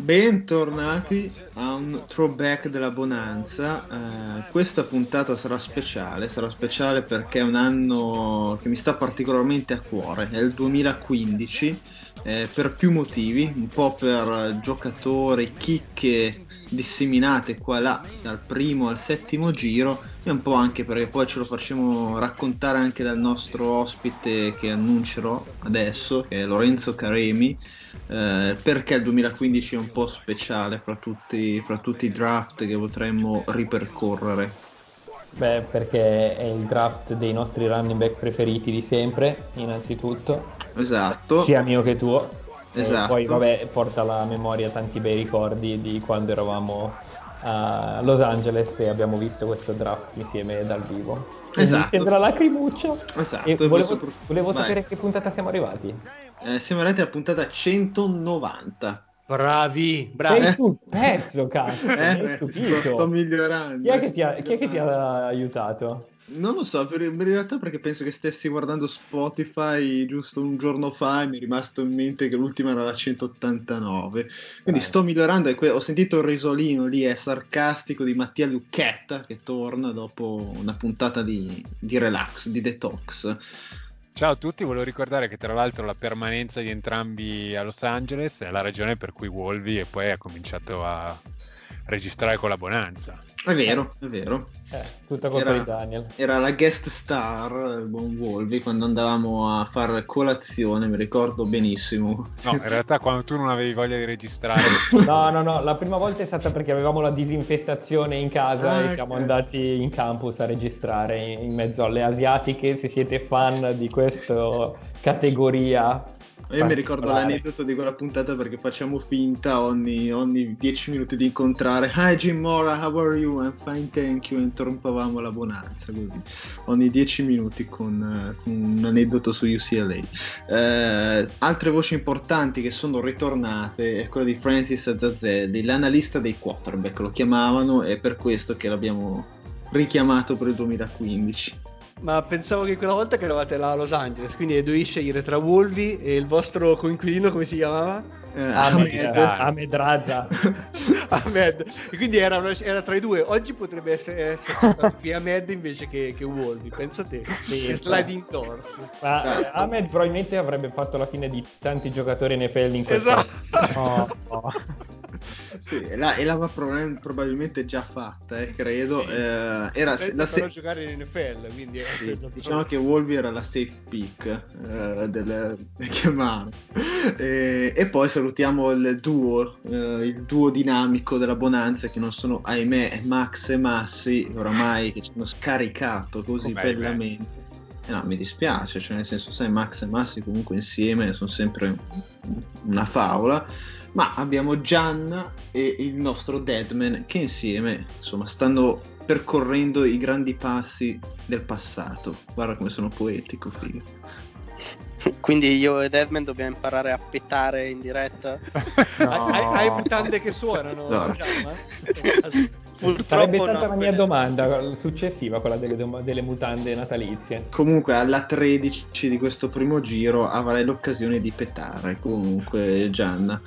Bentornati a un throwback della Bonanza. Eh, questa puntata sarà speciale, sarà speciale perché è un anno che mi sta particolarmente a cuore, è il 2015, eh, per più motivi, un po' per giocatori, chicche disseminate qua e là dal primo al settimo giro e un po' anche perché poi ce lo facciamo raccontare anche dal nostro ospite che annuncerò adesso, che è Lorenzo Caremi eh, perché il 2015 è un po' speciale fra tutti, fra tutti i draft che potremmo ripercorrere? Beh, perché è il draft dei nostri running back preferiti di sempre, innanzitutto. Esatto. Sia mio che tuo. Esatto. E poi, vabbè, porta alla memoria tanti bei ricordi di quando eravamo a Los Angeles e abbiamo visto questo draft insieme dal vivo. Esatto. Sembra lacrimuccia. Esatto. E volevo, volevo sapere a che puntata siamo arrivati. Eh, siamo arrivati alla puntata 190. Bravi, bravi. Sei sul pezzo, cazzo. Eh, sto, sto, migliorando. Chi è, che ti ha, chi è che ti ha aiutato? Non lo so, in realtà perché penso che stessi guardando Spotify giusto un giorno fa e mi è rimasto in mente che l'ultima era la 189. Quindi eh. sto migliorando e que- ho sentito il risolino lì, è sarcastico di Mattia Lucchetta che torna dopo una puntata di, di relax, di detox. Ciao a tutti, volevo ricordare che tra l'altro la permanenza di entrambi a Los Angeles è la ragione per cui Wolvi e poi ha cominciato a registrare con la Bonanza. È vero, è vero. Eh, tutta colpa era, di Daniel. Era la guest star, il buon Wolvi, quando andavamo a fare colazione, mi ricordo benissimo. No, in realtà quando tu non avevi voglia di registrare. no, no, no, la prima volta è stata perché avevamo la disinfestazione in casa ah, e siamo okay. andati in campus a registrare in mezzo alle asiatiche. Se siete fan di questa categoria io mi ricordo l'aneddoto di quella puntata perché facciamo finta ogni, ogni 10 minuti di incontrare Hi Jim Mora, how are you? I'm fine, thank you. E interrompavamo la bonanza così ogni 10 minuti con, con un aneddoto su UCLA. Eh, altre voci importanti che sono ritornate è quella di Francis Zazzelli, l'analista dei quarterback lo chiamavano, e per questo che l'abbiamo richiamato per il 2015. Ma pensavo che quella volta che eravate là a Los Angeles, quindi dovevi scegliere tra Wolvi e il vostro coinquilino, come si chiamava? Eh, Ahmed, Ahmed Raza. Ahmed. E quindi era, una, era, tra i due. Oggi potrebbe essere, essere stato qui Ahmed invece che, che Wolvi, pensa te. Sì, sliding doors. Ma, eh, Ahmed probabilmente avrebbe fatto la fine di tanti giocatori NFL in questo Esatto. Oh, oh. Sì, e, la, e l'aveva probabilmente già fatta, eh, credo. Sì. Eh, era la se- giocare in NFL, quindi sì, diciamo che Wolvi era la safe pick eh, delle, chiamate. E, e, poi salutiamo il duo, eh, il duo dinamico della Bonanza, che non sono, ahimè, Max e Massi, oramai che ci hanno scaricato così Com'è bellamente. Eh, no, mi dispiace, cioè nel senso, sai, Max e Massi comunque insieme sono sempre una favola ma abbiamo Gianna e il nostro Deadman che insieme insomma stanno percorrendo i grandi passi del passato. Guarda come sono poetico, figo. Quindi io e Deadman dobbiamo imparare a petare in diretta. No. Hai, hai mutande che suonano, no. Gianna? Sarebbe stata no, la mia domanda successiva, quella delle, dom- delle, mutande natalizie. Comunque, alla 13 di questo primo giro avrai l'occasione di petare. Comunque, Gianna,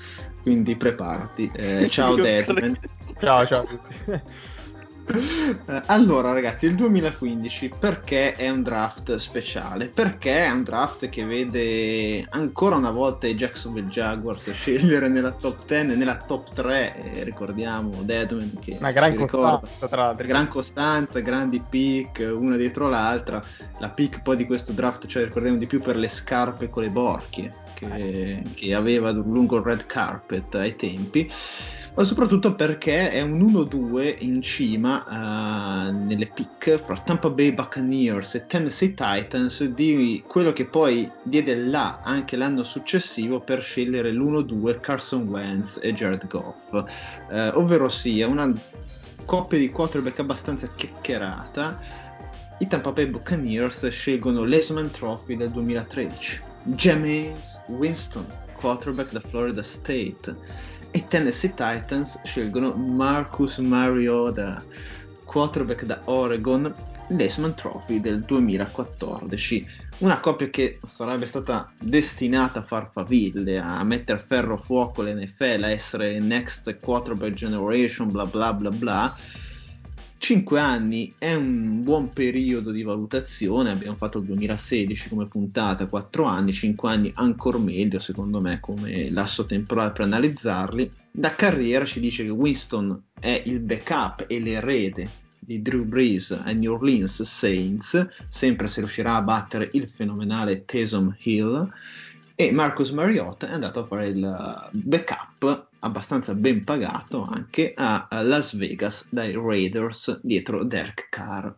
quindi preparati. Eh, ciao, Deadman. Ciao, ciao. Eh, allora ragazzi, il 2015 perché è un draft speciale? Perché è un draft che vede ancora una volta i Jacksonville Jaguars scegliere nella top 10 e nella top 3, eh, ricordiamo Deadman che una gran costanza tra l'altro. Gran costanza, grandi pick, una dietro l'altra. La pick poi di questo draft, cioè ricordiamo di più per le scarpe con le borchie che, che aveva lungo il red carpet ai tempi ma soprattutto perché è un 1-2 in cima uh, nelle pick fra Tampa Bay Buccaneers e Tennessee Titans di quello che poi diede là anche l'anno successivo per scegliere l'1-2 Carson Wentz e Jared Goff, uh, ovvero sia una coppia di quarterback abbastanza chiacchierata. I Tampa Bay Buccaneers scelgono l'Esman Trophy del 2013, James Winston, quarterback da Florida State i Tennessee Titans scelgono Marcus Mariota, quarterback da Oregon, l'Esman Trophy del 2014. Una coppia che sarebbe stata destinata a far faville, a mettere ferro a fuoco l'NFL, a essere next quarterback generation, bla bla bla bla 5 anni è un buon periodo di valutazione, abbiamo fatto il 2016 come puntata, 4 anni, 5 anni ancora meglio secondo me come lasso temporale per analizzarli. Da carriera ci dice che Winston è il backup e l'erede di Drew Brees ai New Orleans Saints, sempre se riuscirà a battere il fenomenale Taysom Hill e Marcus Mariota è andato a fare il backup abbastanza ben pagato anche a Las Vegas dai Raiders dietro Derek Carr.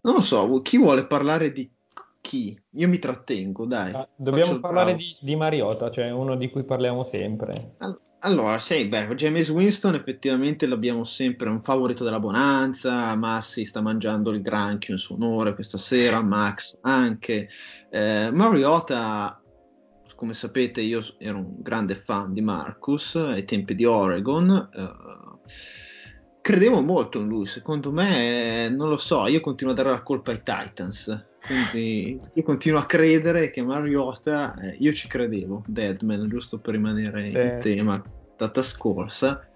Non lo so, chi vuole parlare di chi? Io mi trattengo, dai. Ah, dobbiamo parlare di, di, Mariota, cioè uno di cui parliamo sempre. Allora, sì, beh, James Winston effettivamente l'abbiamo sempre un favorito della bonanza, Massi sta mangiando il granchio in suo onore questa sera, Max anche. Eh, Mariota, come sapete, io ero un grande fan di Marcus ai tempi di Oregon. Eh, credevo molto in lui, secondo me, non lo so, io continuo a dare la colpa ai Titans. Quindi io continuo a credere che Mariota, eh, io ci credevo, Deadman, giusto per rimanere sì. in tema, data scorsa,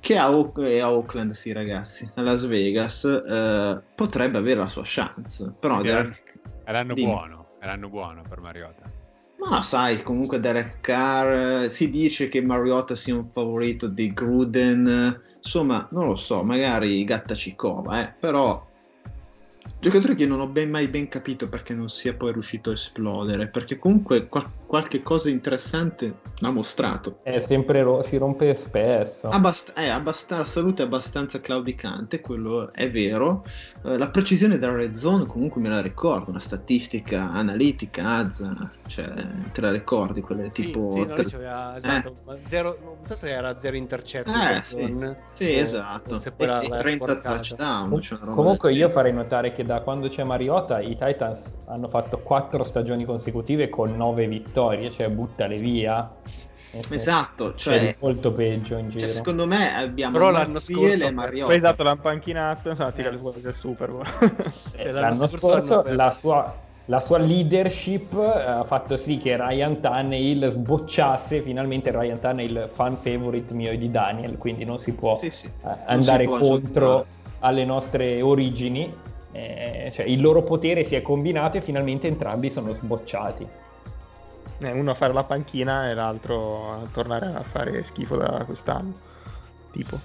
che a, o- a, Oakland, sì ragazzi, a Las Vegas, eh, potrebbe avere la sua chance. Però Derek... è l'anno buono, è l'anno buono per Mariota. Ma sai, comunque Derek Carr, si dice che Mariota sia un favorito di Gruden, insomma, non lo so, magari Gatta Cicova, eh, però Giocatore che non ho ben mai ben capito perché non sia poi riuscito a esplodere, perché comunque qual- qualche cosa interessante ha mostrato. È sempre ro- si rompe spesso. Abbast- eh, abbast- la salute è abbastanza claudicante, quello è vero. Eh, la precisione della red zone comunque me la ricordo, una statistica analitica, azza, cioè te la ricordi quelle tipo... Sì, no, tre... esatto, eh. zero, non so se era zero intercetti. Eh, sì, sì o, esatto. Se poi e, la, e 30 touchdown. Cioè comunque io farei notare che da quando c'è Mariota i Titans hanno fatto quattro stagioni consecutive con nove vittorie, cioè buttale via. Esatto, cioè è molto peggio in cioè, giro. Cioè, secondo me abbiamo Però l'anno scorso Mariota. Poi dato la panchinato, sono tirati fuori del Super Bowl. Eh, l'anno, l'anno scorso la sua, la sua, leadership eh, ha fatto sì che Ryan Tannehill sbocciasse finalmente Ryan Tannehill fan favorite mio e di Daniel, quindi non si può sì, sì. Eh, andare può contro aggiungere. alle nostre origini eh, cioè il loro potere si è combinato e finalmente entrambi sono sbocciati. Eh, uno a fare la panchina e l'altro a tornare a fare schifo da quest'anno. Tipo.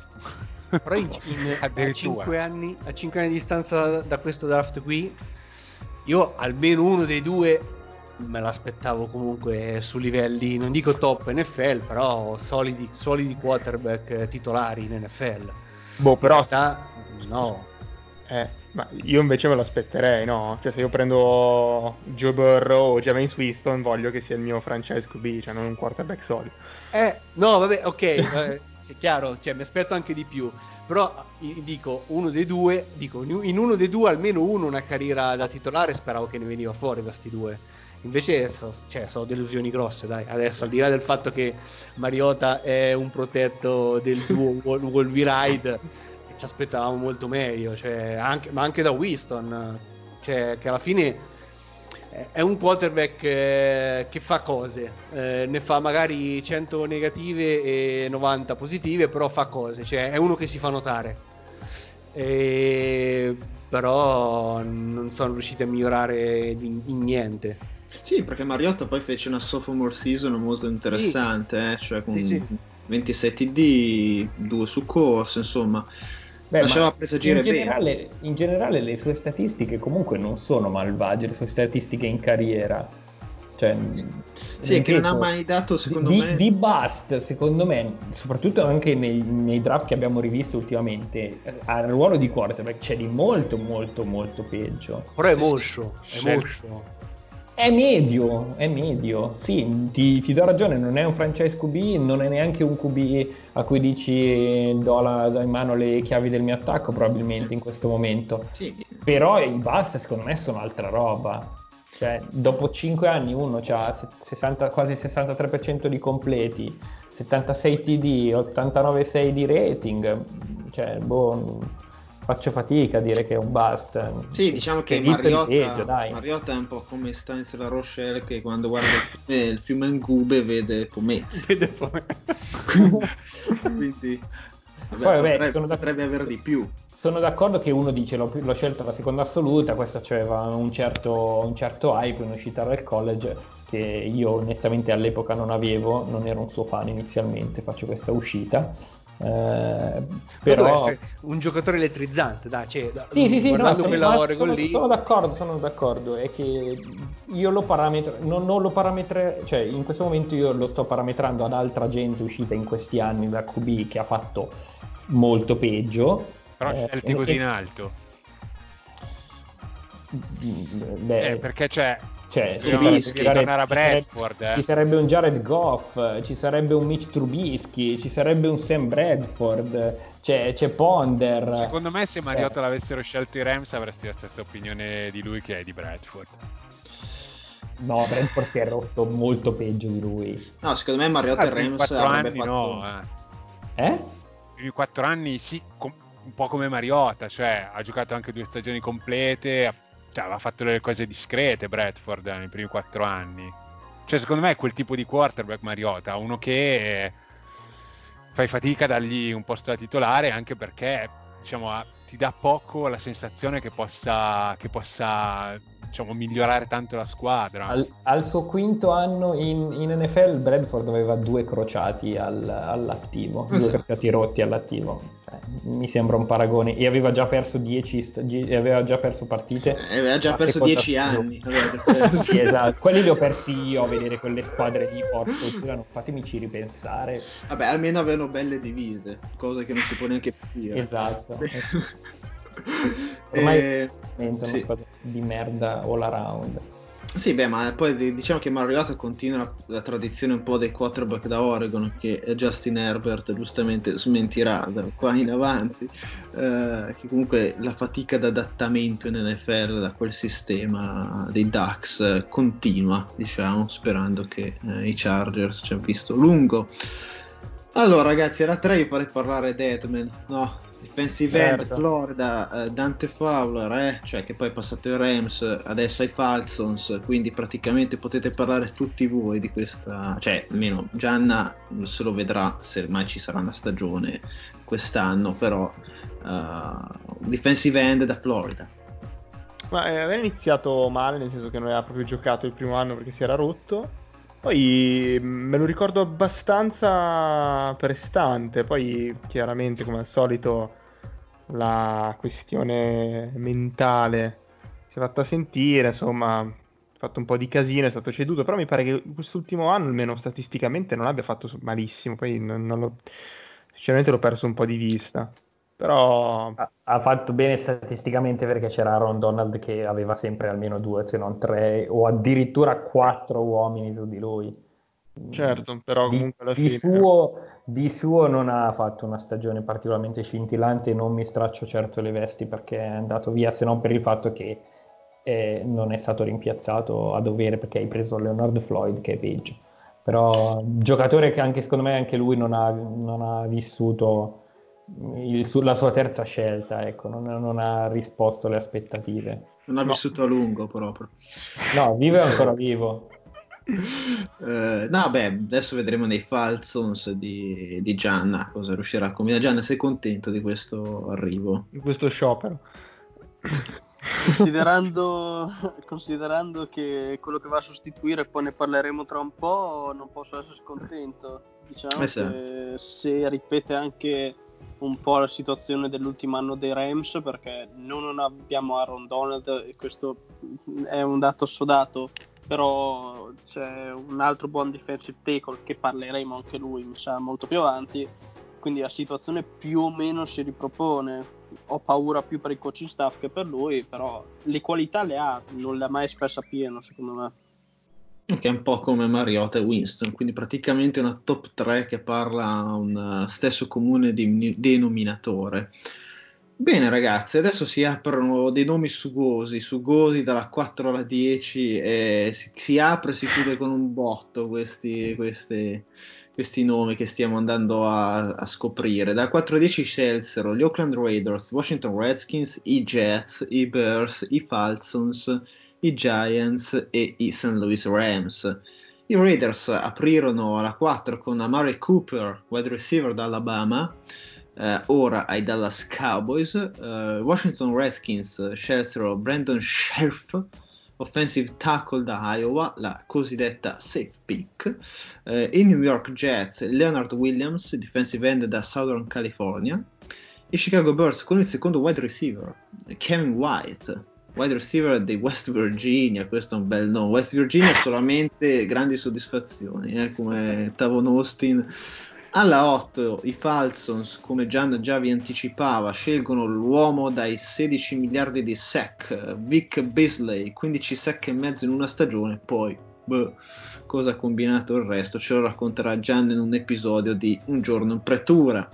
Però in, in, a, 5 anni, a 5 anni di distanza da questo draft qui, io almeno uno dei due me l'aspettavo comunque su livelli, non dico top NFL, però solidi, solidi quarterback titolari in NFL. Boh, però... In realtà, no. Eh, ma io invece me lo aspetterei, no? Cioè, se io prendo Joe Burrow o James Winston, voglio che sia il mio franchise QB, cioè non un quarterback solido. Eh, no, vabbè, ok, eh, è chiaro, cioè, mi aspetto anche di più. Però dico, uno dei due, dico, in uno dei due, almeno uno una carriera da titolare, speravo che ne veniva fuori da sti due. Invece so, cioè, sono delusioni grosse, dai. Adesso, al di là del fatto che Mariota è un protetto del duo Wolverine ci aspettavamo molto meglio, cioè, anche, ma anche da Winston, cioè, che alla fine è un quarterback eh, che fa cose, eh, ne fa magari 100 negative e 90 positive, però fa cose, cioè è uno che si fa notare. e... però non sono riusciti a migliorare in, in niente. Sì, perché Mariotta poi fece una sophomore season molto interessante, sì. eh? cioè con sì, sì. 26 TD, 2 su course, insomma. Beh, lasciava presagire in generale, bene. In generale le sue statistiche comunque non sono malvagie, le sue statistiche in carriera. Cioè, sì, che non ha mai dato, secondo di, me... Di bust, secondo me, soprattutto anche nei, nei, draft che abbiamo rivisto ultimamente, al ruolo di quarterback c'è di molto, molto, molto peggio. Però è moscio, è moscio. È medio, è medio, sì, ti, ti, do ragione, non è un franchise QB, non è neanche un QB a cui dici do, la, do in mano le chiavi del mio attacco probabilmente in questo momento, sì. però i bust secondo me sono altra roba, cioè dopo 5 anni uno ha 60, quasi 63% di completi, 76 TD, 89,6 di rating, cioè boh faccio fatica a dire che è un bust. Sì, diciamo che Mariotta, peggio, Mariotta, è un po' come Stanis La Rochelle che quando guarda il fiume Ngube vede Pomezzi. Vede Pomezzi. Quindi vabbè, Poi, vabbè, potrebbe, potrebbe avere di più. Sono d'accordo che uno dice l'ho, l'ho scelto la seconda assoluta, questo aveva un certo, un certo hype in uscita dal college che io onestamente all'epoca non avevo, non ero un suo fan inizialmente, faccio questa uscita eh, però un giocatore elettrizzante, dai, cioè, da, sì, sì, sì, no, sono, sono, sono, d'accordo, sono d'accordo, è che io lo parametro, non, non lo parametre, cioè in questo momento io lo sto parametrando ad altra gente uscita in questi anni da QB che ha fatto molto peggio. Però eh, scelti così in alto. Beh, eh, perché c'è cioè, ci sarebbe, tornare a Bradford. Ci, eh. ci sarebbe un Jared Goff, ci sarebbe un Mitch Trubisky, ci sarebbe un Sam Bradford, c'è, c'è Ponder. Secondo me se Mariota eh. l'avessero scelto i Rams avresti la stessa opinione di lui che è di Bradford. No, Bradford si è rotto molto peggio di lui. No, secondo me Mariota ah, e Rams 4 anni fatto... no, eh. Eh? I 4 anni sì, com- un po' come Mariota, cioè ha giocato anche due stagioni complete, ha cioè, aveva fatto delle cose discrete Bradford nei primi quattro anni. Cioè, secondo me è quel tipo di quarterback Mariota, uno che fai fatica a dargli un posto da titolare anche perché diciamo, ti dà poco la sensazione che possa, che possa diciamo, migliorare tanto la squadra. Al, al suo quinto anno in, in, NFL, Bradford aveva due crociati al, all'attivo, due esatto. crociati rotti all'attivo. Cioè, mi sembra un paragone. E aveva già perso 10 aveva già perso partite. Eh, aveva già perso 10 anni. sì, esatto. Quelli li ho persi io a vedere quelle squadre di Porto. Fatemici ripensare. Vabbè, almeno avevano belle divise, cosa che non si può neanche dire. Esatto. Ormai eh, è sì. cosa di merda all around. Sì, beh, ma poi diciamo che Mariota continua la, la, tradizione un po' dei quarterback da Oregon che Justin Herbert giustamente smentirà da qua in avanti, eh, che comunque la fatica d'adattamento in NFL da quel sistema dei Ducks eh, continua, diciamo, sperando che eh, i Chargers ci abbiano visto lungo. Allora ragazzi, era 3 io farei parlare Deadman, no? Defensive certo. end Florida, uh, Dante Fowler, eh? cioè che poi è passato ai Rams, adesso ai Falcons, quindi praticamente potete parlare tutti voi di questa, cioè almeno Gianna se lo vedrà se mai ci sarà una stagione quest'anno, però uh, defensive end da Florida. Ma eh, aveva iniziato male, nel senso che non aveva proprio giocato il primo anno perché si era rotto. Poi me lo ricordo abbastanza prestante, poi chiaramente come al solito la questione mentale si è fatta sentire, insomma, ha fatto un po' di casino, è stato ceduto, però mi pare che quest'ultimo anno, almeno statisticamente, non abbia fatto malissimo, poi non, non lo, sinceramente l'ho perso un po' di vista. Però ha, ha, fatto bene statisticamente perché c'era Aaron Donald che aveva sempre almeno due, se non tre, o addirittura quattro uomini su di lui. Certo, però comunque alla di, fine... Suo, di suo non ha fatto una stagione particolarmente scintillante, non mi straccio certo le vesti perché è andato via, se non per il fatto che eh, non è stato rimpiazzato a dovere perché hai preso Leonard Floyd che è peggio. Però giocatore che anche secondo me anche lui non ha, non ha vissuto il, la sua terza scelta, ecco, non, non, ha risposto alle aspettative. Non ha no. vissuto a lungo proprio. No, vive ancora vivo. Eh, no, beh, adesso vedremo nei Falcons di, di Gianna cosa riuscirà a combinare. Gianna, sei contento di questo arrivo? Di questo sciopero? Considerando, considerando che quello che va a sostituire, poi ne parleremo tra un po', non posso essere scontento. Diciamo Eh sì. che se ripete anche un po' la situazione dell'ultimo anno dei Rams, perché noi non abbiamo Aaron Donald e questo è un dato assodato, però c'è un altro buon defensive tackle che parleremo anche lui, mi sa, molto più avanti, quindi la situazione più o meno si ripropone. Ho paura più per il coaching staff che per lui, però le qualità le ha, non le ha mai espressa pieno, secondo me. Che è un po' come Mariota e Winston, quindi praticamente una top 3 che parla un eh, stesso comune denominatore. Bene ragazzi, adesso si aprono dei nomi sugosi, sugosi dalla 4 alla 10 e si, si apre e si chiude con un botto questi, questi, questi nomi che stiamo andando a, a scoprire. Da 4 a 10 scelsero gli Oakland Raiders, Washington Redskins, i Jets, i Bears, i Falcons, i Giants e i St. Louis Rams. I Raiders aprirono alla 4 con Amari Cooper, wide receiver d'Alabama, eh, ora ai Dallas Cowboys. Eh, Washington Redskins scelsero Brandon Scherf, offensive tackle da Iowa, la cosiddetta safe pick. Eh, I New York Jets, Leonard Williams, defensive end da Southern California. I Chicago Bears con il secondo wide receiver, Kevin White, wide receiver di West Virginia, questo è un bel nome. West Virginia solamente grandi soddisfazioni, eh, come Tavon Austin. Alla 8 i Falcons, come Gian già vi anticipava, scelgono l'uomo dai 16 miliardi di sack, Vic Beasley, 15 sack e mezzo in una stagione, poi boh, cosa ha combinato il resto ce lo racconterà Gian in un episodio di Un giorno in pretura.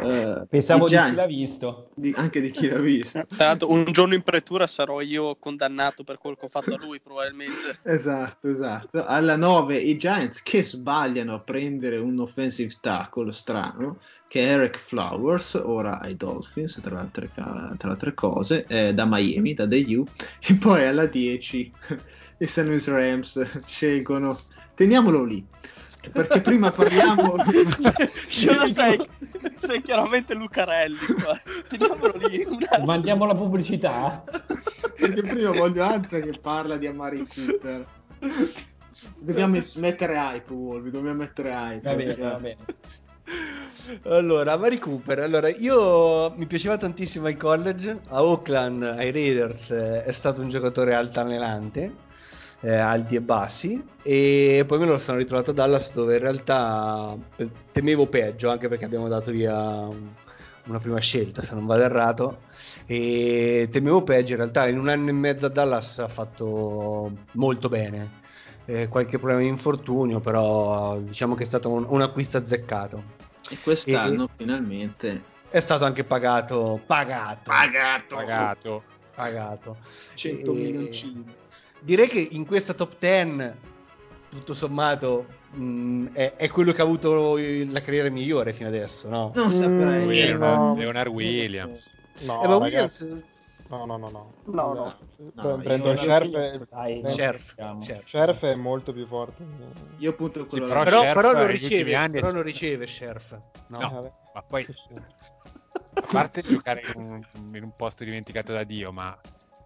Eh, Pensavo i di chi l'ha visto. di- anche di chi l'ha visto. L'altro, un giorno in pretura sarò io condannato per quello che ho fatto a lui, probabilmente. Esatto, esatto. Alla 9 i Giants che sbagliano a prendere un offensive tackle strano, che è Eric Flowers, ora ai Dolphins, tra le altre, tra le altre cose, eh, da Miami, da DU. E poi alla 10 i St. Louis Rams scelgono, teniamolo lì, perché prima parliamo... Ce lo sei, sei chiaramente Lucarelli qua. Teniamolo lì. Mandiamo la pubblicità? perché prima voglio Anza che parla di Amari Cooper. Dobbiamo mettere hype, Wolvi, dobbiamo mettere hype. Va bene, va bene. Allora, Mari Cooper, allora io mi piaceva tantissimo al college, a Oakland, ai Raiders eh, è stato un giocatore altalenante, eh, alti e bassi, e poi me lo sono ritrovato a Dallas dove in realtà eh, temevo peggio, anche perché abbiamo dato via un- una prima scelta, se non vado errato, e temevo peggio, in realtà in un anno e mezzo a Dallas ha fatto molto bene. Eh, qualche problema di infortunio, però diciamo che è stato un, un acquisto azzeccato. E quest'anno finalmente È stato anche pagato, pagato, pagato, Pagato. pagato. 100 E- milioncini. Direi che in questa top 10, tutto sommato, mh, è, è quello che ha avuto la carriera migliore fino adesso, no? Non saprei. Mm, Williams, no. Leonard Williams. No, Eh, ma ragazzi, Williams, no, no, no, no. No, no. No, Brandon Scherf è, diciamo. Scherf. È molto più forte. Io punto quello però. Però, però non riceve, anni però non riceve Scherf. No. No. Eh. Ma poi, Sì, sì. a parte giocare in un, in un posto dimenticato da Dio, ma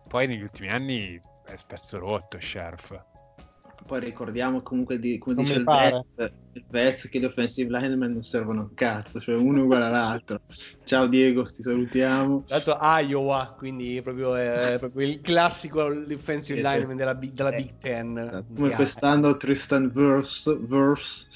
poi negli ultimi anni è spesso rotto Sheriff. Poi ricordiamo comunque di, come Non dice il pare. Vez, il Vez che gli offensive linemen non servono a un cazzo, cioè uno è uguale all'altro. Ciao Diego, ti salutiamo. L'altro Iowa, quindi proprio, è proprio il classico sì. lineman della, Big- della Eh, Big Ten. Come Di quest'anno Tristan Verse, Verse.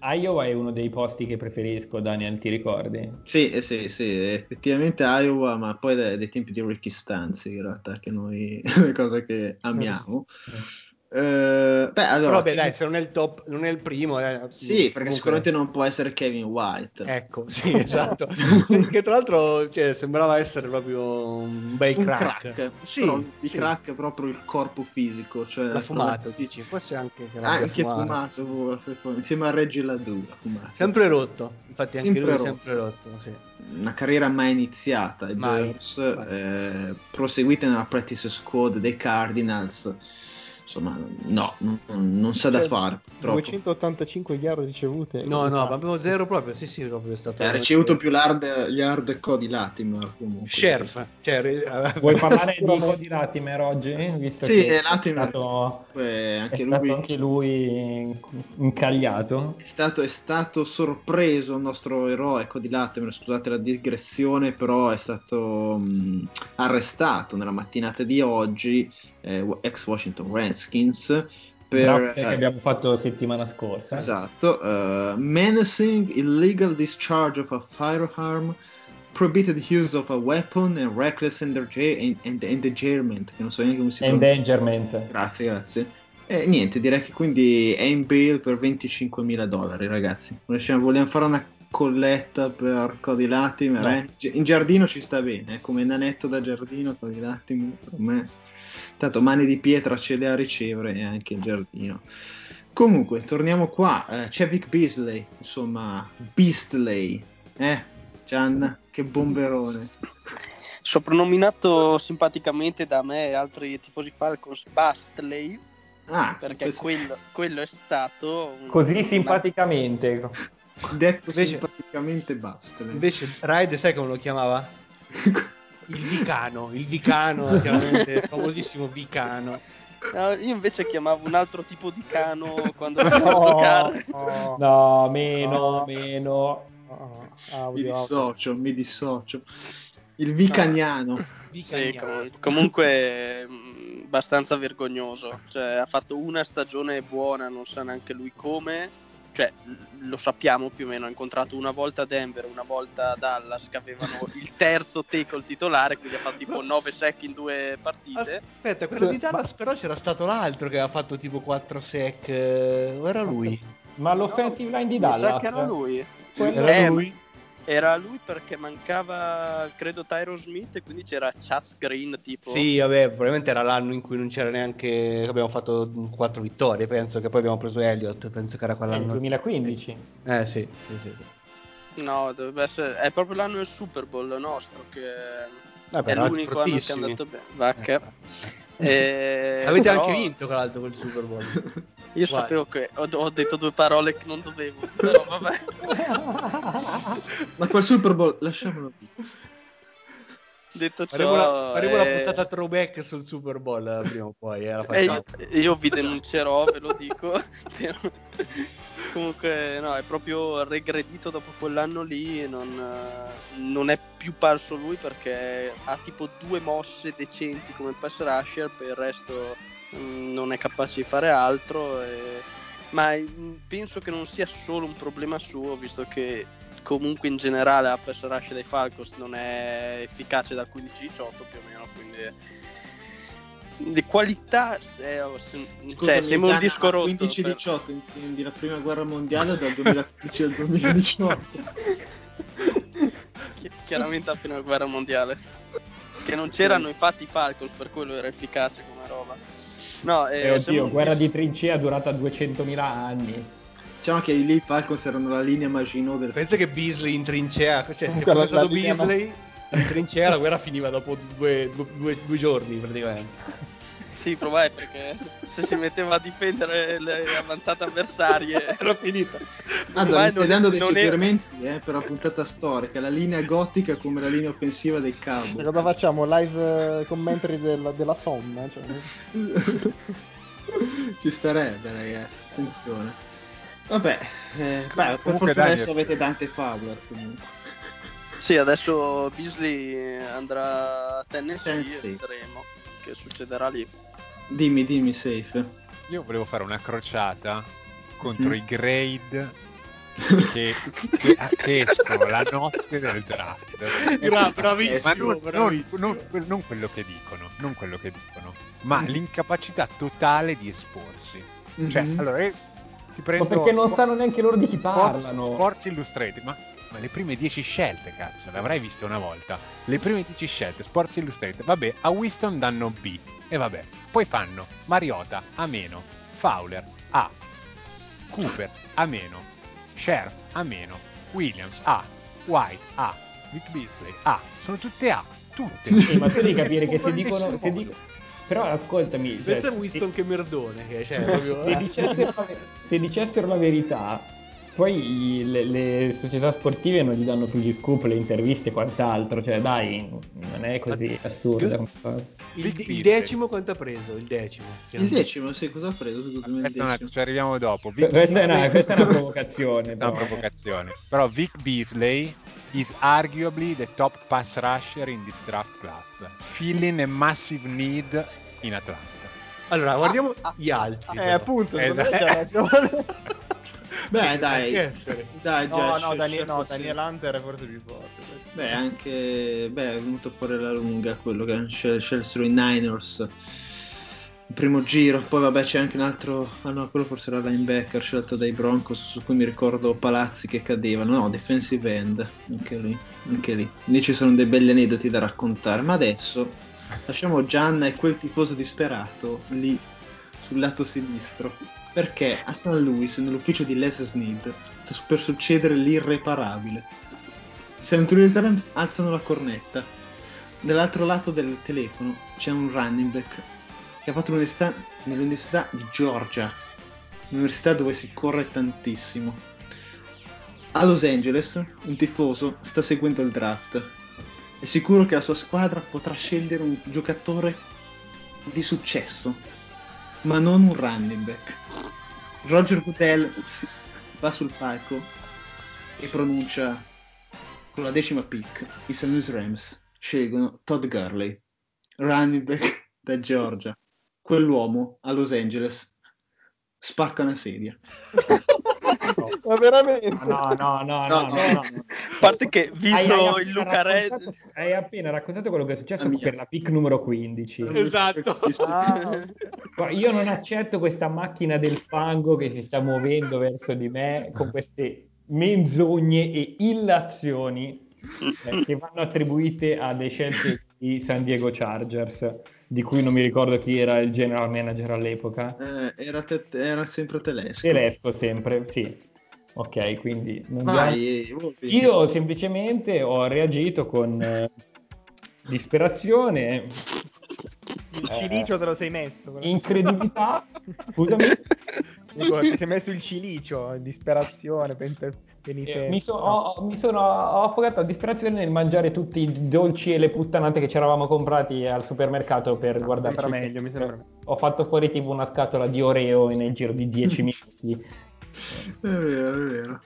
A- Iowa è uno dei posti che preferisco, Daniel, ti ricordi? Sì, eh, sì, sì, effettivamente Iowa, ma poi dai, dai tempi di Ricky Stanzi, in realtà, che noi le cose che amiamo. Eh, beh, allora, Però beh, dai, se non è il top, non è il primo. eh, sì, perché comunque- sicuramente non può essere Kevin White. Ecco, sì, esatto. che tra l'altro cioè, sembrava essere proprio un bel un crack. crack, Sì, però sì. crack è proprio il corpo fisico, cioè L'ha fumato, proprio- dici, forse anche che Ah, anche fumato. fumato, insieme a Reggie fumato. Sempre rotto, infatti anche Sempre lui rotto. sempre rotto, sì. Una carriera mai iniziata, i Mai, Bears, mai. eh, proseguita nella practice squad dei Cardinals. Insomma, no, non, non sa da Cioè, fare. Purtroppo. 285 yard ricevute. No, no, ma avevo zero proprio. Sì, sì, proprio è stato. Ha ricevuto più yard, yard Cody Latimer comunque. Sheriff. Cioè, eh, Vuoi parlare di Cody Latimer oggi? Visto Sì, che è Latimer. È stato, Eh, anche è lui stato anche lui incagliato. È stato, è stato sorpreso il nostro eroe Cody Latimer, scusate la digressione, però è stato mh, arrestato nella mattinata di oggi, eh, ex Washington Redskins, per Draft che abbiamo fatto settimana scorsa. esatto, uh, menacing illegal discharge of a firearm, prohibited use of a weapon and reckless endanger- and- endangerment, che non so neanche come si pronuncia. Endangerment. Grazie, grazie. E niente, direi che quindi è in bail per 25.000 dollari, ragazzi. Vogliamo fare una colletta per Cody Latimer? No. eh? In giardino ci sta bene, eh, come nanetto da giardino, Cody Latimer, per me. Tanto mani di pietra ce le ha a ricevere e anche in giardino. Comunque, torniamo qua. Eh, c'è Vic Beasley, insomma, Beastley. Eh, Gian, che bomberone. Soprannominato simpaticamente da me e altri tifosi Falcons Bastley, Ah, perché questo- quello, quello è stato... un- Così una- simpaticamente. detto Invece- simpaticamente Bastley. Invece, Raid, sai come lo chiamava? Il Vicano. Il Vicano, chiaramente, il famosissimo Vicano. No, io invece chiamavo un altro tipo di cano quando andavo a giocare. Oh, No, meno, No. meno. oh, Mi audio, audio. dissocio, mi dissocio. Il Vicaniano. Sì, Vicaniano. com- comunque mh, abbastanza vergognoso. Cioè, ha fatto una stagione buona, non sa neanche lui come. Cioè, lo sappiamo più o meno. Ha incontrato una volta a Denver, una volta Dallas, che avevano il terzo tackle titolare, quindi ha fatto tipo 9 sec in due partite. Aspetta, quello di Dallas però c'era stato l'altro che aveva fatto tipo 4 sec. eh, O era lui? Ma l'offensive line di Mi sa Dallas. che era lui. Quello- Era Eh, lui? Era lui perché mancava, credo, Tyro Smith e quindi c'era Chaz Green tipo. Sì, vabbè, probabilmente era l'anno in cui non c'era neanche. Abbiamo fatto 4 vittorie. Penso che poi abbiamo preso Elliott. Penso che era È quell'anno. 2015. Eh sì, sì, sì. sì. No, dovrebbe essere. È proprio l'anno del Super Bowl nostro che Vabbè, è eravate l'unico anno che è andato bene. Vacca. Eh. E- Avete però anche vinto, tra l'altro, quel Super Bowl. Io Vai. sapevo che ho, ho detto due parole che non dovevo, però vabbè. Ma quel Super Bowl, lasciamolo qui. Detto ciò, Faremo, la, faremo la eh, puntata throwback sul Super Bowl eh, prima o poi. Eh, la eh, io, io vi denuncerò, ve lo dico. Comunque, no, è proprio regredito dopo quell'anno lì. Non, non è più parso lui perché ha tipo due mosse decenti come pass rusher, per il resto mm, non è capace di fare altro. e- Ma mm, penso che non sia solo un problema suo, visto che comunque in generale la pass rush dei Falcons non è efficace dal 15-18 più o meno, quindi di qualità eh, oh, cioè, sembra un disco rotto 15-18, intendi la prima guerra mondiale dal 2015 al 2018. Chi- chiaramente la prima guerra mondiale che non c'erano infatti i Falcons per quello era efficace come roba no eh, E sembra oddio, un guerra di trincea durata 200.000 anni. Diciamo che lì i Falcons erano la linea Maginot del Pensa che Beasley in trincea, cioè se fosse la- stato Beasley in trincea la guerra finiva dopo due, due- due- due giorni praticamente. Sì probabile perché se si metteva a difendere le avanzate avversarie Era finita. Mi stai dando dei è- suggerimenti eh, per la puntata storica, la linea gotica come la linea offensiva dei E Cowboys. cosa facciamo? Live eh, commentary della, della Somma? Cioè, Ci starebbe, ragazzi, attenzione. Vabbè, eh, beh, per fortuna Daniel- adesso avete Dante Fowler comunque. sì adesso Beasley andrà a Tennessee, Tennessee. e vedremo che succederà lì Dimmi, dimmi, safe. Io volevo fare una crociata contro Mm. i grade che, che, che escono la notte del draft. Bra- bravissimo, Ma non, bravissimo. non- non quello che dicono, non quello che dicono, ma Mm. l'incapacità totale di esporsi. Cioè, Mhm. allora io ti prendo Ma perché non Sport- sanno neanche loro di chi parlano. Sports Illustrated, ma, ma le prime 10 scelte, cazzo, le avrai viste una volta. Le prime 10 scelte, Sports Illustrated, vabbè, a Winston danno B, e vabbè, poi fanno Mariota a meno, Fowler A, Cooper a meno, Sheriff a meno, Williams A, White A, Vic Beasley A, sono tutte A, tutte. Sì, ma tu devi capire che se dicono, se, Nessuno. di- Però ascoltami, cioè, è Winston che merdone, che cioè, proprio... se, dicessero la, se dicessero la verità, poi le, le società sportive non gli danno più gli scoop, le interviste e quant'altro. Cioè, dai, non è così cosa. Il, il decimo quanto ha preso? Il decimo. Il decimo, sì, cosa ha preso? Scusami, Aspetta ci arriviamo dopo. Vic Questa è una, questa è una provocazione. Questa è una però. provocazione. Però Vic Beasley is arguably the top pass rusher in this draft class, filling a massive need in Atlanta. Allora, guardiamo gli altri. Eh, però. appunto, Esatto. Beh, dai, dai, No, già, no, Daniel, no, scelto Daniel. Hunter è forse più forte. Beh, anche beh, è venuto fuori alla lunga quello che scel- scelsero i Niners. Il primo giro, poi vabbè c'è anche un altro, ah no, quello forse era linebacker scelto dai Broncos, su cui mi ricordo Palazzi che cadevano, no, defensive end, anche lì, anche lì. Lì ci sono dei belli aneddoti da raccontare, ma adesso lasciamo Gianna e quel tifoso disperato lì sul lato sinistro, perché a St. Louis, nell'ufficio di Les Snead, sta per succedere l'irreparabile. I San Antonio Rams alzano la cornetta. Dall'altro lato del telefono c'è un running back che ha fatto l'università nell'università di Georgia, un'università dove si corre tantissimo. A Los Angeles un tifoso sta seguendo il draft. È sicuro che la sua squadra potrà scegliere un giocatore di successo, ma non un running back. Roger Goodell va sul palco e pronuncia con la decima pick i St. Louis Rams scelgono Todd Gurley, running back da Georgia. Quell'uomo a Los Angeles spacca una sedia. Ma veramente? No, no, no, no, No, no, no. no. A parte che, visto hai il appena Luca Red, raccontato- Hai appena raccontato quello che è successo per la pick numero 15. Esatto. Ah, Io non accetto questa macchina del fango che si sta muovendo verso di me con queste menzogne e illazioni eh, che vanno attribuite alle scelte di San Diego Chargers, di cui non mi ricordo chi era il general manager all'epoca. Eh, era, te- era sempre Telesco. Telesco sempre, sì. Ok, quindi Vai, Wolfi. Io semplicemente ho reagito con eh, disperazione, il cilicio te lo sei messo. però. incredulità. Scusami. Dico, ti sei messo il cilicio, disperazione, pente- penitenza. Eh, Mi, so- ho, mi sono ho affogato a disperazione nel mangiare tutti i dolci e le puttanate che ci eravamo comprati al supermercato per Ah, guardarci. sembra meglio, mi sembra meglio. Ho fatto fuori tipo una scatola di Oreo nel giro di 10 minuti. È vero, è vero.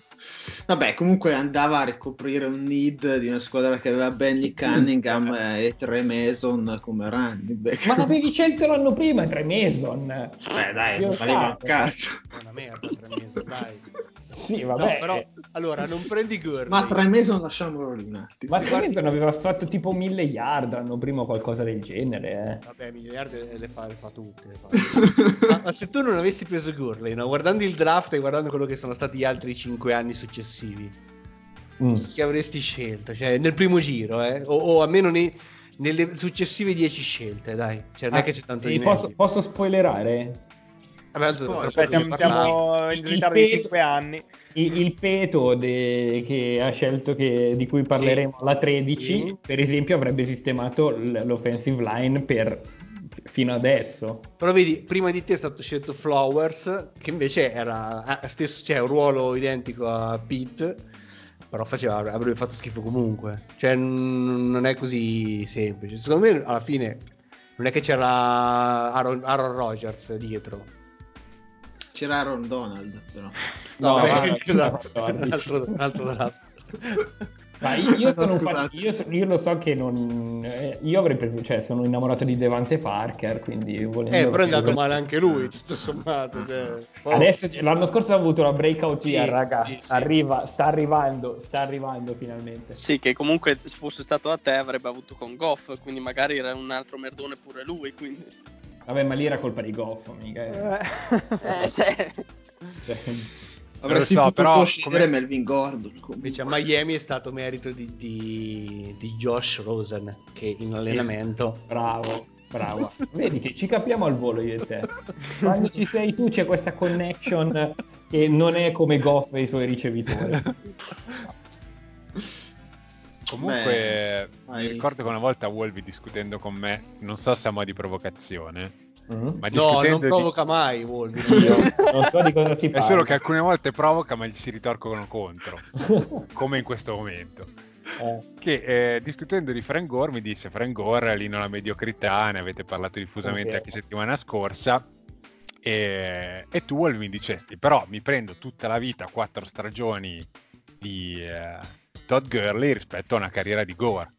Vabbè, comunque andava a ricoprire un need di una squadra che aveva Benny Cunningham e Tre Mason come running back. Ma l'avevi scelto l'anno prima, Tre Mason. Beh, dai, non valeva un cazzo. È una merda, tre mesi, dai. Sì, No, vabbè. però, allora, non prendi Gurley. Ma Tre Mason lasciamolo lì un attimo. Ma Sì. Tre Mason aveva fatto tipo 1000 yard l'anno prima o qualcosa del genere. eh. Vabbè, miliardi le fa, le fa tutte. le fa. ma, ma se tu non avessi preso Gurley, no? guardando il draft e guardando quello che sono stati gli altri 5 anni successivi, Mm. chi avresti scelto? Cioè, nel primo giro, eh? o, o almeno nei- nelle successive 10 scelte, dai. Cioè, non è che c'è tanto Ah, di posso, posso spoilerare? Vabbè, siamo, siamo in Il ritardo di peto- 5 anni. Il, il peto de- che ha scelto che- di cui parleremo alla 13, Sì. per esempio, avrebbe sistemato l'offensive line per fino adesso. Però vedi, prima di te è stato scelto Flowers, che invece era ha stesso, cioè, un ruolo identico a Pete, però faceva, avrebbe fatto schifo comunque. Cioè, n- non è così semplice. Secondo me, alla fine, non è che c'era Aaron, Aaron Rodgers dietro. C'era Aaron Donald, però. No, Vabbè, ma- esatto, 14. un altro, un altro draft. Ma io, io No, fan- io io lo so che non. eh, io avrei preso, cioè, sono innamorato di Devante Parker, quindi volendo. Eh, però è andato male anche lui, tutto sommato. cioè. Oh. Adesso, l'anno scorso ha avuto la breakout Sì, year, raga. sì, sì. Arriva, sta arrivando, sta arrivando finalmente. Sì, che comunque se fosse stato a te avrebbe avuto con Goff, quindi magari era un altro merdone pure lui. Quindi... Vabbè, ma lì era colpa di Goff, mica. Eh, cioè... Cioè, Avresti so, potuto però scegliere come- Melvin Gordon. Invece a Miami è stato merito di, di, di Josh Rosen che in allenamento bravo, bravo. Vedi che ci capiamo al volo io e te. Quando ci sei tu c'è questa connection che non è come Goff e i suoi ricevitori. Comunque, Beh, mi ricordo che una volta Wolvi discutendo con me, non so se a mo' di provocazione, Mhm. ma No, non discutendo di- provoca mai Wolvi. Non so di cosa si È parla. solo che alcune volte provoca, ma gli si ritorcono contro, come in questo momento. Eh, Che eh, discutendo di Frank Gore mi disse: Frank Gore lì nella mediocrità, ne avete parlato diffusamente anche settimana scorsa. E, e tu Wolvi mi dicesti: Però mi prendo tutta la vita, quattro stagioni di eh, Todd Gurley rispetto a una carriera di Gore.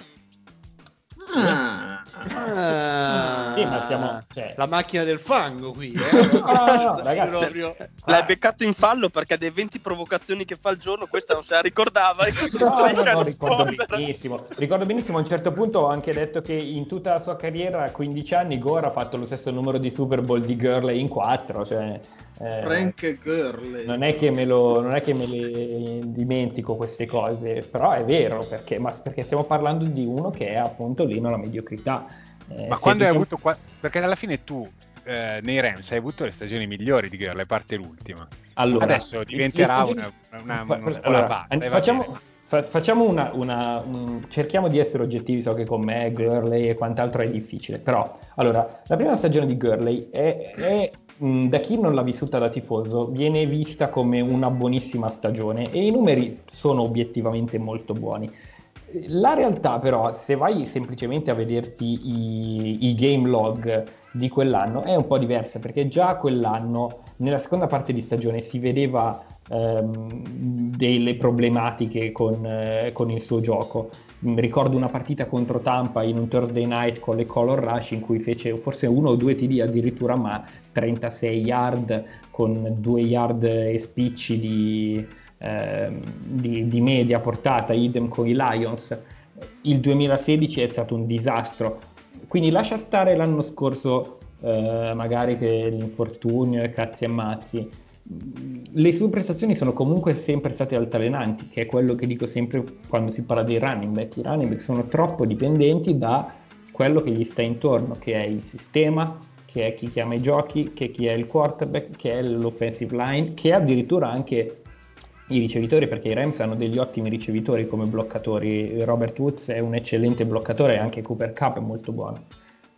Ah, Ah, Sì, ma stiamo- cioè- La macchina del fango qui, eh? No, no, no, Sì, ragazzi. proprio- L'hai beccato in fallo perché dei 20 provocazioni che fa al giorno questa non se la ricordava No, no, no, ricordo benissimo. Ricordo benissimo, a un certo punto ho anche detto che in tutta la sua carriera, a 15 anni, Gore ha fatto lo stesso numero di Super Bowl di Gurley in 4. Cioè, Frank Gurley. non è che me lo non è che me le dimentico queste cose, però è vero, perché, ma perché stiamo parlando di uno che è appunto lì nella mediocrità. Eh, Ma quando hai diciamo- avuto. qua- Perché alla fine tu eh, nei Rams hai avuto le stagioni migliori di Gurley, a parte l'ultima. Allora, Adesso diventerà stagioni- una, una, una allora, base. facciamo, fa- facciamo una, una- un- cerchiamo di essere oggettivi, so che con me Gurley e quant'altro è difficile, però allora, la prima stagione di Gurley è, è, mh, da chi non l'ha vissuta da tifoso viene vista come una buonissima stagione e i numeri sono obiettivamente molto buoni. La realtà però, se vai semplicemente a vederti i, i game log di quell'anno, è un po' diversa perché già quell'anno, nella seconda parte di stagione, si vedeva ehm, delle problematiche con, eh, con il suo gioco. Mm, Ricordo una partita contro Tampa in un Thursday night con le Color Rush in cui fece forse uno o due TD addirittura, ma 36 yard con 2 yard e spicci di, ehm, di, di media portata, idem con i Lions. Il 2016 è stato un disastro. Quindi lascia stare l'anno scorso, eh, magari che l'infortunio e cazzi e mazzi. Le sue prestazioni sono comunque sempre state altalenanti, che è quello che dico sempre quando si parla dei running back. I running back sono troppo dipendenti da quello che gli sta intorno, che è il sistema, che è chi chiama i giochi, che chi è il quarterback, che è l'offensive line, che è addirittura anche i ricevitori, perché i Rams hanno degli ottimi ricevitori come bloccatori. Robert Woods è un eccellente bloccatore e anche Cooper Cup è molto buono.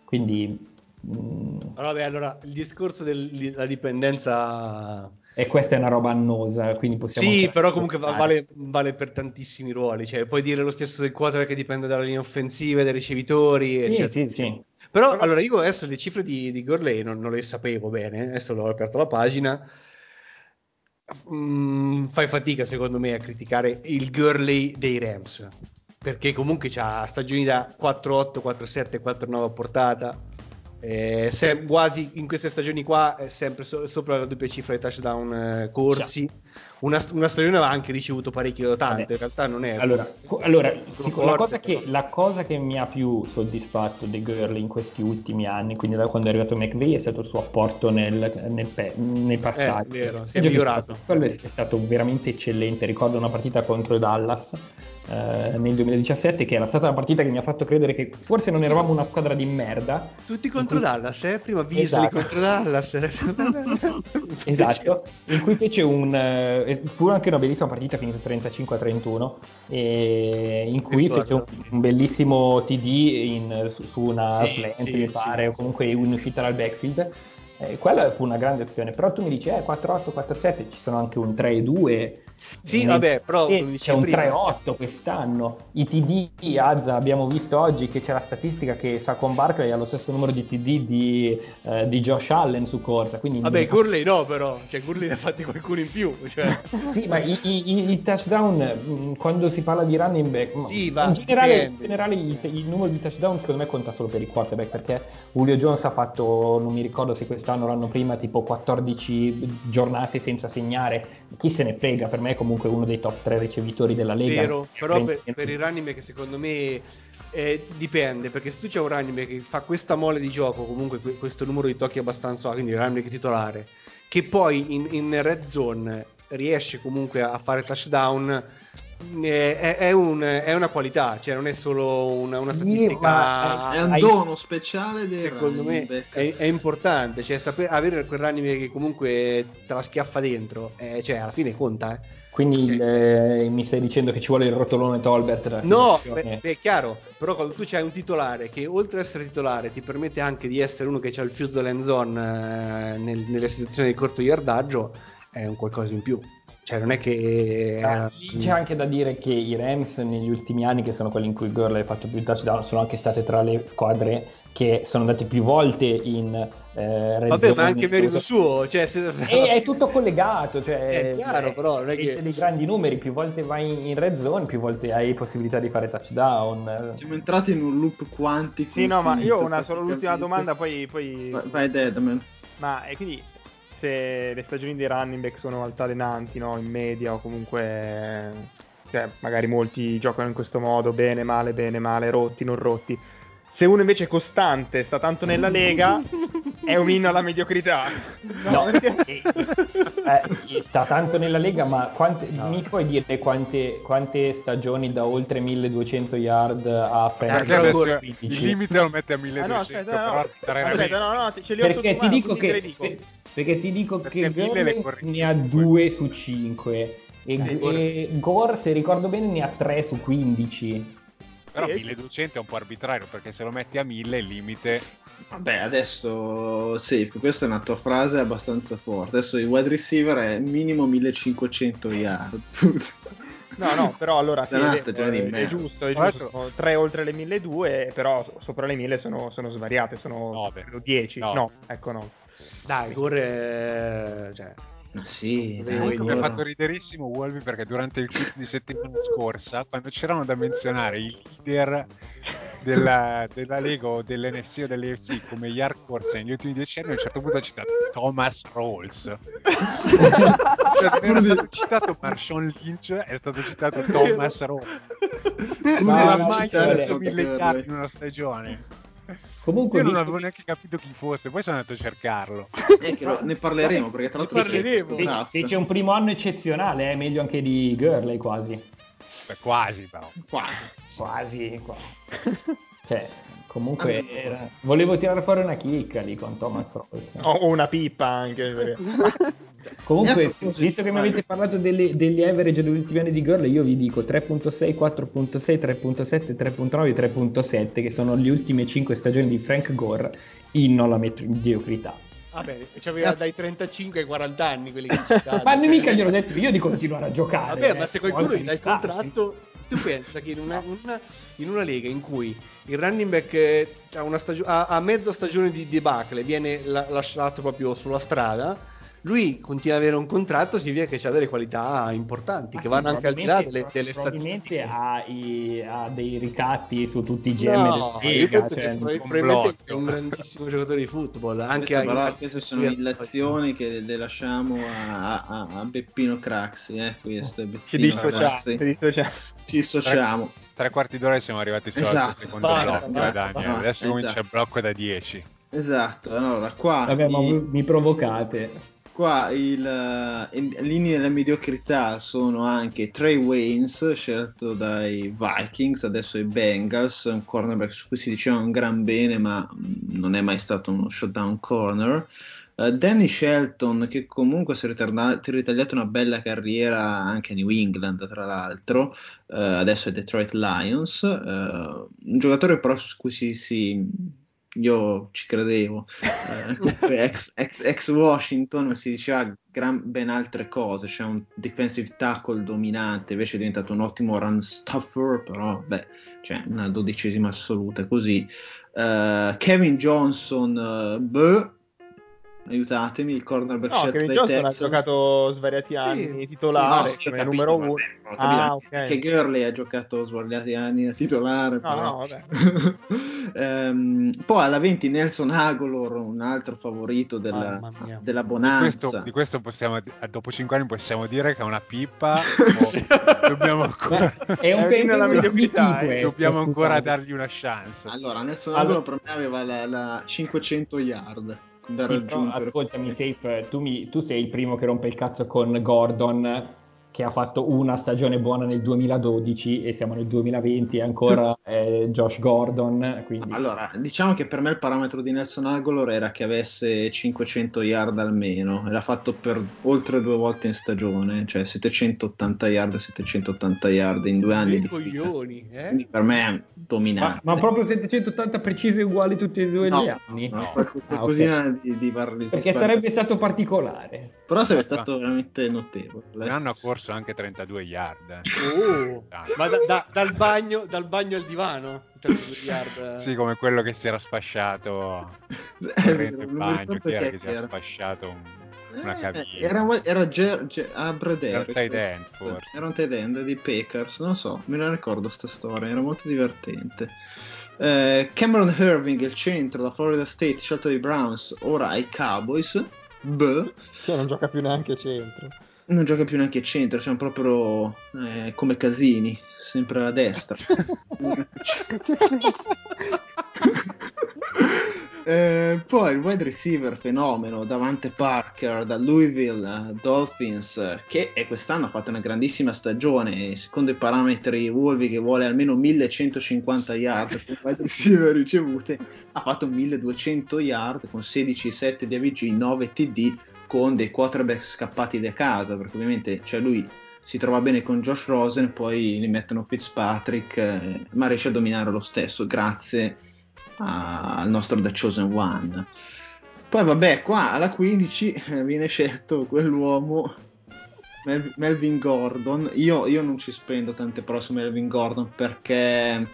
Quindi mm, Vabbè, allora il discorso della dipendenza. e questa è una roba annosa, quindi possiamo Sì, però comunque vale, vale per tantissimi ruoli. Cioè, puoi dire lo stesso del quarterback che dipende dalle linee offensive, dai ricevitori, Sì, eccetera. sì, sì. Però allora io adesso le cifre di, di Gurley non, non le sapevo bene, adesso l'ho aperto la pagina. Mm, fai fatica secondo me a criticare il Gurley dei Rams perché comunque c'ha stagioni da 4-8, 4-7, 4-9 a portata. Eh, se- quasi in queste stagioni qua è sempre so- sopra la doppia cifra di touchdown eh, corsi. Una, una stagione aveva anche ricevuto parecchio tanto, Vabbè. in realtà non è Allora, co- allora, sì, la, cosa che, la cosa che mi ha più soddisfatto di Gurley in questi ultimi anni, quindi da quando è arrivato McVeigh, è stato il suo apporto nel, nel, pe- nei passaggi. Eh, vero, si è migliorato. Quello è, stato veramente eccellente. Ricordo una partita contro Dallas eh, nel 2017, che era stata la partita che mi ha fatto credere che forse non eravamo una squadra di merda. Tutti contro cui- Dallas, eh? Prima Beasley Esatto. contro Dallas. Esatto, in cui fece un eh, fu anche una bellissima partita finita 35 a 31 e in cui fece un, un bellissimo TD in- su, su una Sì, slant sì, mi pare sì, o comunque sì, in uscita dal backfield Eh, quella fu una grande azione però tu mi dici eh 4-8 4-7 ci sono anche un 3-2 Sì, eh, vabbè, però, c'è un prima- 3-8 quest'anno i TD Azza abbiamo visto oggi che c'è la statistica che Saquon Barkley ha lo stesso numero di TD di, eh, di Josh Allen su corsa quindi Vabbè, Gurley no, però. Cioè, Gurley ne ha fatti qualcuno in più. Cioè. Sì, ma i, i- i- touchdown, mh, quando si parla di running back, Sì, va, in generale, in generale il, il numero di touchdown secondo me conta solo per i quarterback, perché Julio Jones ha fatto, non mi ricordo se quest'anno o l'anno prima, tipo 14 giornate senza segnare, chi se ne frega, per me è comunque uno dei top 3 ricevitori della Lega. Vero, però per, per i running back secondo me eh, dipende, perché se tu c'è un running back che fa questa mole di gioco, comunque que- questo numero di tocchi abbastanza, quindi il running back titolare, che poi in, in red zone riesce comunque a fare touchdown è, è, un, è, una qualità, cioè non è solo una, una Sì, statistica. ma È un Hai- dono speciale dei Secondo me è, è importante, cioè sapere, avere quel running back che comunque te la schiaffa dentro, eh, cioè alla fine conta. Eh. Quindi eh, mi stai dicendo che ci vuole il rotolone Tolbert? No, beh, è chiaro, però quando tu c'hai un titolare che oltre ad essere titolare ti permette anche di essere uno che ha il field goal zone eh, nel- nelle situazioni di corto yardaggio, è un qualcosa in più. Cioè non è che... Ah, lì c'è anche da dire che i Rams negli ultimi anni, che sono quelli in cui Gurley ha fatto più touchdown, sono anche state tra le squadre che sono andate più volte in eh, Vabbè, ma è anche merito suo, cioè se- E è tutto collegato, cioè È chiaro, però, non è che- dei grandi numeri, più volte vai in red zone, più volte hai possibilità di fare touchdown. Siamo entrati in un loop quantico. Sì, no, ma io ho una solo l'ultima domanda, poi... poi... Vai, vai Deadman. Ma e quindi se le stagioni dei running back sono altalenanti, no? In media o comunque... Cioè, magari molti giocano in questo modo, bene, male, bene, male, rotti, non rotti. Se uno invece è costante, sta tanto nella lega, è un inno alla mediocrità. No, eh, eh, sta tanto nella Lega, ma quante- mi puoi dire quante, quante stagioni da oltre 1200 yard ha Frank adesso Gore? il 15? limite lo mette a Ah, 1200, no, aspetta, no, no. Aspetta, no, no, ce li ho Perché ti mano, dico che, dico. per- perché ti dico Perché che corri ne ha cinque. 2 su 5 e, Eh, e Gore, se ricordo bene, ne ha 3 su 15. Però Sì. 1200 è un po' arbitrario perché se lo metti a 1000 il limite Vabbè, adesso safe, questa è una tua frase abbastanza forte. Adesso il wide receiver è minimo 1500 yard. No, no, però allora sì, È una è, è, merda. giusto, è giusto. Sono tre oltre le 1200, però so- sopra le 1000 sono, sono svariate, sono Nove. credo 10. No. No, ecco no. Dai, Gore è... Cioè, Ma sì, dai, Comunque mi ha fatto riderissimo Wolby perché durante il quiz di settimana scorsa, quando c'erano da menzionare i leader della, della Lega o dell'NFC o dell'AFC come yard corse negli ultimi dieci anni, a un certo punto ha citato Thomas Rawls. cioè, non era stato citato Marshawn Lynch, è stato citato Thomas Rawls. Non non mai perso mille yard in una stagione. Comunque, Io non avevo che- neanche capito chi fosse, poi sono andato a cercarlo. Eh, che lo- ne parleremo perché tra l'altro parleremo. se, se c'è un primo anno eccezionale, è meglio anche di Gurley quasi. Beh, quasi però. Quasi. Quasi, quasi. cioè, comunque, Allora. era- volevo tirare fuori una chicca lì con Thomas Rawls. O o una pippa anche. Comunque, visto che mi avete parlato delle- degli average degli ultimi anni di Gurley, io vi dico 3.6, 4.6, 3.7, 3.9 e 3.7, che sono le ultime 5 stagioni di Frank Gore, inno alla mediocrità. vabbè, c'aveva dai 35 ai 40 anni quelli che citate. Ma cioè. mica gliel'ho detto io di continuare a giocare. Vabbè, ma se qualcuno gli dà il contratto, tu pensa che in una, una- in una lega in cui il running back eh, ha, una stagio- ha- ha mezza stagione di debacle, viene la- lasciato proprio sulla strada, lui continua ad avere un contratto, significa che ha delle qualità importanti, Ma che sì, vanno anche al di là delle, delle probabilmente statistiche. ha, i- ha dei ricatti su tutti i GM No, io Lega. penso cioè, probabilmente è un grandissimo giocatore di football. Anche Queste, però, queste sono illazioni che le lasciamo a, a- a Beppino Craxi. Eh, Ci Bettino dissociamo. Craxi. Ci. Ci dissociamo. Tre quarti d'ora e siamo arrivati solo al Esatto. secondo Basta, blocco, basta, Daniel. basta. Adesso comincia Esatto. il blocco da 10. Esatto, allora qua, Vabbè, ma i- mi provocate. qua il, eh, in linee della mediocrità sono anche Trey Waynes, scelto dai Vikings, adesso i Bengals, un cornerback su cui si diceva un gran bene, ma non è mai stato uno shutdown corner. Eh, Danny Shelton, che comunque si è ritorna- ritagliato una bella carriera anche a New England, tra l'altro, eh, adesso è Detroit Lions, eh, un giocatore però su cui si, si- io ci credevo, eh, ex, ex- ex Washington si diceva gran, ben altre cose, c'è un defensive tackle dominante, invece è diventato un ottimo run stuffer, però beh, c'è una dodicesima assoluta così. Eh, Kevin Johnson, eh, boh, aiutatemi, il cornerback No, Kevin Johnson ha Texans. giocato svariati anni Sì, titolare, sì, sì, come capito, numero vabbè, uno. Ah, anche ok. Che Gurley ha giocato svariati anni da titolare, No, però. no, vabbè. Ehm, poi alla 20 Nelson Agolor, un altro favorito della, della Di bonanza. questo, di questo possiamo, dopo 5 anni possiamo dire che è una pippa dobbiamo ancora, È un pensiero di mediocrità, eh. dobbiamo ancora dargli una chance. Allora, Nelson Allora- Agolor per me aveva la, la 500 yard. Da Sì, però, raggiungere. ascoltami, Safe, tu, mi- tu sei il primo che rompe il cazzo con Gordon, che ha fatto una stagione buona nel 2012 e siamo nel 2020 e ancora è Josh Gordon, quindi... Allora, diciamo che per me il parametro di Nelson Aguilar era che avesse 500 yard almeno e l'ha fatto per oltre due volte in stagione, cioè 780 yard e 780 yard in due anni di coglioni, eh? Quindi per me è dominante. Ma, ma proprio 780 precise uguali tutti e due No, gli anni? no, No. Ah, ok. qualcosina di, di Perché sarebbe stato particolare. Però sarebbe stato veramente notevole. Un anno ha corso anche 32 yard. eh. Oh, Ah. ma da- da- dal, bagno, dal bagno al divano? 32 yard. Sì, come quello che si era sfasciato vero, in non mi bagno, chi era che si era sfasciato un- una Eh, cabina. Era, era Ger, Ger, ah, Brad Era un Eric. tight end, forse. Era un tight end di Packers, non so, me la ricordo sta storia, era molto divertente. Eh, Cameron Irving, il centro da Florida State, scelto dai Browns, ora ai Cowboys. Beh, Che non gioca più neanche centro. non gioca più neanche centro, siamo proprio eh, come Casini, sempre alla destra. Eh, poi il wide receiver fenomeno Davante Parker da Louisville eh, Dolphins eh, che quest'anno ha fatto una grandissima stagione secondo i parametri Wolvi che vuole almeno 1150 yard per wide receiver ricevute ha fatto 1200 yard con 16-7 di AVG 9 TD con dei quarterback scappati da casa perché ovviamente cioè lui si trova bene con Josh Rosen poi gli mettono Fitzpatrick eh, ma riesce a dominare lo stesso grazie al nostro The Chosen One. Poi vabbè, qua alla 15 eh, viene scelto quell'uomo Mel- Melvin Gordon. Io, io non ci spendo tante parole su Melvin Gordon perché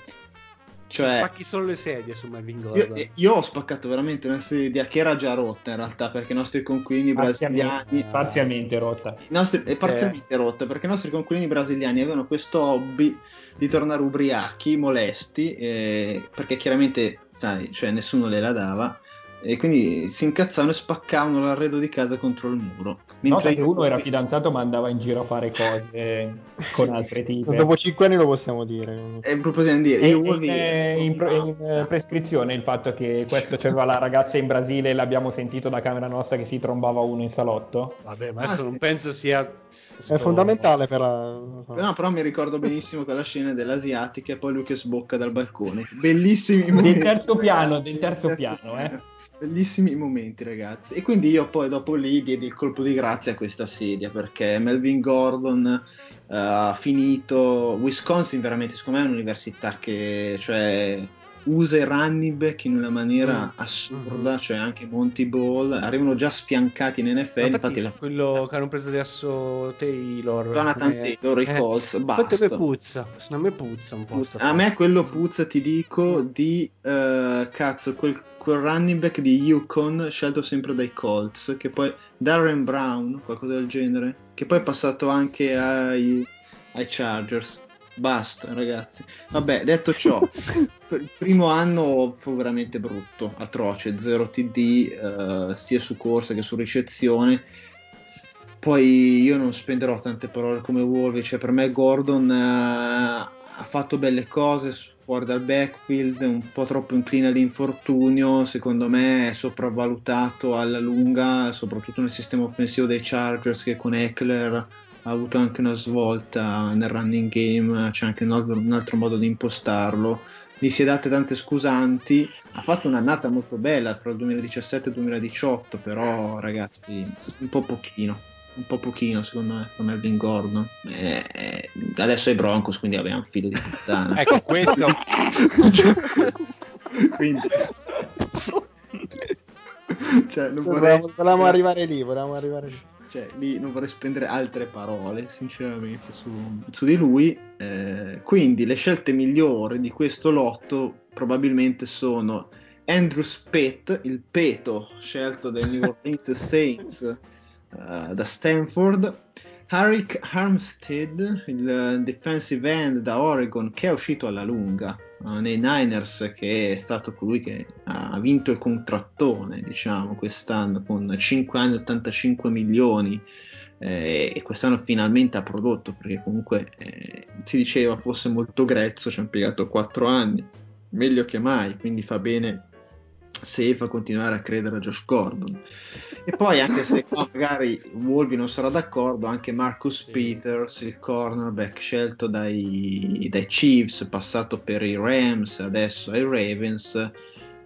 cioè Spacchi solo le sedie su Melvin io, Gordon. io ho spaccato veramente una sedia che era già rotta in realtà perché i nostri conquilini brasiliani Parzialmente, rotta. nostri, è parzialmente rotta perché i nostri conquilini brasiliani avevano questo hobby di tornare ubriachi, molesti, eh, perché chiaramente, sai, cioè nessuno le la dava, e quindi si incazzavano e spaccavano l'arredo di casa contro il muro. Nota che uno era fidanzato ma andava in giro a fare cose con altre tipe. Dopo 5 anni lo possiamo dire. È proprio da dire, io in, Wolvi- è in in, eh, prescrizione il fatto che questo c'aveva la ragazza in Brasile e l'abbiamo sentito da camera nostra che si trombava uno in salotto. Vabbè, ma adesso Ah, non sì. penso sia... È fondamentale per so. No, però mi ricordo benissimo quella scena dell'asiatica e poi lui che sbocca dal balcone. Bellissimi Del momenti. terzo piano, del terzo piano, eh. Bellissimi momenti, ragazzi. E quindi io poi dopo lì diedi il colpo di grazia a questa sedia perché Melvin Gordon eh, ha finito. Wisconsin, veramente, secondo me è un'università che cioè, usa i running back in una maniera Mm. assurda, cioè anche Monty Ball arrivano già sfiancati in NFL. Ma Infatti, infatti, la quello che hanno preso adesso Taylor Jonathan eh, Taylor, i eh, Colts, infatti a basta. me puzza a me puzza un po' sta A me quello puzza, ti dico, di eh, cazzo, quel, quel running back di Yukon scelto sempre dai Colts, che poi Darren Brown, qualcosa del genere, che poi è passato anche ai, ai Chargers. Basta, ragazzi. Vabbè, detto ciò, il primo anno fu veramente brutto, atroce, 0 TD, eh, sia su corsa che su ricezione. Poi io non spenderò tante parole come Wolvi, cioè per me Gordon eh, ha fatto belle cose fuori dal backfield, un po' troppo incline all'infortunio, secondo me è sopravvalutato alla lunga, soprattutto nel sistema offensivo dei Chargers che con Eckler ha avuto anche una svolta nel running game, c'è anche un altro, un altro modo di impostarlo. Gli si è date tante scusanti, ha fatto un'annata molto bella fra il 2017 e il 2018, però ragazzi, un po' pochino un po' pochino secondo me per Melvin Gordon Eh, eh, adesso è Broncos quindi abbiamo un filo di puttana Ecco, questo quindi cioè, non vorrei, Volevamo, volevamo arrivare lì, volevamo arrivare lì. Cioè, non vorrei spendere altre parole sinceramente su, su di lui. Eh, quindi le scelte migliori di questo lotto probabilmente sono Andrew Spett il peto scelto dai New Orleans Saints eh, da Stanford Harrick Armstead il eh, defensive end da Oregon che è uscito alla lunga eh, nei Niners che è stato colui che ha vinto il contrattone diciamo quest'anno con 5 anni 85 milioni eh, e quest'anno finalmente ha prodotto perché comunque eh, si diceva fosse molto grezzo ci ha impiegato 4 anni meglio che mai quindi fa bene safe a continuare a credere a Josh Gordon. E poi, anche se qua magari Wolvi non sarà d'accordo, anche Marcus Sì. Peters, il cornerback scelto dai, dai Chiefs, passato per i Rams, adesso ai Ravens,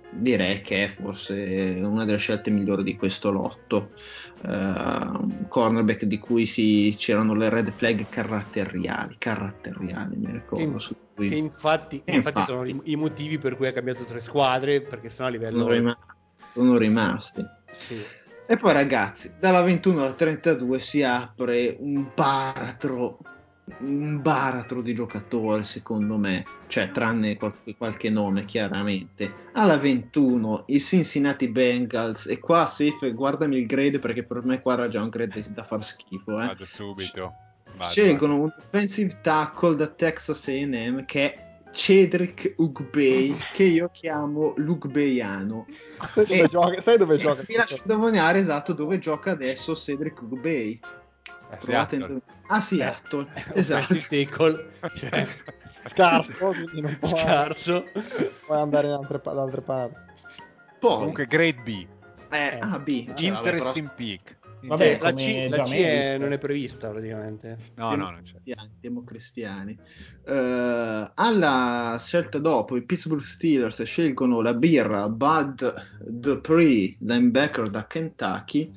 direi che è forse una delle scelte migliori di questo lotto. Un cornerback di cui si, c'erano le red flag caratteriali, caratteriali mi ricordo. Cui Che infatti, infatti infatti. sono i, i motivi per cui ha cambiato tre squadre, perché sennò a livello... sono, rima- sono rimasti. Sì. E poi ragazzi, dalla 21 alla 32 si apre un baratro, un baratro di giocatori secondo me, cioè tranne qualche, qualche nome chiaramente. Alla 21 i Cincinnati Bengals e qua Safe guardami il grade perché per me qua era già un grade da far schifo. Eh. Vado subito. Scelgono un offensive tackle da Texas A&M che è Cedric Ugbei che io chiamo Lugbeiano. Sai dove E- gioca? Sai dove gioca? Vi lascio indovinare esatto dove gioca adesso Cedric Ugbei. Eh, Provate a Seattle. indovinare. Ah, Seattle. Eh, esatto. tackle, cioè, Scarso, quindi non può, scarso. puoi andare in altre, da altre parti. Poi, Comunque grade B. eh, ah, B. Cioè, vabbè, Interesting pick. Vabbè, Cioè, la C, la C è- non è prevista praticamente. No, no, non c'è. cristiani, democristiani. Eh, alla scelta dopo, i Pittsburgh Steelers scelgono la birra Bud Dupree, linebacker da Kentucky.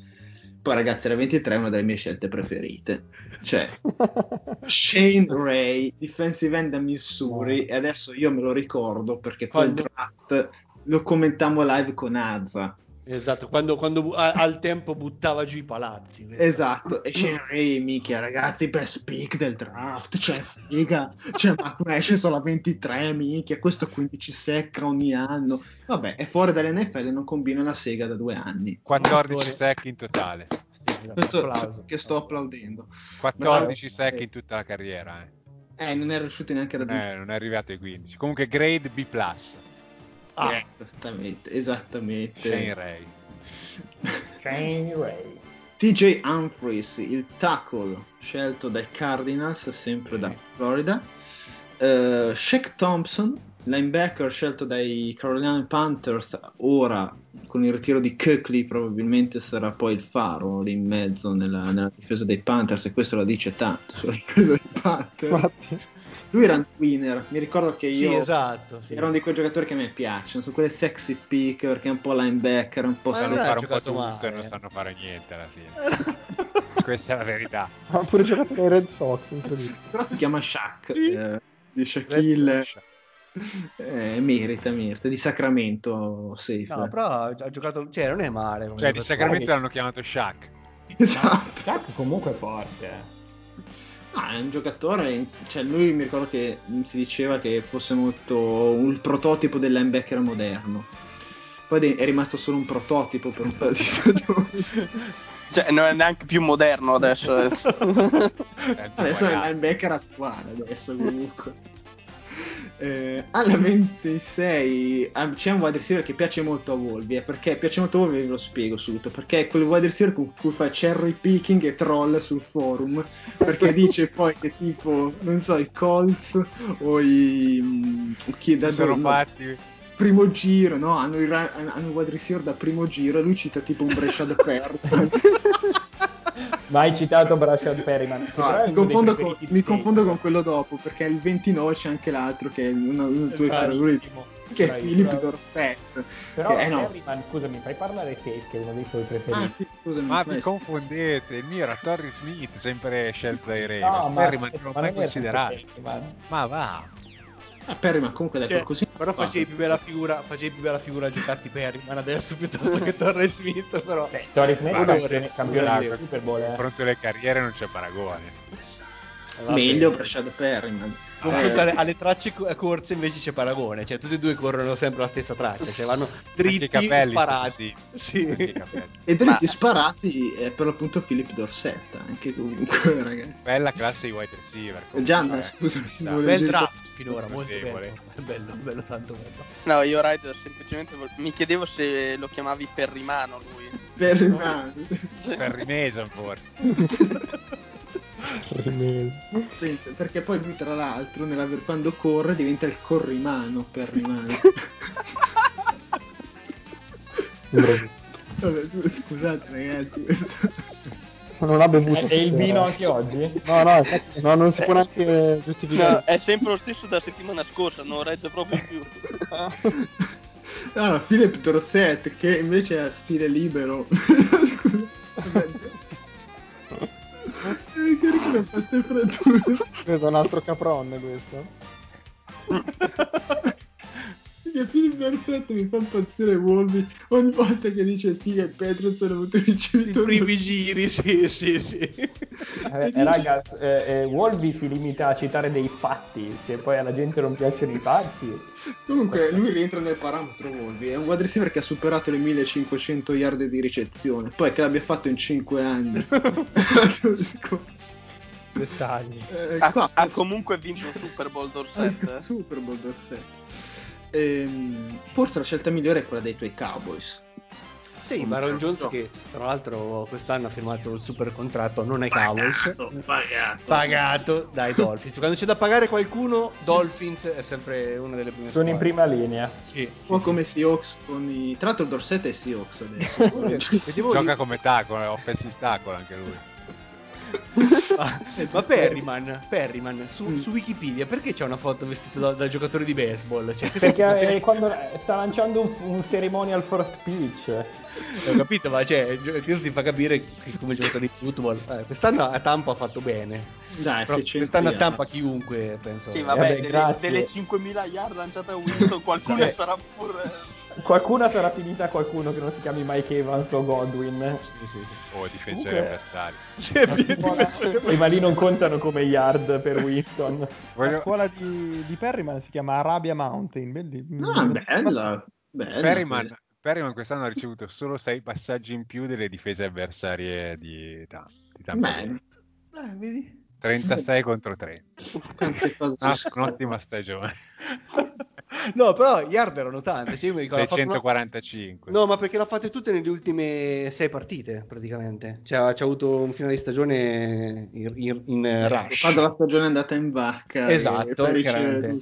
Poi, ragazzi, la 23 è una delle mie scelte preferite. Cioè, Shane Ray, defensive end da Missouri, e adesso io me lo ricordo perché quel draft lo commentammo live con Azza. Esatto, quando, quando a- al tempo buttava giù i palazzi. Esatto, e Shane Ray, mica ragazzi, best pick del draft, cioè figa, cioè ma esce solo a 23, mica, questo 15 secca ogni anno, vabbè, è fuori dall'NFL e non combina una sega da due anni, 14 sec in totale. Sì, esatto, questo applauso. che sto applaudendo, 14 Bravo. sec in tutta la carriera. Eh. eh, non è riuscito neanche a Non, raggiungere, è, non è arrivato ai 15. Comunque grade B+. Ah, esattamente, esattamente, Shane Ray. Shane Ray. TJ Humphries, il tackle scelto dai Cardinals, sempre da Florida. Uh, Shaq Thompson, linebacker scelto dai Carolina Panthers, ora con il ritiro di Kirkley probabilmente sarà poi il faro lì in mezzo nella, nella difesa dei Panthers e questo la dice tanto sulla difesa dei Panthers. Lui era un winner, mi ricordo che sì, io esatto. Sì. era uno di quei giocatori che a me piacciono, sono quelle sexy pick perché è un po' linebacker, un po' Sanno fare un po' tutto male. e non sanno fare niente alla fine. Questa è la verità. ha pure giocato nei Red Sox, incredibile. però si chiama Shaq Sì. eh, di Shaquille eh, merita merita di Sacramento safe No, però ha giocato, cioè non è male. come Cioè, di. Sacramento l'hanno chiamato Shaq. esatto Shaq comunque è forte. Ah, è un giocatore cioè lui mi ricordo che si diceva che fosse molto il prototipo del linebacker moderno poi è rimasto solo un prototipo per un paio di stagioni Cioè, non è neanche più moderno adesso. eh. Adesso è il linebacker attuale, adesso comunque. Eh, alla 26 ah, c'è un wide receiver che piace molto a Wolvi eh, perché piace molto a Wolvi ve lo spiego subito perché è quel wide receiver con cui fa cherry picking e troll sul forum perché dice poi che tipo non so i Colts o i mm, chi da sono no, fatti. Primo giro no hanno i ra- hanno il wide receiver da primo giro e lui cita tipo un Brescia da persa Ma hai citato Brashad Perryman. No, è mi confondo, con, mi confondo con quello dopo perché il 29 c'è anche l'altro che è uno, uno dei tuoi favoriti che è. Philip Dorset Però che, eh, no. Perryman, scusami, fai parlare Safe che è uno dei suoi preferiti. ah sì scusami Ma vi confondete, il mio era Torrey Smith, sempre scelto dai Ravens. No, ma, Perryman non l'ho ma mai considerato. Ma va. Ah, Perry ma comunque dai Cioè, così però facevi più bella figura, facevi più bella figura a giocarti Perryman adesso piuttosto che Torre Smith, però. Beh, Torrey Smith è campione, di Super Bowl. A eh. fronte alle carriere non c'è paragone. Eh, meglio Brashad Perryman Con Eh, alle tracce co- corse invece c'è paragone, cioè tutti e due corrono sempre la stessa traccia, cioè vanno dritti capelli sparati. Sì. Capelli. e dritti Ma- sparati è per l'appunto Philip Dorset anche comunque ragazzi Bella classe di wide receiver. Gianna eh. scusami volevo Bel dire- draft finora, molto bello. Bello, bello, tanto bello. No, io Ryder semplicemente vol- mi chiedevo se lo chiamavi Perrimano lui. Perryman Perry Mason forse. Perché poi lui tra l'altro nella- quando corre diventa il corrimano Perryman Vabbè, scusate ragazzi. Non ha bevuto. E il vino anche oggi? No, no, infatti, no, non si può neanche giustificare. No, è sempre lo stesso della settimana scorsa, non regge proprio più. No, no, Philip Dorset che invece ha stile libero. Scusa. Eh, Che ricordo fa ste freddure. Questo è un altro capron questo. Perché Philip Dorset mi fa impazzire Wolby ogni volta che dice figa e Patriots hanno avuto I ricevitore. primi giri, sì, sì, sì. Eh, eh, raga, eh, eh, Wolby si limita a citare dei fatti, se poi alla gente non piacciono i fatti. Comunque lui rientra nel parametro Wolby, è un wide receiver che ha superato le 1500 yard di ricezione, poi che l'abbia fatto in 5 anni. Dettagli. Eh, Ha, ha comunque vinto un Super Bowl Dorset. eh. Super Bowl Dorset. Ehm, forse la scelta migliore è quella dei tuoi Cowboys. Sì, Baron Jones che tra l'altro quest'anno ha firmato il super contratto, non è Cowboys. pagato. Pagato dai Dolphins. Quando c'è da pagare qualcuno, Dolphins è sempre una delle prime Sono in squadre. prima linea. Sì, Un po' come Seahawks con i... Tra l'altro Dorset è Seahawks adesso. Gioca io- come tackle, offensive tackle anche lui. Ma, ma Perryman, Perryman su, su Wikipedia perché c'è una foto vestito da, da giocatore di baseball? Cioè, Perché eh, quando sta lanciando un, un ceremonial first pitch. Ho capito, ma cioè, questo ti fa capire che come giocatore di football. eh, quest'anno a Tampa ha fatto bene. Dai, Però 600 quest'anno a. Tampa chiunque, penso. Sì, eh, vabbè, Vabbè, delle, delle 5.000 yard lanciate a Winston, qualcuno sarà pure... Qualcuna sarà finita a qualcuno che non si chiami Mike Evans o Godwin. Sì, sì, sì. O difensori Comunque- avversari. Cioè, difensore- E ma lì non contano come yard per Winston. La Voglio... scuola di, di Perryman si chiama Arabia Mountain. Bellissima. No, bella. bella Perryman. Perryman quest'anno ha ricevuto solo 6 passaggi in più delle difese avversarie di, Ta- di Tampa Bay. Beh, Eh, vedi? 36 contro 3. quante cose Ah, un'ottima stagione. No, però yard erano tante. Cioè, io mi ricordo, ha fatto una- 645. No, ma perché l'ha fatte tutte nelle ultime sei partite, praticamente. Cioè, c'ha avuto un finale di stagione in, in- in rush. Quando la stagione è andata in vacca. Esatto, chiaramente.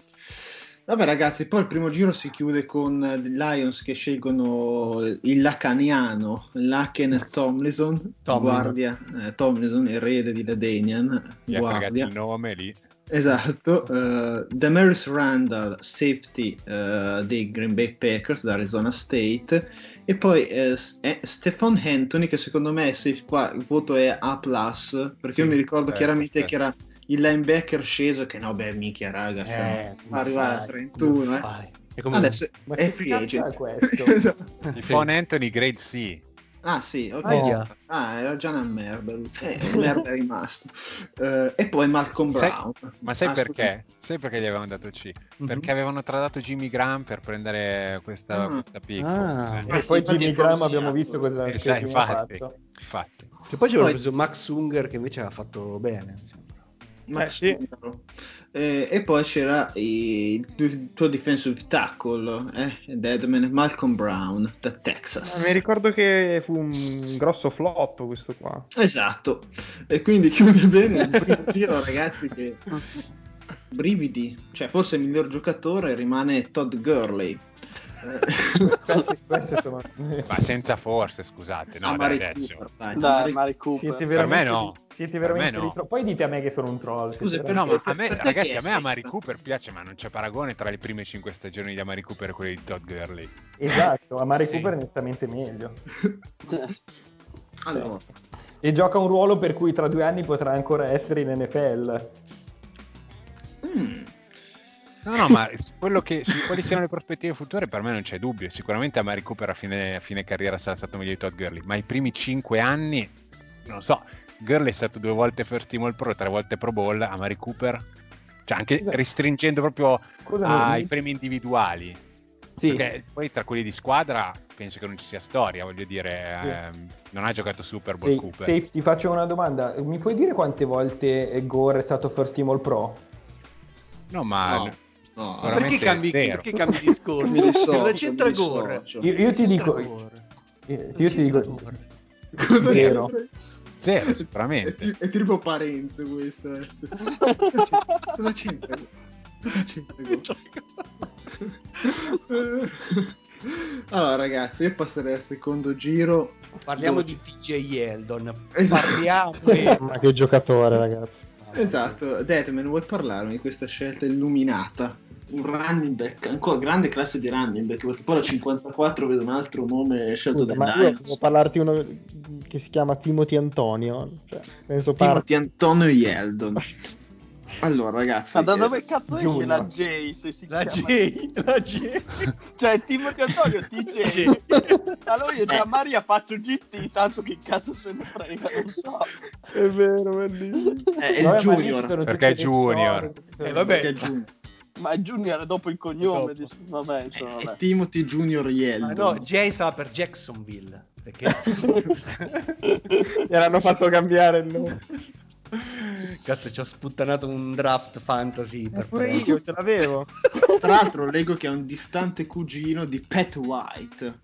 Vabbè ragazzi, poi il primo giro si chiude con i Lions che scelgono il lacaniano, Laken Tomlinson, Tomlinson. guardia, eh, Tomlinson, erede di Ladanian, ha guardia. il nome lì. Esatto, uh, Damaris Randall, safety eh, dei Green Bay Packers da Arizona State, e poi eh, S- eh, Stefan Anthony, che secondo me se qua il voto è A, perché io Sì, mi ricordo certo, chiaramente certo. che era il linebacker sceso, che no, beh, minchia, raga, cioè, Eh, fa arrivare a fai, 31. come eh. E Adesso Ma è free agent. è questo? Esatto. Fon Anthony Grade C. Ah sì, ok. Aia. Ah, era già una merda. Eh, merda è rimasto. Eh, e poi Malcolm Sai- Brown. Ma sai Ah, perché? Sai perché gli avevano dato C? Mhm. Perché avevano tradato Jimmy Graham per prendere questa, Ah. questa pick. Ah. Eh, E poi Jimmy Graham abbiamo visto cosa eh, sai, infatti, fatto. infatti. Che poi ci avevano Poi- preso Max Unger che invece ha fatto bene. Ma Eh, sì. Sungaro. Eh, e poi c'era il tu- tuo defensive tackle, eh, Deadman, Malcolm Brown da Texas. Mi ricordo che fu un grosso flop questo qua. Esatto, e quindi chiude bene il primo giro, ragazzi. Che brividi, cioè, forse il miglior giocatore rimane Todd Gurley. Sono... Ma senza forse, scusate. No, dai, Amari adesso. Cooper, dai. Dai, Amari- Mari Cooper. Siete Per me no. siete Per veramente me no. ritro- Poi dite a me che sono un troll. Scusa, veramente- No, ma a me, ragazzi, a me Amari? Cooper piace, ma non c'è paragone tra le prime 5 stagioni di Amari Cooper e quelle di Todd Gurley. Esatto, a Mari Sì. Cooper è nettamente meglio. Allora, E gioca un ruolo per cui tra due anni potrà ancora essere in NFL. mm, No, no, ma su quello che, su quali siano le prospettive future per me non c'è dubbio. Sicuramente Amari Cooper a fine, a fine carriera sarà stato meglio di Todd Gurley, ma i primi 5 anni, non so, Gurley è stato due volte first team all pro, tre volte pro bowl, Amari Cooper, cioè anche Scusa. restringendo proprio ai mi- premi individuali. Sì, Perché poi tra quelli di squadra penso che non ci sia storia, voglio dire, Sì. ehm, non ha giocato Super Bowl sì, Cooper. Safe, ti faccio una domanda. Mi puoi dire quante volte Gore è stato first team all pro? No, ma no, no, perché cambi, perché cambi discorso? Mi dissocio, Cosa c'entra Gore? Io, io ti dico... C'entra Gore? Io, io ti dico... Cosa Zero. Zero, È, sicuramente. ti- è tipo Parenze questo adesso. Cosa c'entra? Cosa c'entra? Cosa c'entra? Allora, ragazzi, io passerei al secondo giro. Parliamo Dove- di TJ Eldon. Esatto. Parliamo di... Ma che giocatore, ragazzi. Esatto, Deadman, vuoi parlarmi di questa scelta illuminata? Un running back, ancora grande classe di running back, perché poi alla 54 vedo un altro nome scelto dai ma io devo parlarti uno che si chiama Timothy Antonio. Cioè, penso par- Timothy Antonio Yeldon. Allora, ragazzi, Ma da eh, dove cazzo esce la J se si La chiama? J, la J. Cioè Timothy Antonio TJ. allora io già Eh. Maria faccio GT, tanto che cazzo se ne frega, non so. È vero, bellissimo. è il Vabbè, ma lì ci Junior. Perché è Junior. storie, le- Eh, vabbè. perché è Junior. Ma è Junior è dopo il cognome. Dopo. di- Vabbè, insomma, È vabbè. Timothy Junior Ma Yeldon. no, J stava per Jacksonville. Perché... Gliel'hanno fatto cambiare il nome. Cazzo, ci ho sputtanato un draft fantasy per Pure io ce l'avevo. Tra l'altro leggo che è un distante cugino di Pat White,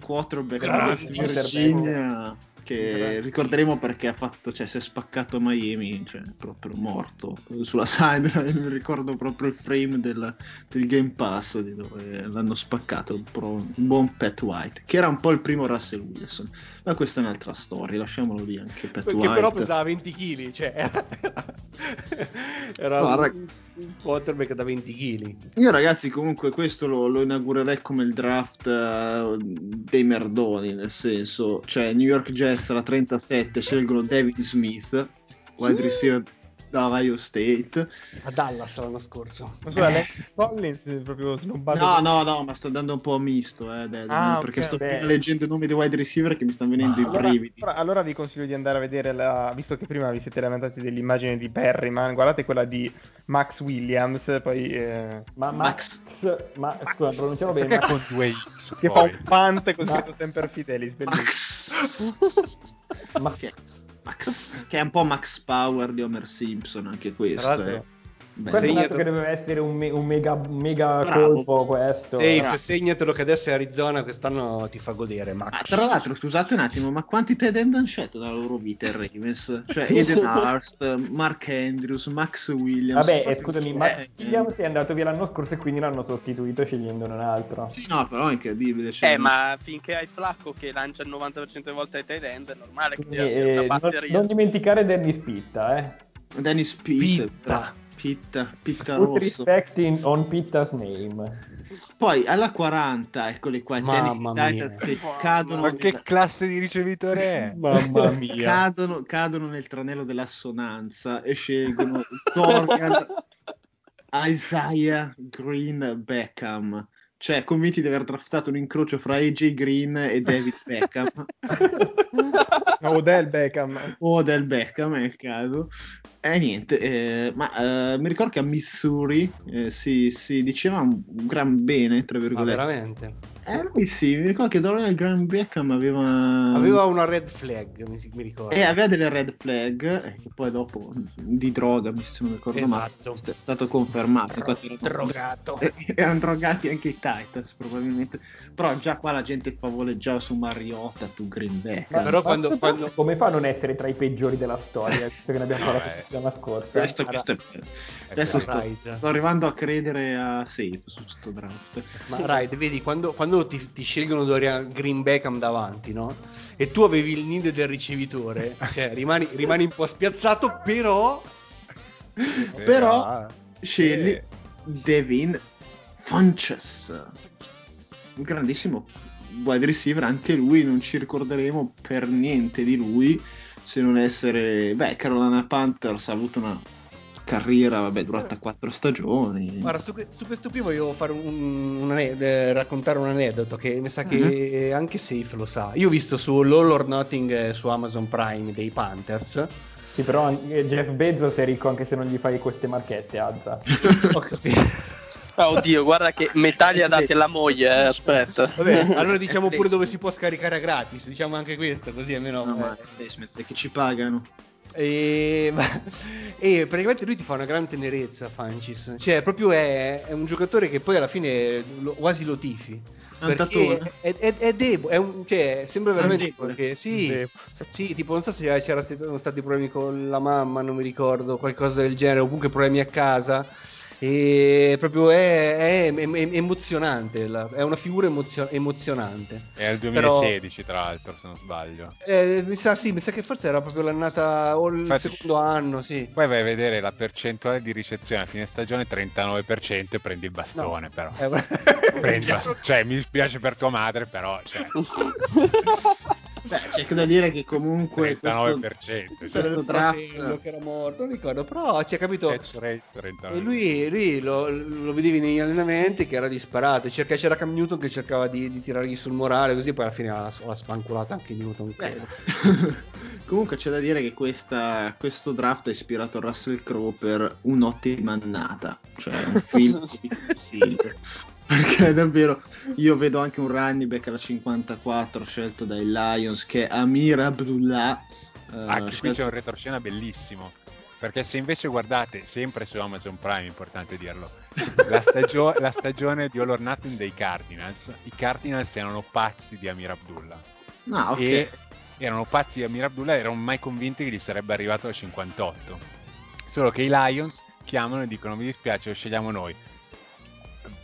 quarterback Virginia, che ricorderemo perché ha fatto, cioè si è spaccato a Miami, cioè proprio morto sulla sideline, mi ricordo proprio il frame del, del Game Pass di dove l'hanno spaccato, un buon Pat White, che era un po' il primo Russell Wilson, ma questa è un'altra storia, lasciamolo lì anche Pat Che White. però pesava 20 kg, cioè era, era un, rag- un quarterback da 20 kg. Io ragazzi comunque questo lo, lo inaugurerei come il draft eh, dei merdoni, nel senso, cioè New York Jets alla 37 scelgono David Smith, wide receiver da Ohio State. A Dallas l'anno scorso. Ma scusa, lei Collins è proprio snobbato. No, no, no, ma sto andando un po' a misto, eh, Dead, Ah, perché ok, sto beh. leggendo i nomi dei wide receiver che mi stanno venendo i Allora, brividi. allora- allora vi consiglio di andare a vedere la. Visto che prima vi siete lamentati dell'immagine di Perryman, guardate quella di Max Williams. Poi eh, Ma Max. Max, ma scusa, pronunciamo bene. Max- con due X che fa poi? un punt con Ma- scritto sempre Fidelis. Bellissimo. Max. Ma- che, Max, che è un po' Max Power di Homer Simpson, anche questo. Tra l'altro- eh. Beh, Questo altro che doveva essere un, me- un mega, mega colpo questo. Safe, bravo. segnatelo che adesso è Arizona, quest'anno ti fa godere, Max. Ah, tra l'altro, scusate un attimo, ma quanti tight end hanno scelto dalla loro vita il Ravens? Cioè Eden Hurst, Mark Andrews, Max Williams. Vabbè, eh, scusami, Max eh, Williams è andato via l'anno scorso e quindi l'hanno sostituito scegliendone un altro. Sì, no, però è incredibile. cioè, Eh, ma finché hai Flacco che lancia il 90% delle volte ai tight end, è normale che ti abbia eh, una non, batteria. non dimenticare Dennis Pitta, eh. Dennis Pitt, Pitta. Pitta, Pitta Put Rosso. respect in- on Pitta's name. Poi alla 40, eccoli qua, Mamma. Titans che cadono, Ma che classe di ricevitore è? Mamma mia. cadono, cadono nel tranello dell'assonanza e scelgono Dorian Isaiah Green Beckham. Cioè, convinti di aver draftato un incrocio fra AJ Green e David Beckham. No, Odell Beckham. o del Beckham è il caso. E niente, eh, ma eh, mi ricordo che a Missouri eh, si, si diceva un gran bene, tra Ma virgolette. veramente? Eh, lui sì, mi ricordo che Dorian Graham Beckham aveva... Aveva una red flag, mi, ricordo. E aveva delle red flag, eh, che poi dopo di droga, mi- se non ricordo Esatto. male, è stato confermato. infatti erano- Drogato. eh, erano drogati anche i Titans probabilmente, però già qua la gente favoleggiava su Mariota, tu Green Beckham. Però quando- quando- Come fa a non essere tra i peggiori della storia, visto che ne abbiamo No, parlato eh. la settimana scorsa? Questo, questo è... Adesso sto, sto arrivando a credere a Safe su questo draft. Ma Ride, vedi, quando, quando ti, ti scelgono Dorian Green Beckham davanti, no? E tu avevi il need del ricevitore, cioè rimani, rimani un po' spiazzato, però... Però scegli Eh. Devin Funches, un grandissimo wide receiver, anche lui non ci ricorderemo per niente di lui se non essere... Beh, Carolina Panthers ha avuto una carriera, vabbè, durata quattro stagioni. Guarda, su, su questo qui voglio fare un, un ane- eh, raccontare un aneddoto che mi sa che anche Safe lo sa. Io ho visto su L'All or Nothing eh, su Amazon Prime dei Panthers. Sì, però anche Jeff Bezos è ricco anche se non gli fai queste marchette, Azza. Ho capito. Ah, oddio, guarda che metà ha dati alla moglie, eh, aspetta. Vabbè, allora diciamo pure dove si può scaricare a gratis, diciamo anche questo, così almeno... No, eh, ma che ci pagano. E, e praticamente lui ti fa una gran tenerezza, Fancis. Cioè, proprio è, è un giocatore che poi alla fine lo- quasi lo tifi. È Perché è, è, è debole, cioè, sembra veramente debole. perché sì, sì, tipo non so se c'erano stati problemi con la mamma, non mi ricordo, qualcosa del genere, o comunque problemi a casa. E proprio è, è- è emozionante, la- è una figura emozio- emozionante. È il Però- 2016, tra l'altro, se non sbaglio. Eh, mi sa, sì, mi sa che forse era proprio l'annata o il Infatti- secondo anno, sì. Poi vai a vedere la percentuale di ricezione a fine stagione 39% e prendi il bastone, però. Eh, Prendi bastone. Cioè, mi dispiace per tua madre, però, cioè, c'è che da dire che comunque questo, 39%. Sì, c'era questo draft- che era morto, non ricordo, però ci ha capito. catch rate 39%. E lui, lui lo, lo vedevi negli allenamenti che era disparato. Cerca- c'era Cam Newton che cercava di, di tirargli sul morale, così poi alla fine l'ha, l'ha spanculata anche Newton. credo. Comunque c'è da dire che questa- questo draft ha ispirato a Russell Crowe per un'ottima annata, cioè un film. Perché davvero io vedo anche un running back alla 54 scelto dai Lions che è Amir Abdullah. eh, Anche qui scelto- c'è un retroscena bellissimo. Perché se invece guardate, sempre su Amazon Prime, importante dirlo, la, stagio- la stagione di All or Nothing dei Cardinals, i Cardinals erano pazzi di Amir Abdullah. Ah, ok. E erano pazzi di Amir Abdullah e erano mai convinti che gli sarebbe arrivato al 58. Solo che i Lions chiamano e dicono mi dispiace, lo scegliamo noi.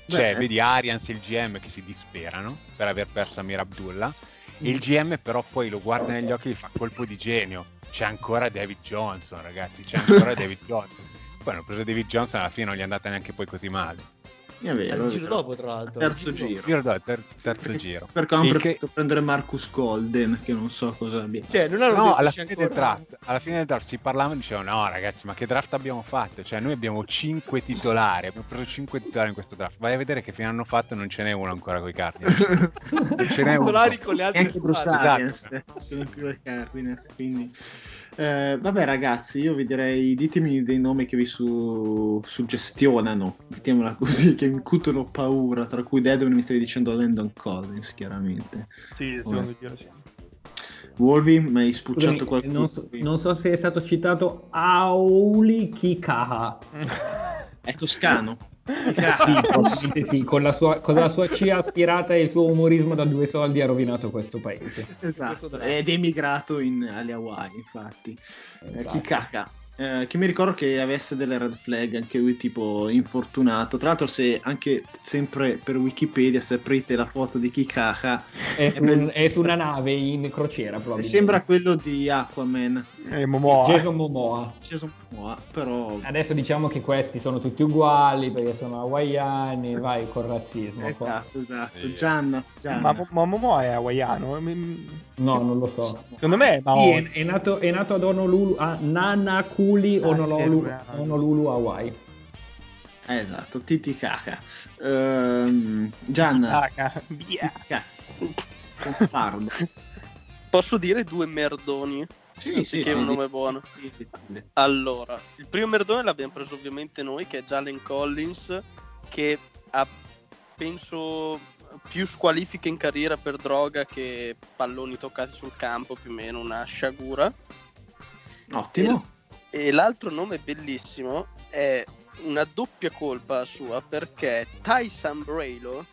Cioè, Beh. vedi Arians e il GM che si disperano per aver perso Amir Abdullah. E il GM però poi lo guarda negli occhi e gli fa colpo di genio. C'è ancora David Johnson, ragazzi, c'è ancora David Johnson. Poi hanno preso David Johnson, alla fine non gli è andata neanche poi così male. È vero, il giro dopo, tra l'altro. Terzo Il giro giro. Io lo do, terzo, terzo giro. Perché hanno Il che- preferito prendere Marcus Golden, che non so cosa abbia. dopo. Cioè, non hanno No, detto alla fine, del ancora- draft, alla fine del draft si parlavano e dicevano no ragazzi ma che draft abbiamo fatto? Cioè noi abbiamo 5 titolari, abbiamo preso 5 titolari in questo draft. Vai a vedere che fine hanno fatto non ce n'è uno ancora con i Cardinals. Non ce n'è uno. Titolari con le altre squadre. Esatto. sono più ai Cardinals quindi eh, vabbè ragazzi io vi direi ditemi dei nomi che vi su- suggestionano mettiamola così che incutono paura tra cui Deadman mi stavi dicendo Landon Collins chiaramente Sì, secondo giro sì. Wolvi mi hai spucciato qualcuno non, so, non so se è stato citato Auli Kikaha. è toscano Sì, sì, con la, sua, con la sua C aspirata e il suo umorismo da due soldi ha rovinato questo paese. esatto. Ed è emigrato in, alle Hawaii infatti. Eh, Esatto. Kikaka eh, che mi ricordo che avesse delle red flag anche lui tipo infortunato tra l'altro se anche sempre per Wikipedia se aprite la foto di Kikaka È, È su, bello. è su una nave in crociera, probabilmente. sembra quello di Aquaman E Momoa. Jason Momoa. Jason Momoa, però Adesso diciamo che questi sono tutti uguali perché sono hawaiani, vai col razzismo. esatto esatto Sì. Gianna, Gianna. Ma, ma Momoa è hawaiano? No, non lo so. Secondo me è Sì, Maori. è, è nato, è nato ad Honolulu, a Nanakuli, Ah, Honolulu, sì, è Honolulu, Hawaii. Esatto Titicaca Ehm, Gianna Ah, via. Titicaca. Posso dire due merdoni? sì, Anziché un nome buono. Sì, sì, sì. Allora, il primo merdone l'abbiamo preso ovviamente noi, che è Jalen Collins, che ha, penso, più squalifiche in carriera per droga che palloni toccati sul campo, più o meno una sciagura. ottimo E l'altro nome bellissimo è una doppia colpa sua perché Ty Sambrailo,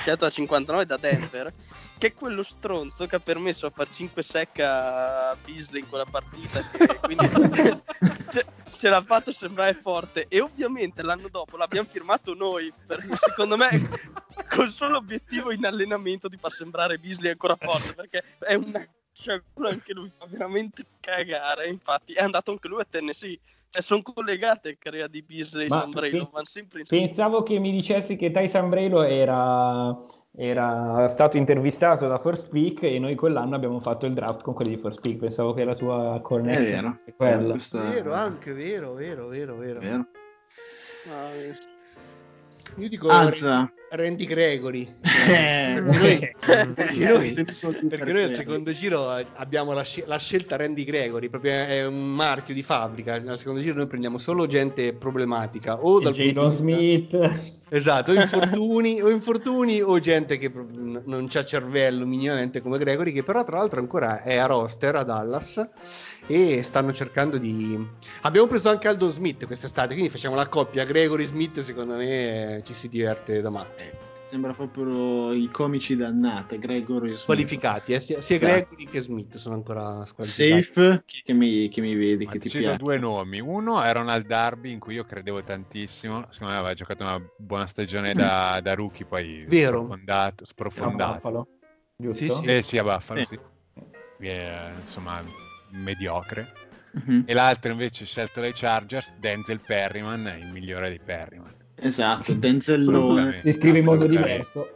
scelto a 59 da Denver, che è quello stronzo che ha permesso a far 5 sec a Beasley in quella partita, e quindi ce, ce l'ha fatto sembrare forte. E ovviamente l'anno dopo l'abbiamo firmato noi, perché secondo me col solo obiettivo in allenamento di far sembrare Beasley ancora forte, perché è una sciagura anche lui, fa veramente cagare. Infatti è andato anche lui a Tennessee. Cioè, sono collegate le carriera di Beasley e Ma Sombrero, pens- vanno sempre insieme. Pensavo che mi dicessi che Ty Sambrelo era, era stato intervistato da First Peak e noi quell'anno abbiamo fatto il draft con quelli di First Peak. Pensavo che la tua è connection vero fosse quella. Questa- Vero, anche vero, vero, vero, vero. vero. Ah. Io dico Anza Randy Gregory. Eh, Noi- perché noi- Perché noi al secondo giro abbiamo la, sci- la scelta Randy Gregory, proprio è un marchio di fabbrica. Al secondo giro noi prendiamo solo gente problematica o dal punto Jadon di vista- Smith. Esatto, o infortuni, o infortuni o gente che non c'ha cervello minimamente come Gregory, che però tra l'altro ancora è a roster a Dallas e stanno cercando di... Abbiamo preso anche Aldo Smith quest'estate, quindi facciamo la coppia Gregory-Smith, secondo me ci si diverte da matti. Sembra proprio i comici dannate, Gregory Smith. Squalificati, eh? sia, sia Dai. Gregory che Smith sono ancora squalificati. Safe, chi che mi, che mi vedi, Ma che ti piace. due nomi. Uno è Ronald Darby, in cui io credevo tantissimo. Secondo me aveva giocato una buona stagione da, da rookie, poi Vero. sprofondato. Sprofondato. Buffalo, giusto? Sì, sì. Eh sì, a Buffalo, Sì. sì. Eh, insomma, mediocre. Mhm. E l'altro invece scelto dai Chargers, Denzel Perryman, il migliore dei Perryman. Esatto, Denzellone. Si scrive in modo diverso.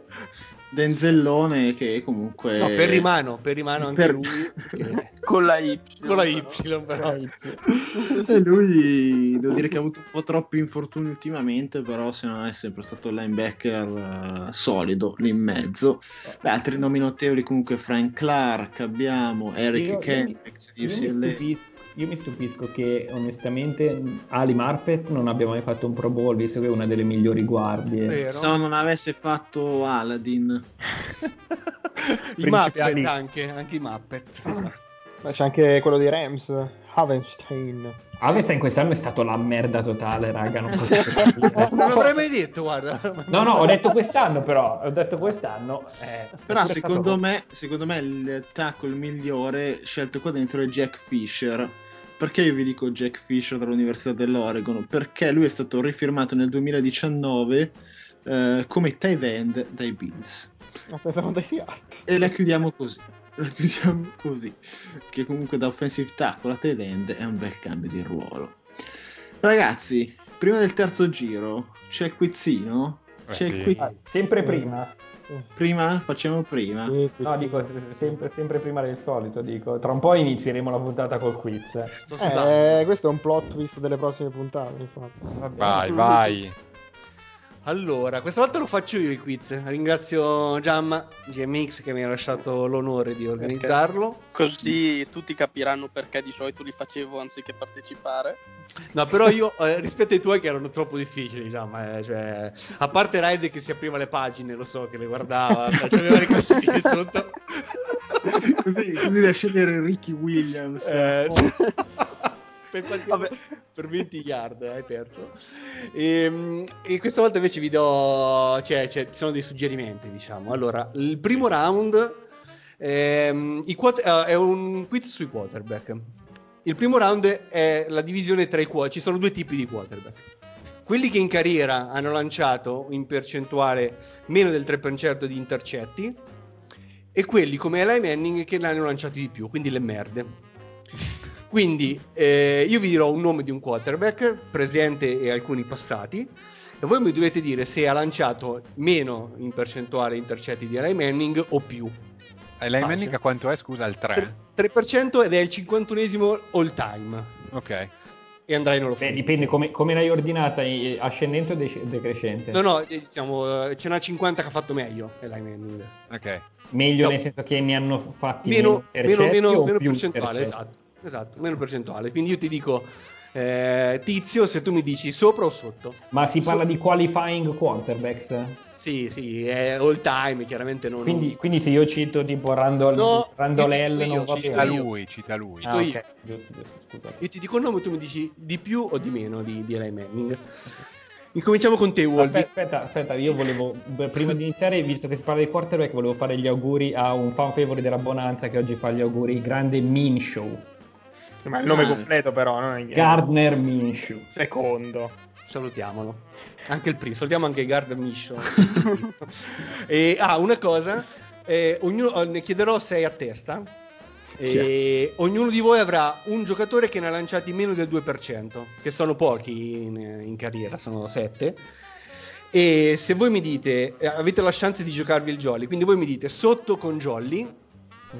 Denzellone che comunque... No, per rimano, per rimano anche Per- lui. che- Con la Y. Con la però. Y, però. E lui devo dire che ha avuto un po' troppi infortuni ultimamente, però se no è sempre stato il linebacker eh, solido lì in mezzo. Beh, altri nomi notevoli comunque Frank Clark, abbiamo Eric Io- io Io mi, stupisco, io mi stupisco che onestamente Ali Marpet non abbia mai fatto un Pro Bowl, visto che è una delle migliori guardie. Vero? Se non avesse fatto Aladdin, I Muppet anche, anche i Muppet. Ma c'è anche quello di Rams, Havenstein. Avesta in quest'anno è stato la merda totale, raga. Non, posso dire. Non l'avrei mai detto, guarda. no, no, ho detto quest'anno, però. Ho detto quest'anno. eh, Però secondo me, secondo me il tackle migliore scelto qua dentro è Jack Fisher. Perché io vi dico Jack Fisher dall'Università dell'Oregon? Perché lui è stato rifirmato nel 2019 eh, come tight end dai Bills. Ma pensavo dai Seattle. E la chiudiamo così. La chiudiamo così. Che comunque da offensive tackle a tight end è un bel cambio di ruolo. Ragazzi, prima del terzo giro c'è il quizzino? Eh C'è sì. il quiz- Ah, sempre prima. Prima? Facciamo prima? Sì, sì, No, sì. dico se- sempre, sempre prima del solito. Dico. Tra un po' inizieremo la puntata col quiz. Eh, questo è un plot twist delle prossime puntate, infatti. Vai, vai. Allora, questa volta lo faccio io il quiz. Ringrazio Giamma, GMX, che mi ha lasciato l'onore di organizzarlo. Così tutti capiranno perché di solito li facevo anziché partecipare. No, però io, eh, rispetto ai tuoi che erano troppo difficili, Giamma, eh, cioè, a parte Raid che si apriva le pagine, lo so, che le guardava, c'aveva le classifiche sotto. così, così da scegliere Ricky Williams. Eh, per, quanti- per 20 yard hai perso. E, e questa volta invece vi do, cioè, cioè, ci sono dei suggerimenti, diciamo. Allora, il primo round ehm, quot- eh, è un quiz sui quarterback. Il primo round è la divisione tra i quarterback. Ci sono due tipi di quarterback. Quelli che in carriera hanno lanciato in percentuale meno del 3% di intercetti e quelli come Eli Manning che ne hanno lanciati di più, quindi le merde. Quindi eh, io vi dirò un nome di un quarterback presente e alcuni passati e voi mi dovete dire se ha lanciato meno in percentuale intercetti di Eli Manning o più. E Facile. Manning a quanto è? Scusa, il 3? 3% ed è il 51esimo all time Ok. e andrai non lo Beh, dipende come, come l'hai ordinata, ascendente o dec- decrescente? No, no, eh, diciamo, eh, ce n'ha 50 che ha fatto meglio Eli Manning. Ok. Meglio No. nel senso che ne hanno fatti Meno, meno, intercetti meno, o meno più percentuale, intercetti? esatto, esatto, meno percentuale. Quindi io ti dico, eh, Tizio, se tu mi dici sopra o sotto. Ma si parla So- di qualifying quarterbacks? Sì, sì, è all time, chiaramente non... Quindi, quindi se io cito tipo Randall, No, Randall io non va Cita bene. io. lui, cita lui. Cito Ah, io. ok, giusto, giusto. Io ti dico il nome e tu mi dici di più o di meno di, di Eli Manning. Incominciamo con te, Wolvi. Aspetta, aspetta, aspetta, io volevo, prima di iniziare, visto che si parla di quarterback, volevo fare gli auguri a un fan favorite della Bonanza che oggi fa gli auguri, grande Minshew. Ma il nome Ah. completo però, non è Gardner Minshew. Secondo. Salutiamolo. Anche il primo, salutiamo anche i Gardner Mission. e, ah, una cosa, eh, ognuno, ne chiederò 6 a testa. E ognuno di voi avrà un giocatore che ne ha lanciati meno del 2%, che sono pochi in, in carriera, sono 7. E se voi mi dite, eh, avete la chance di giocarvi il jolly, quindi voi mi dite sotto con jolly,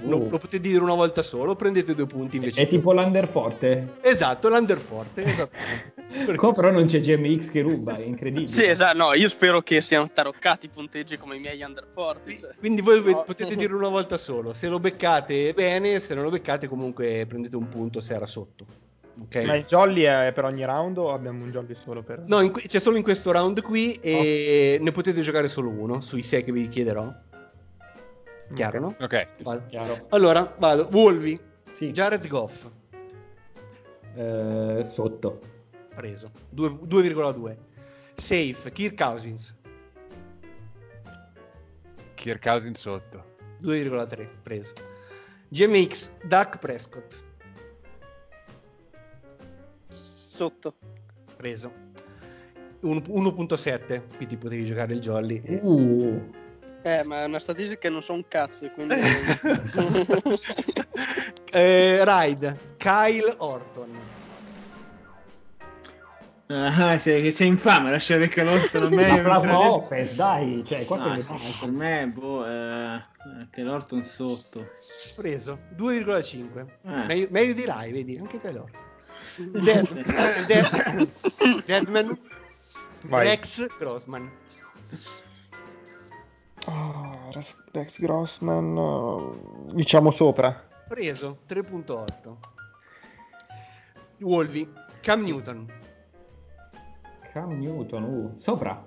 lo, Uh. lo potete dire una volta solo, prendete due punti invece. È tipo l'Underforte. Esatto, l'underforte, esattamente. Qua però non c'è GMX che ruba, è incredibile. Sì, esatto, no, io spero che siano taroccati i punteggi come i miei under 40. cioè. Quindi voi No. potete dirlo una volta solo. Se lo beccate bene, se non lo beccate comunque prendete un punto se era sotto. Ok? Ma il jolly è per ogni round o abbiamo un jolly solo per... No, in que- c'è solo in questo round qui e ne potete giocare solo uno sui 6 che vi chiederò. Chiaro, no? Ok. Vado. Chiaro. Allora, vado. Wolvi, Sì. Jared Goff, Eh, sotto. preso. Due- 2,2. Safe, Kirk Cousins, Kirk Cousins sotto. 2,3 preso. GMX Dak Prescott Sotto. preso. Un- 1.7, qui ti potevi giocare il jolly. e- Uh, Eh, ma è una statistica che non so un cazzo, quindi... Eh, Ride Kyle Orton. Ah, sei, sei infame, lasciare che l'orto a me. è plasma offense, dai, cioè, qua No, sei sì, per me, boh, eh, che l'Orton sotto. Preso 2,5. Eh. Meglio, meglio di Rai, vedi, anche Kyle Orton. Dead- Dead- Deadman Vai. Rex Grossman. Ah, Rex, Rex Grossman, diciamo sopra. Preso 3.8. Wolvi Cam Newton. Cam Newton, uh, sopra.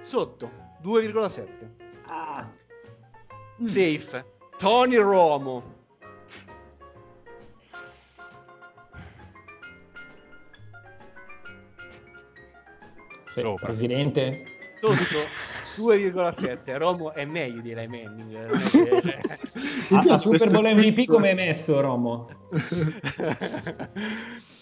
Sotto 2,7. Ah, Safe Tony Romo. Sopra. presidente. Sotto 2,7. Romo è meglio di Ray Manning. A, a Super Bowl MVP come è messo Romo?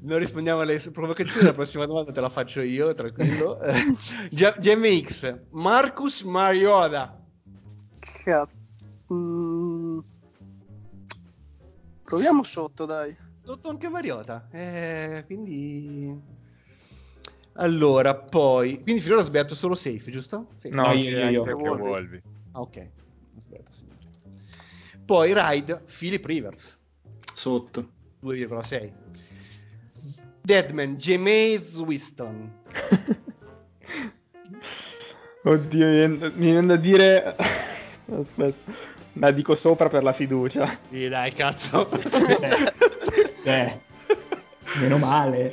Non rispondiamo alle provocazioni, la prossima domanda te la faccio io, tranquillo. GMX, Marcus Mariota. Cazzo. Mm. Proviamo sotto, dai. Sotto anche Mariota. Eh, quindi... Allora, poi... Quindi finora ho sbagliato solo safe, giusto? Sì. No, io, io, io. anche Anche Wolvi. Ah, ok. Sbagliato, signore. Poi Ride, Philip Rivers, Sotto. 2,6. Deadman, Jameis Winston. Oddio, mi viene, mi viene da dire... Aspetta, la dico sopra per la fiducia. Sì, dai, cazzo. Eh, meno male.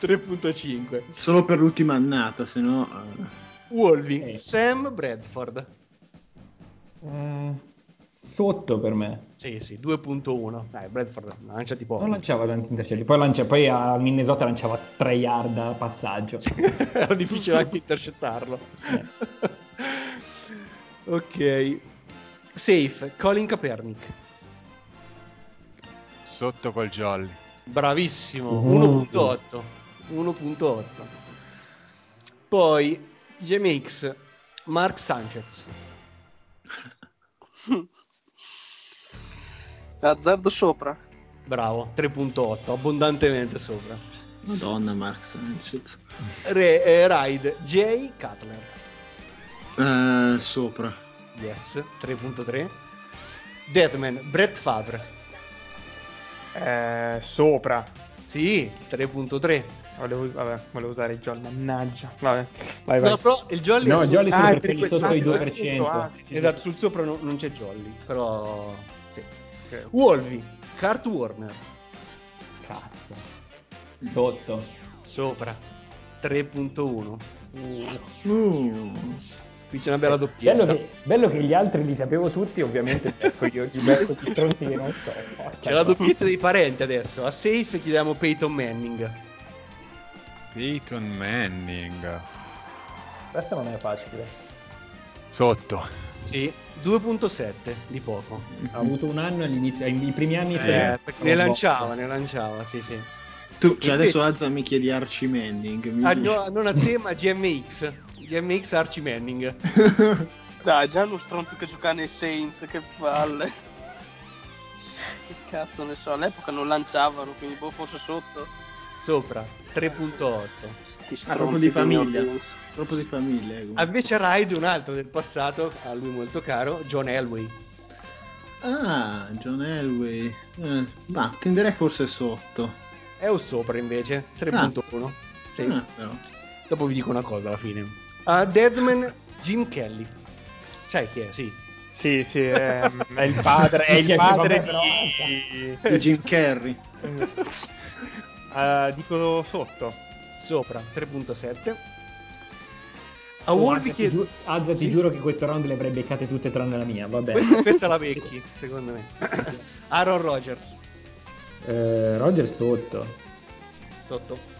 3.5. Solo per l'ultima annata, se no... eh, Wolvi, Eh. Sam Bradford. Eh, sotto per me. Sì, sì, 2.1. Dai, Bradford, lanciati poco. Non lanciava tanti intercetti. Poi, lancia, poi a Minnesota lanciava 3 yard a passaggio. Era difficile anche intercettarlo. ok. Safe, Colin Kaepernick. Sotto col Jolly. Bravissimo, Uh. 1.8. 1.8. Poi GMX, Mark Sanchez. Azzardo sopra. Bravo, 3.8, abbondantemente sopra. Madonna, Mark Sanchez. Re, eh, ride, Jay Cutler. Eh, sopra. Yes, 3.3. Deadman, Brett Favre. Eh, sopra. Sì, 3.3. Volevo, vabbè, volevo usare il Jolly, mannaggia. Vabbè, vai, vai. No, però il Jolly No, è il Jolly sul- solo Ah, per questo- sotto i ah, 2%. ah, sì, sì, Esatto, sì. sul sopra non, non c'è Jolly, però... Sì. Ok. Wolvi, Kurt Warner. Cazzo. Sotto. Sopra, 3.1. Uh, Qui c'è una bella doppietta. Bello che, bello che gli altri li sapevo tutti, ovviamente ecco io gli becco più stronzi che non so. Porca C'è la doppietta dei parenti adesso. A safe chiediamo Peyton Manning. Peyton Manning. Questa non è facile. Sotto. Sì, 2.7 di poco. Ha avuto un anno all'inizio, i primi anni Eh, se- ne lanciava, ne lanciava, sì, sì. tu, cioè adesso Azza mi chiedi Archie Manning. Mi Ah, no, non a te, ma GMX. GMX Archie Manning. Dai, già uno stronzo che gioca nei Saints, che palle. Che cazzo ne so, all'epoca non lanciavano, quindi boh, forse sotto. Sopra, 3.8. Sti Ah, proprio di famiglia. Proprio di famiglia. eh, comunque. Ah, Invece Ride, un altro del passato, a lui molto caro, John Elway. Ah, John Elway. Eh, ma tenderei forse sotto. È o sopra invece, 3.1. Sì. Ah. Dopo vi dico una cosa alla fine. A Deadman, Jim Kelly. Sai chi è? Sì. Sì, sì, è, è il padre, è il padre di... Di Jim Carrey. Eh, dico sotto. Sopra, 3.7. A Oh, ti, chiedo... giu- Azza, ti Sì. giuro che questo round le avrei beccate tutte tranne la mia, vabbè. Questa, questa la vecchi, secondo me. Aaron Rodgers. Eh, Roger sotto. Sotto.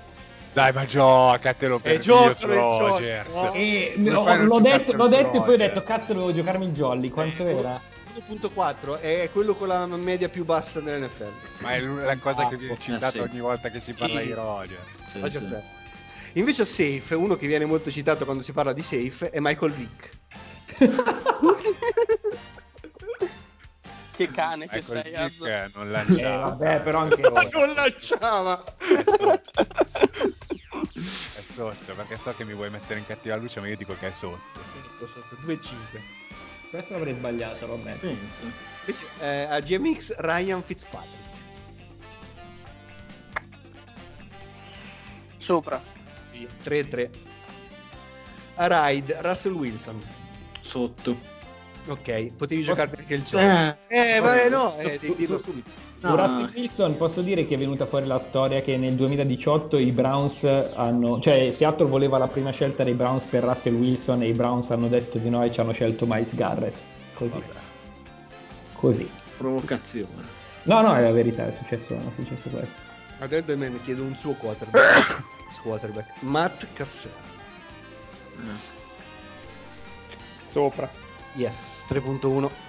Dai, ma giocatelo per Eh, Dio su eh, no? E a non l'ho detto, l'ho detto e poi ho detto cazzo dovevo giocarmi il jolly, quanto Eh, era? 1.4 è quello con la media più bassa dell'NFL. Ma è la cosa che viene Eh, citata ogni volta che si parla Sì. di Rogers. Sì, Roger sì. Invece Safe, uno che viene molto citato quando si parla di Safe, è Michael Vick. Che cane che Ecco il sei, eh, non Eh, lanciava. vabbè, però anche non lanciava! È sotto, perché so che mi vuoi mettere in cattiva luce, ma io dico che è sotto. Sotto, sotto, 2-5. Questo l'avrei sbagliato, lo ammetto. Invece eh, a GMX Ryan Fitzpatrick. Sopra. Sì, 3-3. A Ride Russell Wilson. Sotto. Ok, potevi giocarti anche il gioco. Eh, Eh, vai, no, eh, devi dirlo subito. No. Russell Wilson posso dire che è venuta fuori la storia che nel 2018 i Browns hanno, cioè Seattle voleva la prima scelta dei Browns per Russell Wilson e i Browns hanno detto di no e ci hanno scelto Miles Garrett. Così. Così. provocazione. No, no, è la verità, è successo, è successo questo. A Deadman chiedo un suo quarterback. quarterback. Matt Cassell. Eh. Sopra. Yes, 3.1.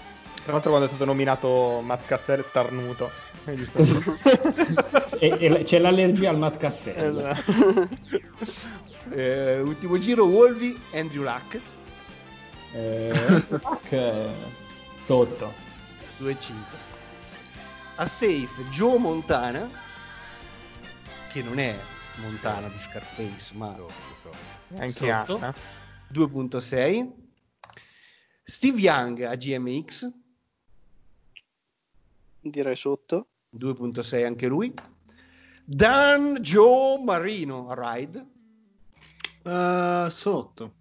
Tra l'altro quando è stato nominato Matt Cassell starnuto. E, e c'è l'allergia al Matt Cassell. Esatto. Eh, ultimo giro, Wolvi, Andrew Luck. Eh, fuck, eh, sotto. 2-5. A safe Joe Montana, che non è Montana di Scarface, ma Sotto, sotto. Anche. Anna. 2.6. Steve Young a GMX, Direi sotto. 2.6 anche lui. Dan Joe Marino Ride. Eh, sotto.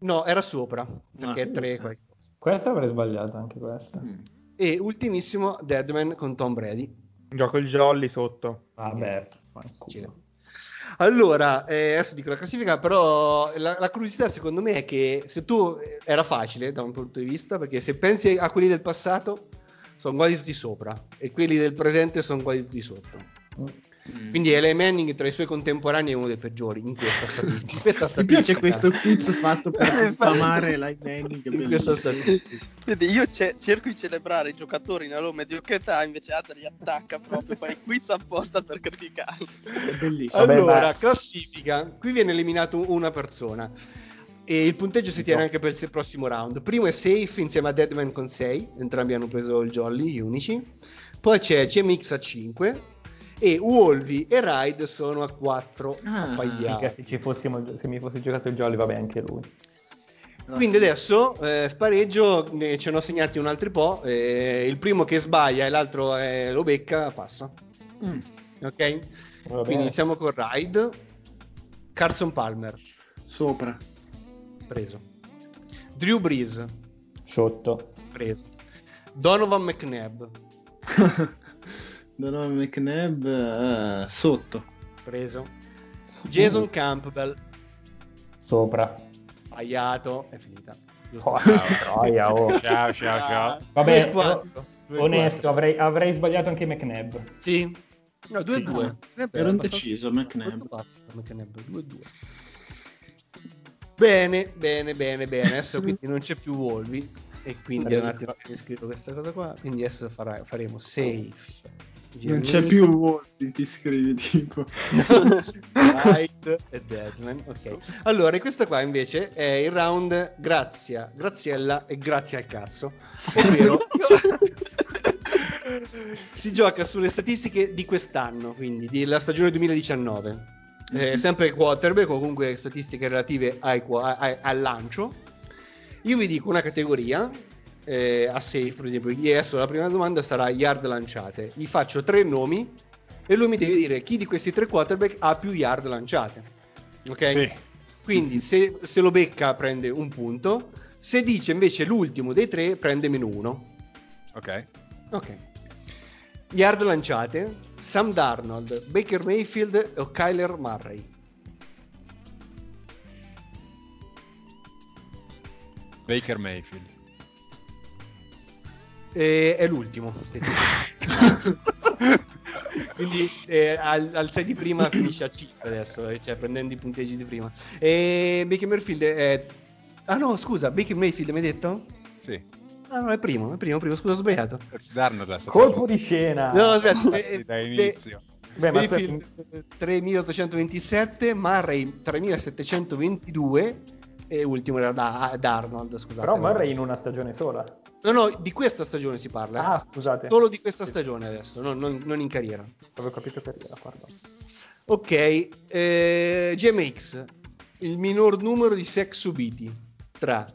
No, era sopra, perché Ah, è 3 ok. qualcosa. Questa avrei sbagliato anche questa. Mm. E ultimissimo Deadman con Tom Brady. Gioco il jolly sotto. Vabbè, fanculo. Allora, eh, adesso dico la classifica, però la, la curiosità secondo me è che se tu era facile da un punto di vista, perché se pensi a quelli del passato sono quasi tutti sopra e quelli del presente sono quasi tutti sotto. Mm. Mm. Quindi Eli Manning tra i suoi contemporanei è uno dei peggiori in questa statistica. In questa Mi piace statistica. questo quiz fatto per diffamare Live Manning. In questa statistica. Vedi, io ce- cerco di celebrare i giocatori nella loro mediocrità, invece Az li attacca proprio, fa il quiz apposta per criticarli. Vabbè, Allora, ma- classifica. Qui viene eliminato una persona. E il punteggio si tiene No. anche per il prossimo round. Primo è Safe insieme a Deadman con 6. Entrambi hanno preso il Jolly, gli unici. Poi c'è GMX a 5. E Wolvi e Ride sono a 4. Ah, Mica se, ci fossimo, se mi fossi giocato il jolly, vabbè, anche lui. Quindi adesso eh, spareggio, ne ce ne ho segnati un altro po'. eh, il primo che sbaglia e l'altro eh, lo becca, passa. Mm. Ok? Quindi iniziamo con Ride. Carson Palmer, Sopra. Preso. Drew Brees, Sotto. preso. Donovan McNabb, Donovan McNabb eh, sotto. preso. Jason Campbell, Sopra. sbagliato, è finita. Oh, troia, oh. Ciao, ciao, ciao. Vabbè, 2-4. o- onesto, avrei, avrei sbagliato anche McNabb. Sì. No, 2-2. Ero indeciso, McNabb. Basta, McNabb, 2-2. Bene, bene, bene, bene. Adesso quindi non c'è più Wolvi. E quindi un attimo che scrivo questa cosa qua. Quindi adesso farà- faremo safe. Non c'è più Wolfi, ti scrivi tipo. Ride e Deadman. Ok. Allora, questo qua invece è il round Grazia, Graziella e Grazie al cazzo. Ovvero si gioca sulle statistiche di quest'anno, quindi della stagione 2019. Eh, sempre quarterback o comunque statistiche relative ai ai- al lancio. Io vi dico una categoria eh, a safe, per esempio. E adesso la prima domanda sarà yard lanciate. Gli faccio tre nomi e lui mi deve dire chi di questi tre quarterback ha più yard lanciate. Ok? Sì. Quindi se, se lo becca prende un punto, se dice invece l'ultimo dei tre prende meno uno. Ok. Ok. Yard lanciate, Sam Darnold, Baker Mayfield o Kyler Murray. Baker Mayfield. E è l'ultimo. Quindi eh, al, al 6 di prima finisce a 5 adesso, eh, cioè prendendo i punteggi di prima. E Baker Mayfield è... Ah no, scusa, Baker Mayfield mi hai detto? Sì. Ah no, è primo, è primo, primo, scusa, ho sbagliato. Colpo di scena. No, aspetta, eh, da inizio. Beh, ma Mayfield eh, 3827, Murray 3722 e ultimo era da, Darnold, scusate. Però Murray in una stagione sola. No, no, di questa stagione si parla. Ah, scusate. Solo di questa stagione adesso, non, non- non in carriera. Avevo capito carriera, guarda. Ok, eh, GMX, il minor numero di sex subiti tra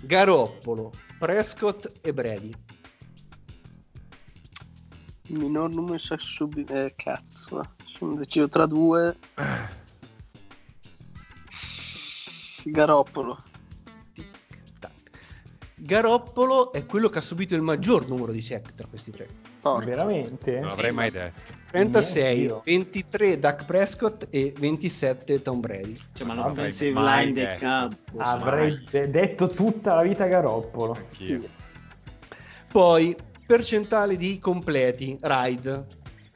Garoppolo, Prescott e Brady. Il minor numero subito. Eh, cazzo. Sono deciso tra due. Garoppolo. Tac. Garoppolo è quello che ha subito il maggior numero di sec tra questi tre. Porca. Veramente? Non l'avrei mai detto. 36, Mio Dio. 23 Dak Prescott e 27 Tom Brady. Cioè, ma l'offensive mai line dei detto. Cowboys. Avrei de- detto tutta la vita Garoppolo. Anch'io. Poi percentuale di completi ride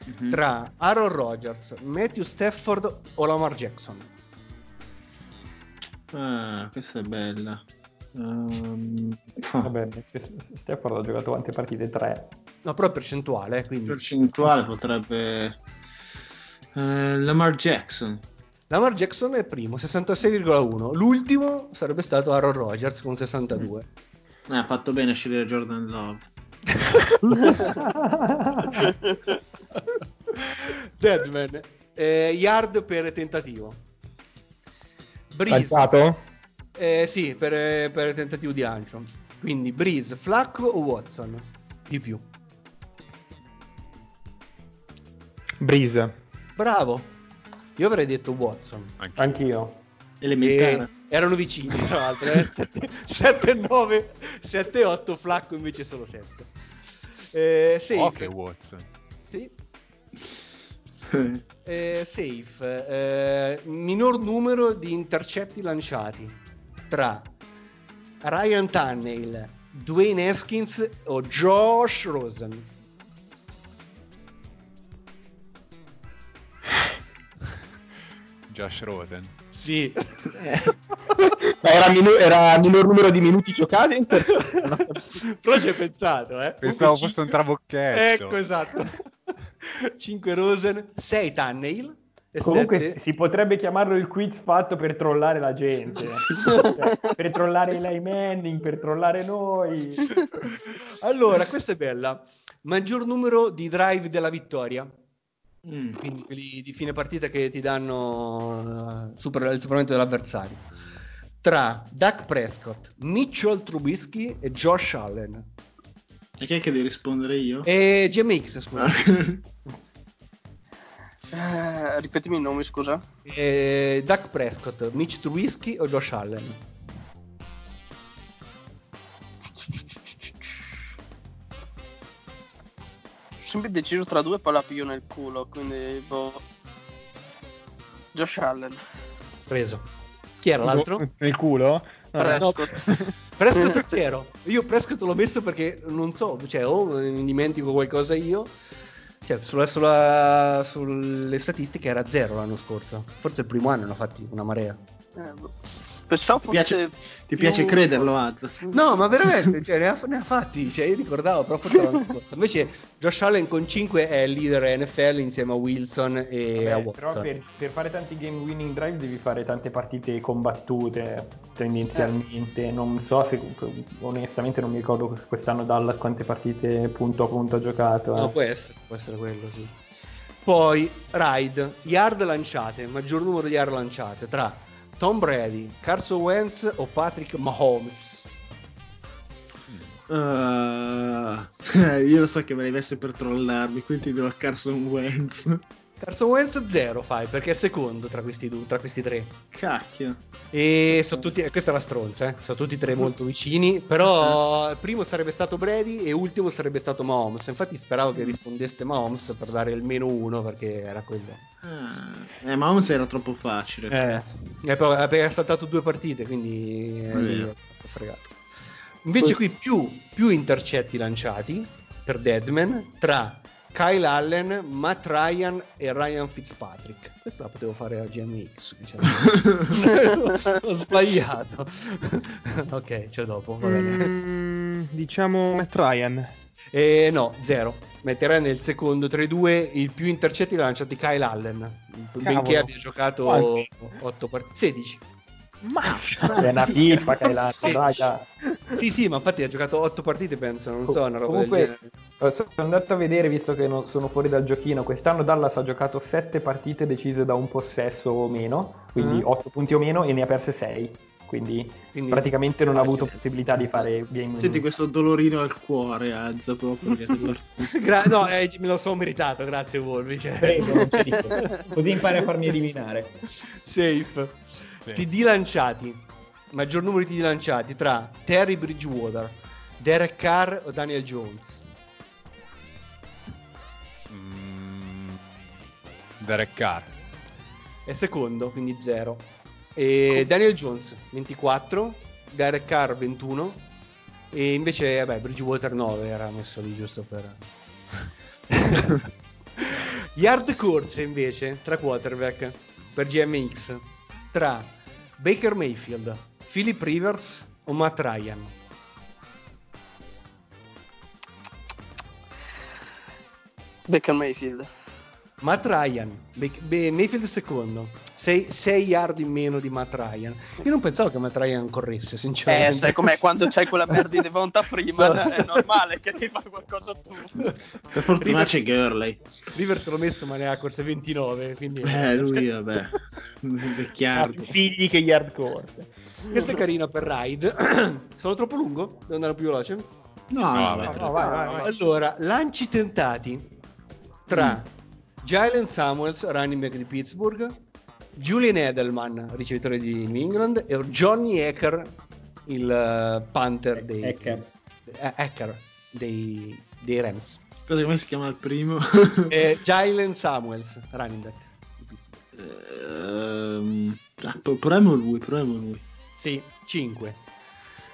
Mhm. tra Aaron Rodgers, Matthew Stafford o Lamar Jackson. Ah, questa è bella. Ehm, Vabbè, Stafford ha giocato quante partite? Tre. No, però è percentuale, quindi percentuale potrebbe eh, Lamar Jackson. Lamar Jackson è primo, 66,1. L'ultimo sarebbe stato Aaron Rodgers con 62. Eh, ha fatto bene a scegliere Jordan Love. Deadman, eh, yard per tentativo. Breeze, eh, sì, per, per tentativo di lancio. Quindi Breeze, Flacco o Watson? Di più. Breeze. Bravo. Io avrei detto Watson. Anch'io. Anch'io. Elementare. E erano vicini, tra l'altro. Eh? 7, 9, 7, 8, Flacco invece solo 7. Eh, safe. Che Watson. Sì. Eh, safe. Eh, minor numero di intercetti lanciati tra Ryan Tannehill, Dwayne Haskins o Josh Rosen. Josh Rosen. Sì. Ma era, minu- era minor numero di minuti giocati? in ter- no. Però ci hai pensato, eh? Pensavo fosse un trabocchetto. Ecco, esatto. 5 Rosen, 6 Tannehill Comunque sette- si potrebbe chiamarlo il quiz fatto per trollare la gente. Cioè, per trollare Eli Manning, per trollare noi. Allora, questa è bella. Maggior numero di drive della vittoria. Mm. Quindi quelli di fine partita che ti danno eh, super- il superamento dell'avversario. Tra Dak Prescott, Mitchell Trubisky e Josh Allen. E chi è che devi rispondere io? E GMX, scusa. Eh, ripetimi i nomi, scusa. E Dak Prescott, Mitch Trubisky o Josh Allen? sempre deciso tra due, poi la piglio nel culo. Quindi, boh. Josh Allen. Preso. Chi era l'altro? Nel culo? Ah, No, Prescott. Prescott zero. Io Prescott l'ho messo perché non so, cioè o mi dimentico qualcosa io. Cioè, sulla, sulla- sulle statistiche era zero l'anno scorso. Forse il primo anno ne ha fatti una marea. Eh. Pensavo Ti fosse piace, ti più- piace crederlo, Az? No, ma veramente, cioè, ne, ha, ne ha fatti. Cioè, io ricordavo, però forse l'anno scorso. Invece Josh Allen con 5 è il leader NFL insieme a Wilson e a Vabbè, Watson. però per, per fare tanti game winning drive devi fare tante partite combattute tendenzialmente. Non so se onestamente non mi ricordo quest'anno Dallas quante partite punto a punto ha giocato. No, eh. può essere, può essere quello, sì. Poi, ride, yard lanciate, maggior numero di yard lanciate tra Tom Brady, Carson Wentz o Patrick Mahomes. Ah, io lo so che me l'hai messo per trollarmi, quindi do a Carson Wentz. Carson Wentz 0 fai, perché è secondo tra questi, due, tra questi tre. Cacchio. E sono tutti, e questa è la stronza, eh? sono tutti e tre molto vicini, però il primo sarebbe stato Brady e ultimo sarebbe stato Mahomes. Infatti speravo che rispondeste Mahomes per dare il meno uno, perché era quello. Ah, eh, Mahomes era troppo facile. Eh, e poi ha saltato due partite, quindi eh, sta fregato. Invece qui più, più intercetti lanciati per Deadman tra Kyle Allen, Matt Ryan e Ryan Fitzpatrick. Questa la potevo fare a GMX. Diciamo. Ho sbagliato. ok, c'è dopo. Va bene. Mm, diciamo Matt Ryan. Eh, no, zero. Metterei nel secondo tra i due il più intercetti l'ha lanciati Kyle Allen. Benché abbia giocato Quanti? 8 partite. 16. Mazza! È una pippa che la Sì. raga. Sì, sì, ma infatti ha giocato 8 partite, penso, non so, una roba Comunque, del genere. eh, sono andato a vedere, visto che non sono fuori dal giochino, quest'anno Dallas ha giocato 7 partite decise da un possesso o meno, quindi Ah. 8 punti o meno, e ne ha perse 6. Quindi, Quindi- praticamente non ha avuto possibilità di fare game Senti questo dolorino al cuore, Azza, proprio. Gra- no, eh, me lo sono meritato, grazie Wolvi. Cioè. Prego. Così impari a farmi eliminare. Safe. Sì. TD lanciati. Maggior numero di TD lanciati tra Terry Bridgewater, Derek Carr o Daniel Jones. Mm, Derek Carr. È secondo, quindi 0. E Daniel Jones 24, Derek Carr 21 e invece vabbè, Bridgewater 9 era messo lì giusto per Yard corse invece tra quarterback per GMX tra Baker Mayfield, Philip Rivers o Matt Ryan. Baker Mayfield. Matt Ryan, Bac- Be- Mayfield secondo, 6 yard in meno di Matt Ryan. Io non pensavo che Matt Ryan corresse, Eh, sinceramente. sai com'è quando c'hai quella merda di Devonta Freeman, è normale che ti fai qualcosa tu. Per fortuna River- c'è Gurley. Rivers l'ho messo, ma ne ha corse 29. Quindi... Eh, lui, vabbè. Un Ha vecchiardo. figli che yard corse. Questa è carina per ride. Sono troppo lungo? Devo andare più veloce? No, No, no. No, vai, vai, vai. Allora, lanci tentati tra Jalen Samuels, running back di Pittsburgh, Julian Edelman, ricevitore di New England, e Johnny Ecker, il eh, punter dei, Ecker. eh, Ecker dei, dei Rams. Cosa come si chiama il primo? E Jalen Samuels, running back di Pittsburgh. Ehm, ah, pro- proviamo lui, proviamo lui. Sì, 5.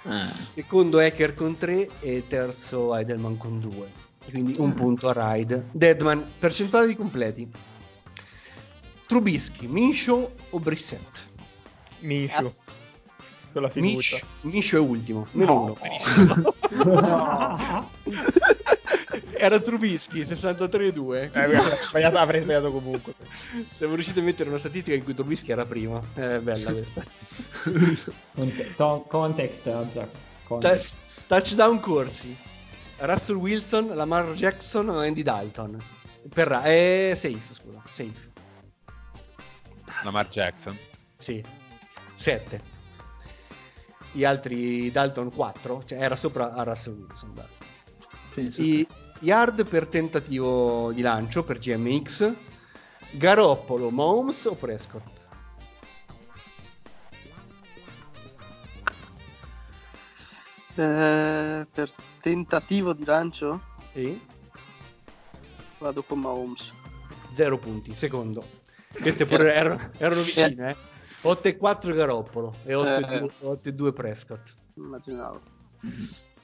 Eh, Secondo Ecker con 3 e terzo Edelman con 2. Quindi un punto a ride. Deadman, percentuale di completi. Trubisky, Minshew o Brissett? Minshew. Con la fiducia. Minshew, Minshew è ultimo, meno uno. Benissimo. Era Trubisky, 63-2. Eh, avrei sbagliato comunque. Siamo riusciti a mettere una statistica in cui Trubisky era primo. È bella questa. Context. Ta- Context. touchdown corsi. Russell Wilson, Lamar Jackson Andy Dalton? Per eh, safe, scusa. Safe. Lamar Jackson. Sì. 7. Gli altri Dalton 4. Cioè era sopra a Russell Wilson. Dalton. penso I yard per tentativo di lancio per GMX. Garoppolo, Mahomes o Prescott? Eh, per tentativo di lancio E vado con Mahomes. 0 punti. Secondo. Queste pure erano, erano vicine, eh. 8 e 4 Garoppolo e 8 e Eh. 2, 8 e 2 Prescott. Immaginavo.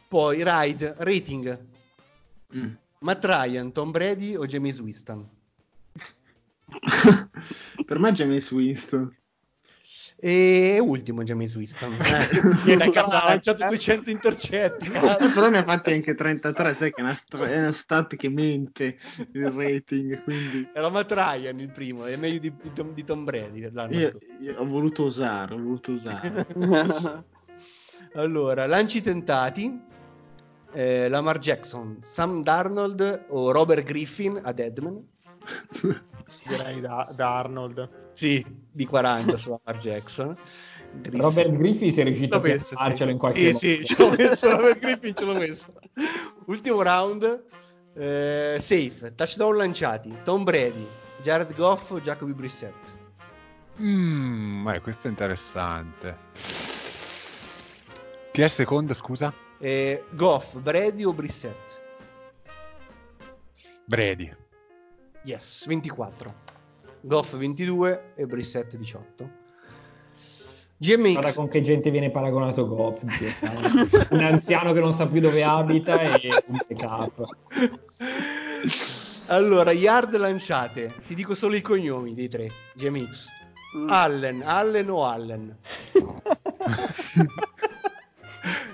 Poi ride, rating. Mm. Matt Ryan, Tom Brady o James Winston? per me James Winston. E ultimo James Winston. Eh, ha lanciato 200 intercetti. Eh, però ne ha fatti anche 33, sai che è una, stra- è una stat che mente il rating, quindi Era Matt Ryan il primo, è meglio di, di Tom, di Tom Brady. l'anno io, io ho voluto usare, ho voluto usare. Allora, lanci tentati. Eh, Lamar Jackson, Sam Darnold o Robert Griffin ad Edman? Direi da, da Arnold. Sì, di 40 su Lamar Jackson. Griffin. Robert Griffith si è riuscito L'ho a messo, farcelo sì. in qualche sì, modo. sì, ce l'ho messo, Robert Griffin ce l'ho messo. Ultimo round. eh, safe, touchdown lanciati. Tom Brady, Jared Goff o Jacoby Brissett? Mm, eh, questo è interessante. Chi è il secondo, scusa? Eh, Goff, Brady o Brissett? Brady. Yes, 24. Goff 22 e Brissett 18. Guarda GMX. con che gente viene paragonato Goff. un anziano che non sa più dove abita e un backup. Allora, yard lanciate. Ti dico solo i cognomi dei tre. GMX. Mm. Allen, Allen o Allen?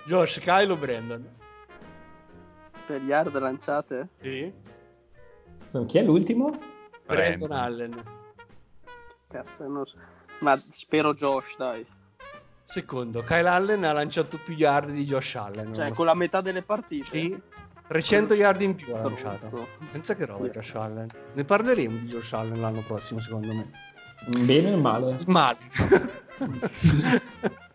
Josh, Kyle o Brandon? Per yard lanciate? Sì. Chi è l'ultimo? Brandon Brandon. Cazzo, Allen. Cioè, non so. Ma spero Josh, dai. Secondo, Kyle Allen ha lanciato più yard di Josh Allen. Cioè, con la metà delle partite. Sì, 300 yard in più ha lanciato. Pensa che roba Josh Allen. Ne parleremo di Josh Allen l'anno prossimo, secondo me. Bene o male? Male.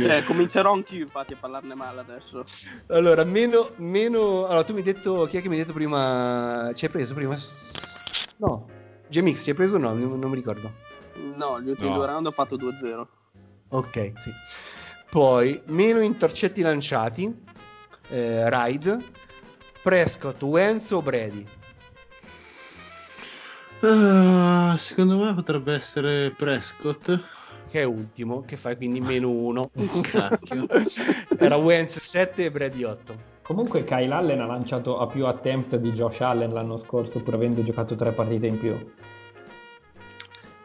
Cioè, comincerò anch'io infatti a parlarne male adesso. allora, meno, meno... Allora, tu mi hai detto... Chi è che mi hai detto prima... Ci hai preso prima? No. GMX, ci hai preso o no? Non, non mi ricordo. No, gli ultimi No. due round ho fatto 2-0. Ok, sì. Poi, meno intercetti lanciati. Eh, Ride. Prescott, Wentz o Brady? Ah, secondo me potrebbe essere Prescott. Che è ultimo, che fai quindi meno uno. Era Wentz 7 e Brady 8. Comunque Kyle Allen ha lanciato a più attempt di Josh Allen l'anno scorso, pur avendo giocato tre partite in più.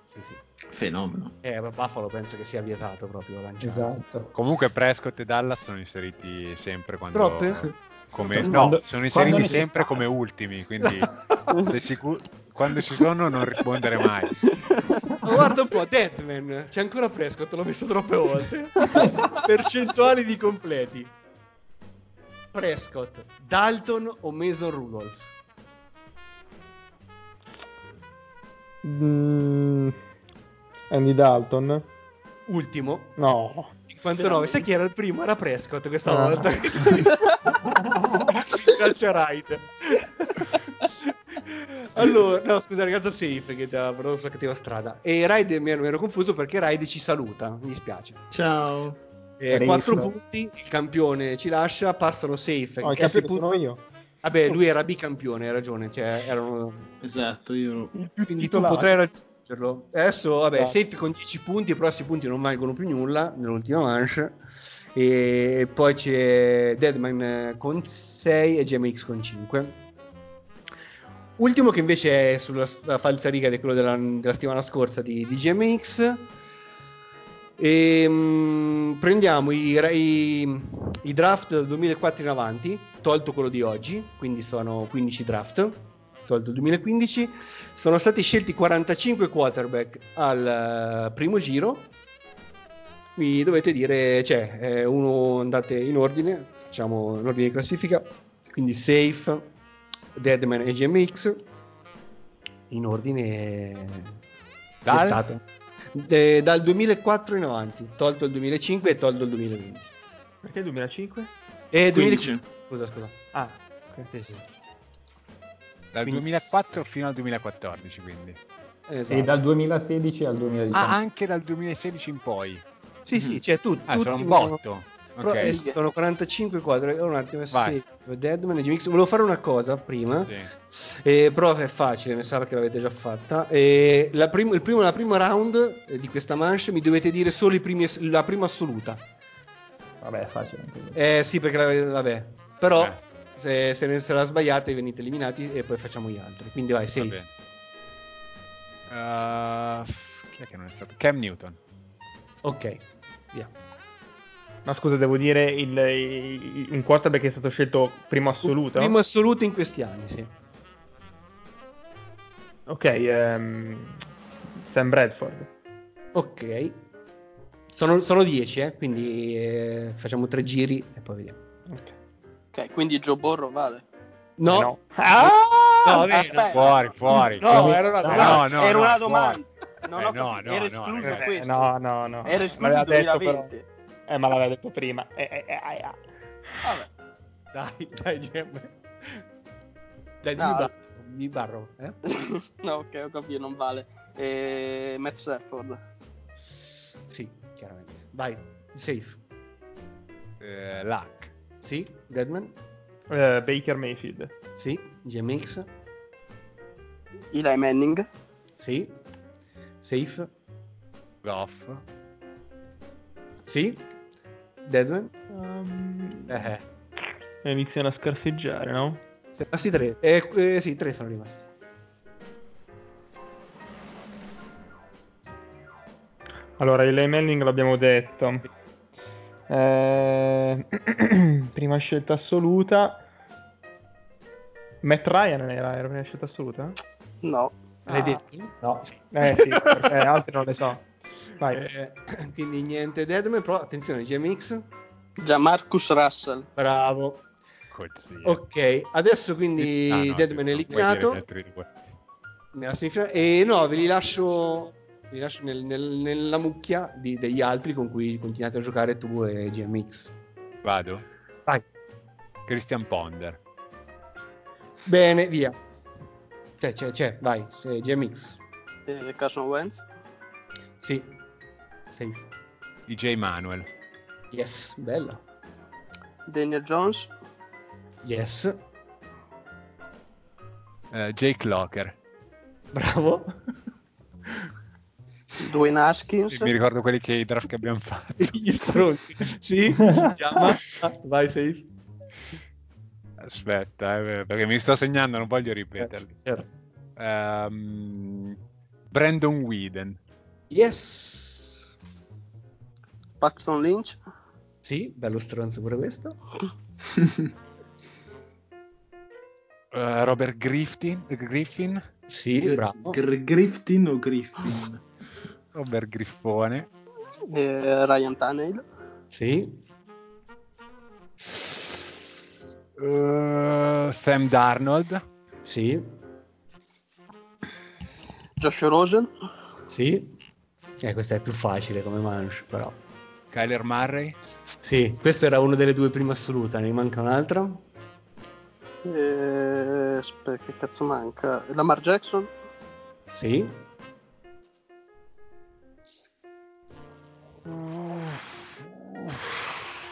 Sì, sì. Fenomeno. Eh, Buffalo penso che sia vietato proprio lanciare. Esatto. Comunque Prescott e Dallas sono inseriti sempre quando... Troppe? Come... No, Quando- sono inseriti sempre come ultimi, quindi sei sicuro- quando ci sono non rispondere mai. Ma guarda un po', Deadman, c'è ancora Prescott, l'ho messo troppe volte. Percentuali di completi. Prescott, Dalton o Mason Rudolph? Mm, Andy Dalton? Ultimo, No. 59. Sai chi era il primo? Era Prescott questa Ah. volta. Grazie a Wright. Allora, no, scusa, ragazza safe che ti ha preso sulla cattiva strada. E Raid mi ero, ero confuso perché Raid ci saluta, mi dispiace. Ciao. Eh, Riflo. 4 punti, il campione ci lascia, passano safe. Oh, il Eh, se campione pu- sono io. Vabbè, lui era bicampione, hai ragione, cioè erano... Esatto, io... Più Quindi tu potrai raggiungerlo. Adesso, vabbè, Esatto. safe con 10 punti, i prossimi punti non valgono più nulla nell'ultima manche. E poi c'è Deadman eh, con 6 e GMX con 5. Ultimo che invece è sulla s- falsariga di quello della, della settimana scorsa di, di GMX. E, mm, prendiamo i, i- i draft del 2004 in avanti, tolto quello di oggi, quindi sono 15 draft, tolto il 2015. Sono stati scelti 45 quarterback al eh, primo giro. Mi dovete dire, cioè, eh, uno andate in ordine, facciamo in ordine di classifica, quindi Safe, Deadman e GMX, in ordine Dal? stato? Eh, dal 2004 in avanti, tolto il 2005 e tolto il 2020. Perché 2005? E 15. 2015. Scusa, scusa. Ah, ok. Sì, sì. Dal Quindi- 2004 fino al 2014, quindi. Esatto. E dal 2016 al 2019. Ah, anche dal 2016 in poi. Sì, sì, cioè tu, Ah, sono un botto. Però, Ok. eh, sono 45 quadri. Allora, un attimo, Vai. Safe, Deadman e GMX. Volevo fare una cosa prima. Sì. Eh, però è facile, mi sa che l'avete già fatta. Eh, la, prim- il primo, la prima round eh, di questa manche mi dovete dire solo i primi, la prima assoluta. Vabbè, è facile. Eh sì, perché l'avete, vabbè. Però Eh. se, se, ne- se la sbagliate venite eliminati e poi facciamo gli altri. Quindi vai, Va safe. Uh, chi è che non è stato? Cam Newton. Ok, via. Ma scusa, devo dire il, il- un quarterback che è stato scelto primo assoluto? Primo assoluto in questi anni, sì. Ok, ehm, Sam Bradford. Ok. Sono, sono 10, eh, quindi eh, facciamo tre giri e poi vediamo. Ok. Ok, quindi Joe Borro vale. No, Eh no. Ah! no, vabbè. Fuori, fuori. no, era una Eh, domanda. no, no, Era no, una domanda. Non Eh, ho no, capito, no, era no, escluso eh, questo. No, no, no. Era escluso il l'aveva detto, 2020. però. Eh, ma l'aveva detto prima. Eh, eh, eh, eh, eh. Vabbè. Dai, dai, Gem. Dai, No. barro. Dimmi barro, eh? no, ok, ho capito, non vale. E... Matt Stafford. Sì, chiaramente. Vai, safe. Eh, Luck. Sì, Deadman. Eh, Baker Mayfield. Sì, GMX. Eli Manning. Sì. Safe. Goff. Sì? Deadman? Um, eh. Iniziano a scarseggiare, no? Sì, ah, tre. Eh, eh, sì, tre sono rimasti. Allora, Eli Manning l'abbiamo detto. Eh, prima scelta assoluta. Matt Ryan era la prima scelta assoluta? No. L'hai ah. detto? No. Eh sì, altri non le so. Vai. Eh, quindi niente Deadman, però attenzione, GMX. Già Marcus Russell. Bravo. Cozzi. Ok, adesso quindi Ah, no, Deadman è eliminato nella semifinale. E no, ve li lascio, ve li lascio nel- nel- nella mucchia di- degli altri con cui continuate a giocare tu e GMX. Vado? Vai. Christian Ponder. Bene, via. C'è, c'è, c'è, vai, c'è GMX. E Carson Wentz. Sì. Safe. DJ Manuel. Yes, bella. Daniel Jones. Yes. Eh, Jake Locker. Bravo. Dwayne Haskins. Mi ricordo quelli che i draft che abbiamo fatto. Gli stronzi. Sì, si chiama. Vai, safe. Aspetta, eh, perché mi sto segnando, non voglio ripeterli. Certo. Ehm, Brandon Whedon. Yes. Paxton Lynch. Sì, bello stronzo pure questo. Eh, Robert Griffin. Griffin. Sì, bravo. Gr- Griftin o Griffin? Robert Griffone. E Ryan Tannehill. Sì. Eh, Sam Darnold. Sì. Josh Rosen. Sì. Eh, questa è più facile come manche, però. Kyler Murray. Sì, questa era una delle due prime assolute, ne manca un'altra. E... Aspetta, che cazzo manca? Lamar Jackson. Sì.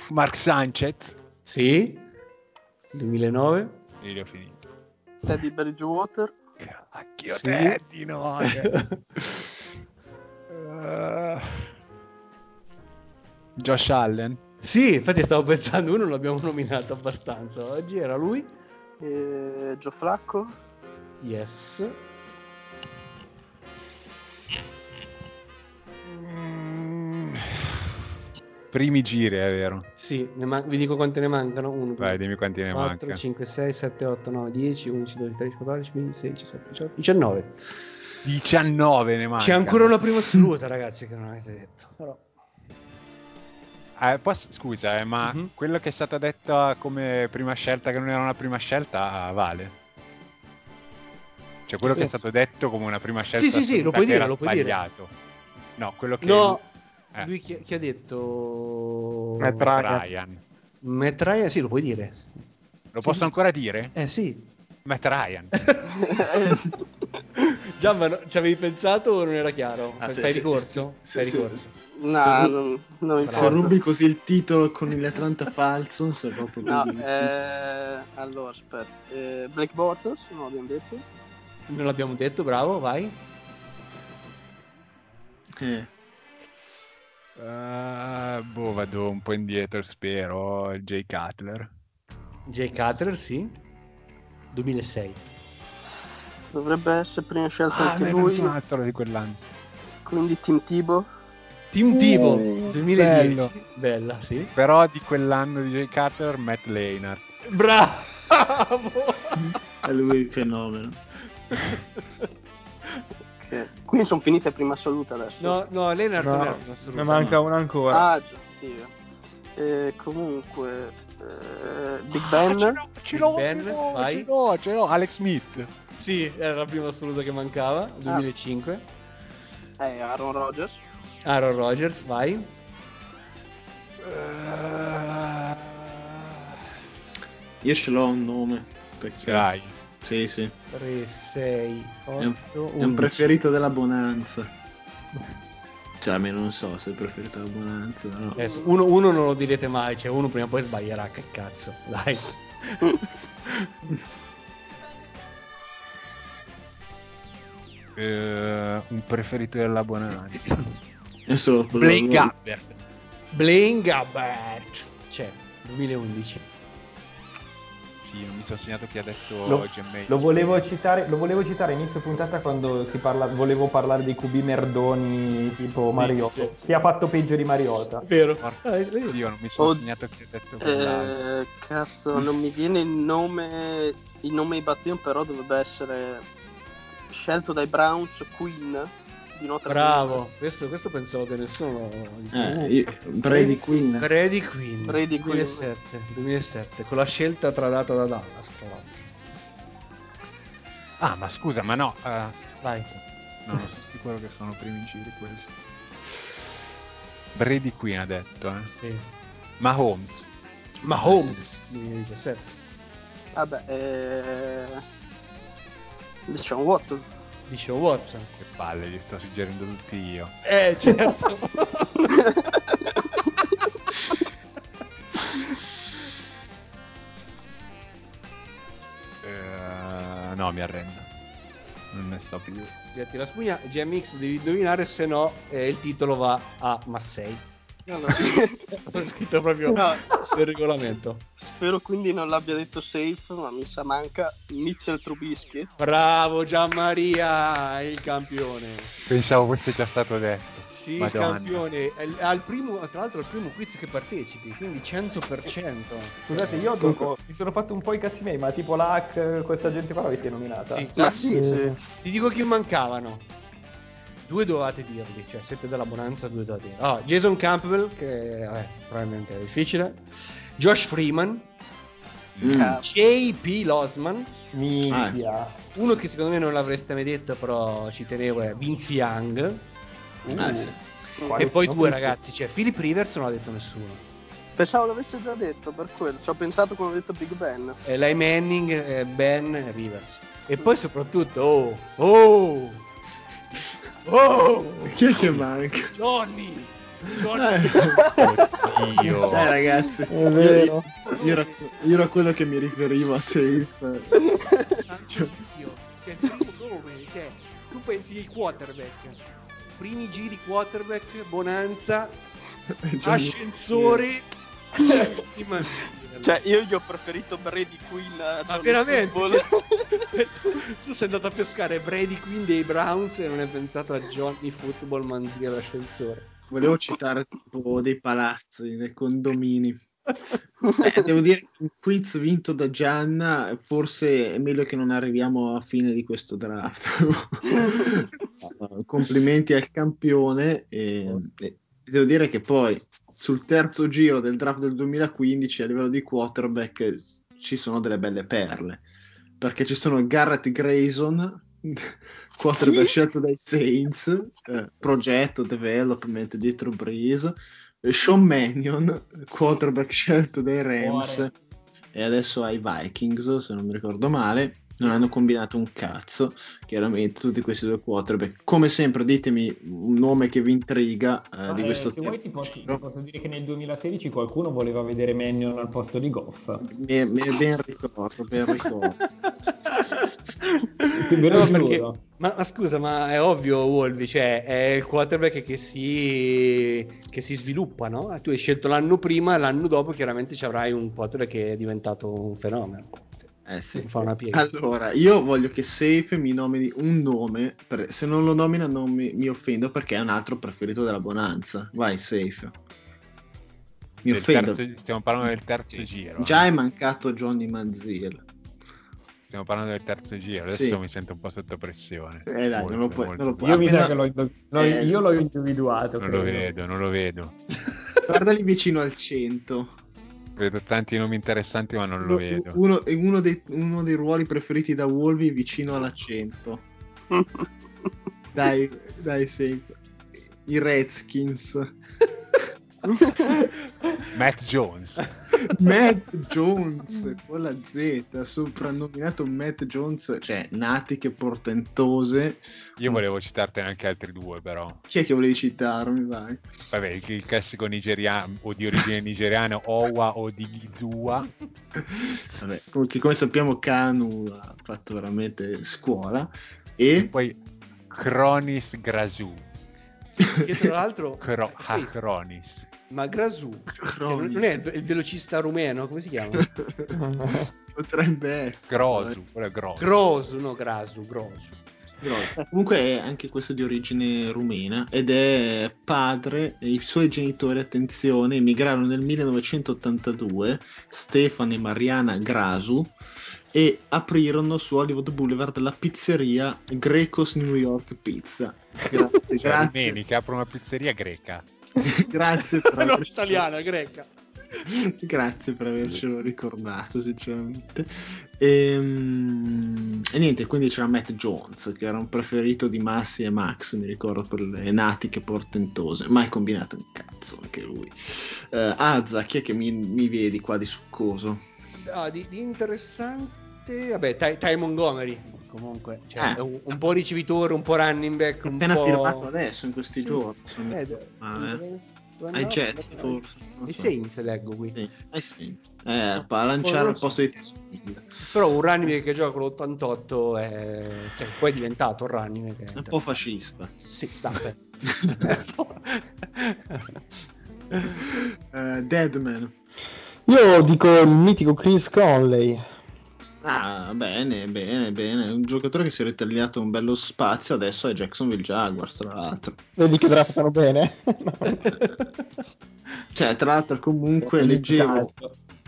Mark Sanchez. Sì. 2009. E li ho finiti. Teddy Bridgewater. Cacchio, Sì. Teddy, no. Eh, Josh Allen. sì, infatti stavo pensando, uno l'abbiamo nominato abbastanza oggi, era lui. E... Joe Flacco. Yes. Mm. Primi giri, è vero. Sì, man- vi dico quante ne mancano. 1, Vai, dimmi quanti ne 4, manca. 5, 6, 7, 8, 9, 10, 11, 12, 13, 14, 15, 16, 17, 18, 19. 19 ne manca. C'è ancora una prima assoluta, ragazzi, che non avete detto. Però... Eh, posso- scusa, eh, ma Mhm. quello che è stata detta come prima scelta, che non era una prima scelta, vale. Cioè, quello Sì. che è stato detto come una prima scelta Sì, sì, sì, lo puoi dire, lo puoi dire. sbagliato. No, quello che No, eh, lui chi, chi ha detto? Matt Ryan. Ryan. Matt Ryan, sì, lo puoi dire. Lo posso ancora dire? Eh sì. Matt Ryan. Già, ma no- ci avevi pensato o non era chiaro? Ah, Fai sì, ricorso? sì, Fai sì, ricorso. No, non, non Se rubi così il titolo con il Atlanta Falcons è proprio No, bellissimo. eh, allora aspetta. Eh, Blake Bortles, non l'abbiamo detto. Non l'abbiamo detto, bravo, vai. Eh, Eh, boh, vado un po' indietro, spero. Il Jay Cutler. Jay Cutler, sì. 2006. Dovrebbe essere prima scelta Ah, anche è lui. un altro di quell'anno. Quindi Tim Tebow. Team Uh, Tivo, 2010. bello. Bella, sì. Però di quell'anno di Jay Cutler, Matt Leinart. Bravo! è lui il fenomeno. Che... Quindi sono finite prima assoluta adesso. No, no, Leonard non era No, un assoluto. ne manca no. una ancora. Ah, già, Dio. E comunque, eh, Big Ah, Ben. ce l'ho, ce l'ho, Ben, ce l'ho, vai. ce l'ho, ce l'ho. Alex Smith. Sì, era la prima assoluta che mancava, 2005. Eh, Aaron Rodgers. Aaron Rodgers, vai. Eh, Io ce l'ho un nome. Perché... L'hai? Sì, sì. 3, 6, È un, 8, è un preferito della Bonanza. Cioè, almeno non so se è preferito della Bonanza. No. Adesso, uno, uno non lo direte mai, cioè uno prima o poi sbaglierà, che cazzo. Dai. Eh, un preferito della Bonanza. Adesso lo- Gabbert. Blaine Gabbert. C'è, 2011. sì, non mi sono segnato chi ha detto Lo, lo volevo citare, lo volevo citare inizio puntata quando si parla, volevo parlare dei QB merdoni tipo Mariota. Chi ha fatto peggio di Mariota? Vero. Porca Ah, vedi? zio, non mi sono Oh, segnato chi ha detto. Eh, cazzo, non mi viene il nome, il nome di battino, però dovrebbe essere scelto dai Browns Queen di Notre Bravo, questo, questo pensavo che nessuno lo dicesse. Eh, io- Brady Queen. Brady Queen, Brady Queen. 2007, 2007, con la scelta tradata da Dallas, tra l'altro. Ah, ma scusa, ma no, eh, Vai. no, non sono sicuro che sono primi giri questi. Brady Queen ha detto, eh. Sì. Mahomes. Mahomes, 2017. Vabbè, eh... Diciamo Watson. Dice Watson. Che palle, gli sto suggerendo tutti io. Eh, certo. Eh, no, mi arrendo. Non ne so più. Getti la spugna, GMX devi indovinare, se no eh, il titolo va a Massei. Allora, Ho scritto proprio No. sul regolamento. spero quindi non l'abbia detto safe, ma mi sa manca Mitchell Trubisky. Bravo Gianmaria, il campione. Pensavo fosse già stato detto. Sì, il campione. È primo, tra l'altro, è il primo quiz che partecipi, quindi 100%. Scusate, io dopo mi sono fatto un po' i cazzi miei, ma tipo l'hack, questa gente qua l'avete nominata? Sì. Ma sì, sì. Ti dico chi mancavano. Due dovevate dirli, cioè siete della bonanza, due dovevate dirli. Ah, Jason Campbell, che vabbè, probabilmente è difficile. Josh Freeman. Mm. JP Losman. Minchia. Uno che secondo me non l'avreste mai detto, però ci tenevo, è Vince Young. Ah, sì. E poi due ragazzi, cioè Philip Rivers non l'ha detto nessuno. Pensavo l'avesse già detto per quello. Ci ho pensato quando ho detto Big Ben. E Lai Manning, eh, Ben Rivers. E poi soprattutto, oh, oh, oh, Chi è che manca? Johnny, Johnny. Eh, Dio. Sai ragazzi, È io, vero. io ero, io ero quello che mi riferiva a safe. Santo Dio. Cioè, il primo nome, cioè, tu pensi il quarterback. Primi giri quarterback, bonanza, ascensore. Cioè, io gli ho preferito Brady Queen a Ma Johnny veramente? Football. Cioè, tu, tu sei andato a pescare Brady Queen dei Browns e non hai pensato a Johnny Football Manziel ascensore. Volevo citare tipo dei palazzi, dei condomini. Eh, devo dire, un quiz vinto da Gianna, forse è meglio che non arriviamo a fine di questo draft. Complimenti al campione. E, e devo dire che poi sul terzo giro del draft del 2015 a livello di quarterback ci sono delle belle perle. Perché ci sono Garrett Grayson, quarterback scelto dai Saints, eh, progetto, development dietro Breeze, Sean Mannion, quarterback scelto dai Rams, Cuore. e adesso ai Vikings, se non mi ricordo male. Non hanno combinato un cazzo, chiaramente, tutti questi due quarterback. Come sempre, ditemi un nome che vi intriga eh, Ah, di eh, questo se vuoi ti posso, ti posso dire che nel 2016 qualcuno voleva vedere Mannion al posto di Goff. Me, me ben ricordo, ben ricordo. No, perché- ma, ma scusa, ma è ovvio, Wolvi, cioè è il quarterback che si, che si sviluppa, no? Tu hai scelto l'anno prima, l'anno dopo chiaramente ci avrai un quarterback che è diventato un fenomeno. Eh sì. Fa una piega. Allora, io voglio che Safe mi nomini un nome, per- se non lo nomina non mi, mi offendo perché è un altro preferito della Bonanza. Vai, Safe. Mi Del offendo. terzo- stiamo parlando del terzo giro. Già eh. è mancato Johnny Manziel. Stiamo parlando del terzo giro. Adesso Sì. mi sento un po' sotto pressione. Eh dai, non lo puoi- molto. non lo puoi- Io mi appena- sa che l'ho, l'ho- Eh, io l'ho individuato. Non lo credo. vedo, non lo vedo. Guardali vicino al 100. Vedo tanti nomi interessanti, ma non lo Uno, vedo. uno- è uno dei, uno dei ruoli preferiti da Wolvi vicino alla 100. Dai, dai, Safe. I Redskins. Matt Jones. Matt Jones con la Z, soprannominato Matt Jones, cioè natiche portentose. Io volevo citartene anche altri due, però. Chi è che volevi citarmi? Vai. Vabbè, il, il classico nigeriano o di origine nigeriana, Owa o di Gizua. Vabbè, comunque, come sappiamo, Kanu ha fatto veramente scuola. E E poi Cronis Grasu. Che tra l'altro, Cro- ah, sì, Cronis. Ma Grasu, non è il, velocista rumeno, come si chiama? Potrebbe essere. Grosu, quello è grosso. Grosu, no, Grasu, Grosu. Comunque è anche questo di origine rumena ed è padre e i suoi genitori, attenzione, emigrarono nel 1982, Stefano e Mariana Grasu, e aprirono su Hollywood Boulevard la pizzeria Greco's New York Pizza. Grazie, Cioè, grazie, rumeni che aprono una pizzeria greca. grazie per avercelo- italiana, greca. Grazie per avercelo ricordato, sinceramente. Ehm, E, niente, quindi c'era Matt Jones, che era un preferito di Massi e Max, mi ricordo, per le natiche portentose. Mai combinato un cazzo anche lui. Eh, Azza, chi è che mi, mi vedi qua di succoso? Ah, di, di interessante, vabbè, Ty, Ty Montgomery, comunque, cioè, Eh. è un, un po' ricevitore, un po' running back, un appena po'... firmato adesso, in questi Sì. giorni. mi Eh, dove- dove Ai? Jets, forse. I so. Saints leggo qui. Sì, ai Saints. Eh, a lanciare al so. posto di Tesoro. Però un running back che gioca con l'88 è... Cioè, poi è diventato un running back. È un po' fascista. Sì, dai. Eh, Deadman. Io dico il mitico Chris Conley. Ah, bene, bene, bene. Un giocatore che si è ritagliato un bello spazio adesso è Jacksonville Jaguars, tra l'altro. Vedi che draftano bene. Cioè, tra l'altro, comunque leggevo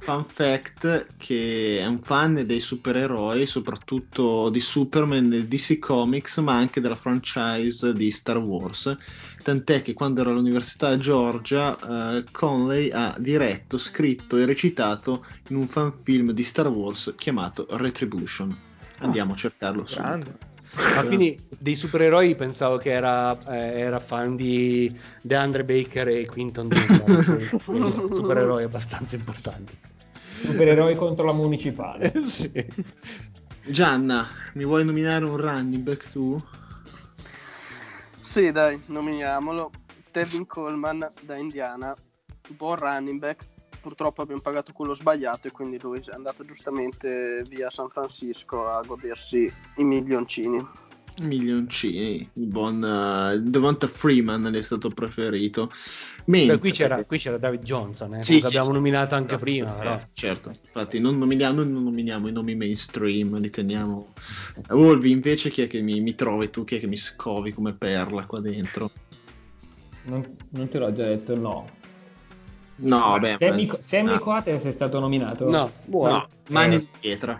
fun fact che è un fan dei supereroi, soprattutto di Superman e DC Comics, ma anche della franchise di Star Wars. Tant'è che quando era all'università a Georgia, eh, Conley ha diretto, scritto e recitato in un fan film di Star Wars chiamato Retribution. Andiamo a cercarlo subito. Grande. Ma quindi dei supereroi pensavo che era, eh, era fan di DeAndre Baker e Quinton quindi supereroi abbastanza importanti. Supereroi contro la municipale. sì. Gianna, mi vuoi nominare un running back tu? Sì, dai, nominiamolo. Tevin Coleman da Indiana, buon running back. Purtroppo abbiamo pagato quello sbagliato e quindi lui è andato giustamente via San Francisco a godersi i milioncini. Milioncini, il buon uh, Devonta Freeman è stato preferito. Mentre... Beh, qui, c'era, qui c'era David Johnson, eh, Sì, che sì, abbiamo sì. nominato anche Eh, prima. Però. certo, infatti non nominiamo, non nominiamo i nomi mainstream, li teniamo. Wolvi, invece chi è che mi, mi trovi tu, chi è che mi scovi come perla qua dentro? Non, non te l'ho già detto, no. No, vabbè. Sammy, Sammy no, Coates è stato nominato. No, buono. no, mani Eh. di pietra.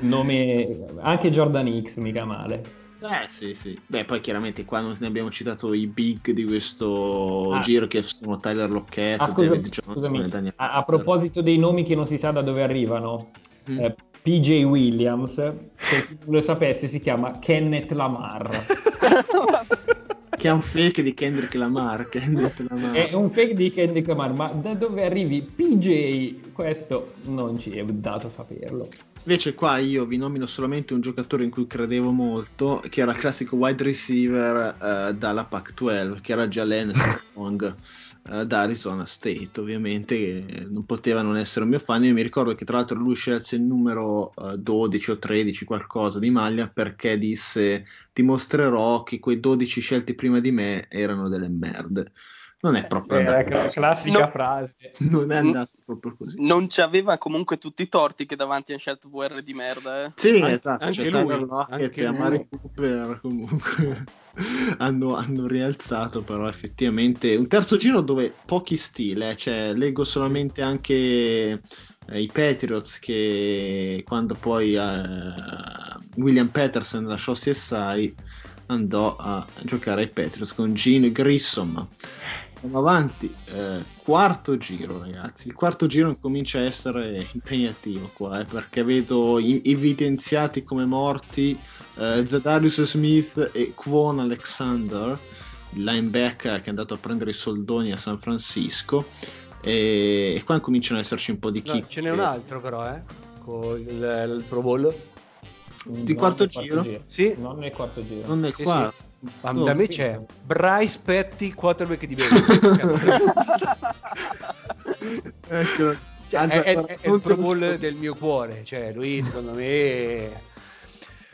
Nome... Anche Jordan X, mica male. Eh sì, sì. Beh, poi chiaramente qua non ne abbiamo citato i big di questo Ah. giro che sono Tyler Lockett, Ah, scusa- David Johnson scusami, e Daniel a, a proposito dei nomi che non si sa da dove arrivano, Mm. eh, PJ Williams, per chi non lo sapesse, si chiama Kenneth Lamar. che è un fake di Kendrick Lamar. Kendrick Lamar. È un fake di Kendrick Lamar, ma da dove arrivi PJ? Questo non ci è dato saperlo. Invece qua io vi nomino solamente un giocatore in cui credevo molto, che era il classico wide receiver eh, dalla Pac-12, che era Jalen Strong eh, da Arizona State, ovviamente, non poteva non essere un mio fan. Io mi ricordo che tra l'altro lui scelse il numero eh, 12 o 13, qualcosa di maglia, perché disse dimostrerò che quei 12 scelti prima di me erano delle merde. Non è proprio la andato, cla- classica No. frase. non è andato proprio così. Non ci aveva comunque tutti i torti che davanti hanno scelto VR di merda, eh. Sì, An- esatto, anche cioè lui, anche e Amari lui. Cooper comunque hanno, hanno rialzato però effettivamente un terzo giro dove pochi stile, cioè leggo solamente anche eh, i Patriots che quando poi eh, William Peterson lasciò CSI andò a giocare ai Patriots con Gene Grissom Andiamo avanti, eh, quarto giro ragazzi, il quarto giro comincia a essere impegnativo qua eh, perché vedo i- evidenziati come morti eh, Zadarius Smith e Kwon Alexander, il linebacker che è andato a prendere i soldoni a San Francisco e, e qua cominciano ad esserci un po' di No, kick. ce n'è un altro però, eh, con il, il Pro Bowl. Di quarto nel giro? Sì. Non nel quarto giro. Non nel Sì, quarto. Ma Oh, da me sì. c'è Bryce Petty, quarterback di Bengals. Ecco. Cioè, è, è- è il Pro Bowl del mio cuore. Cioè, lui secondo me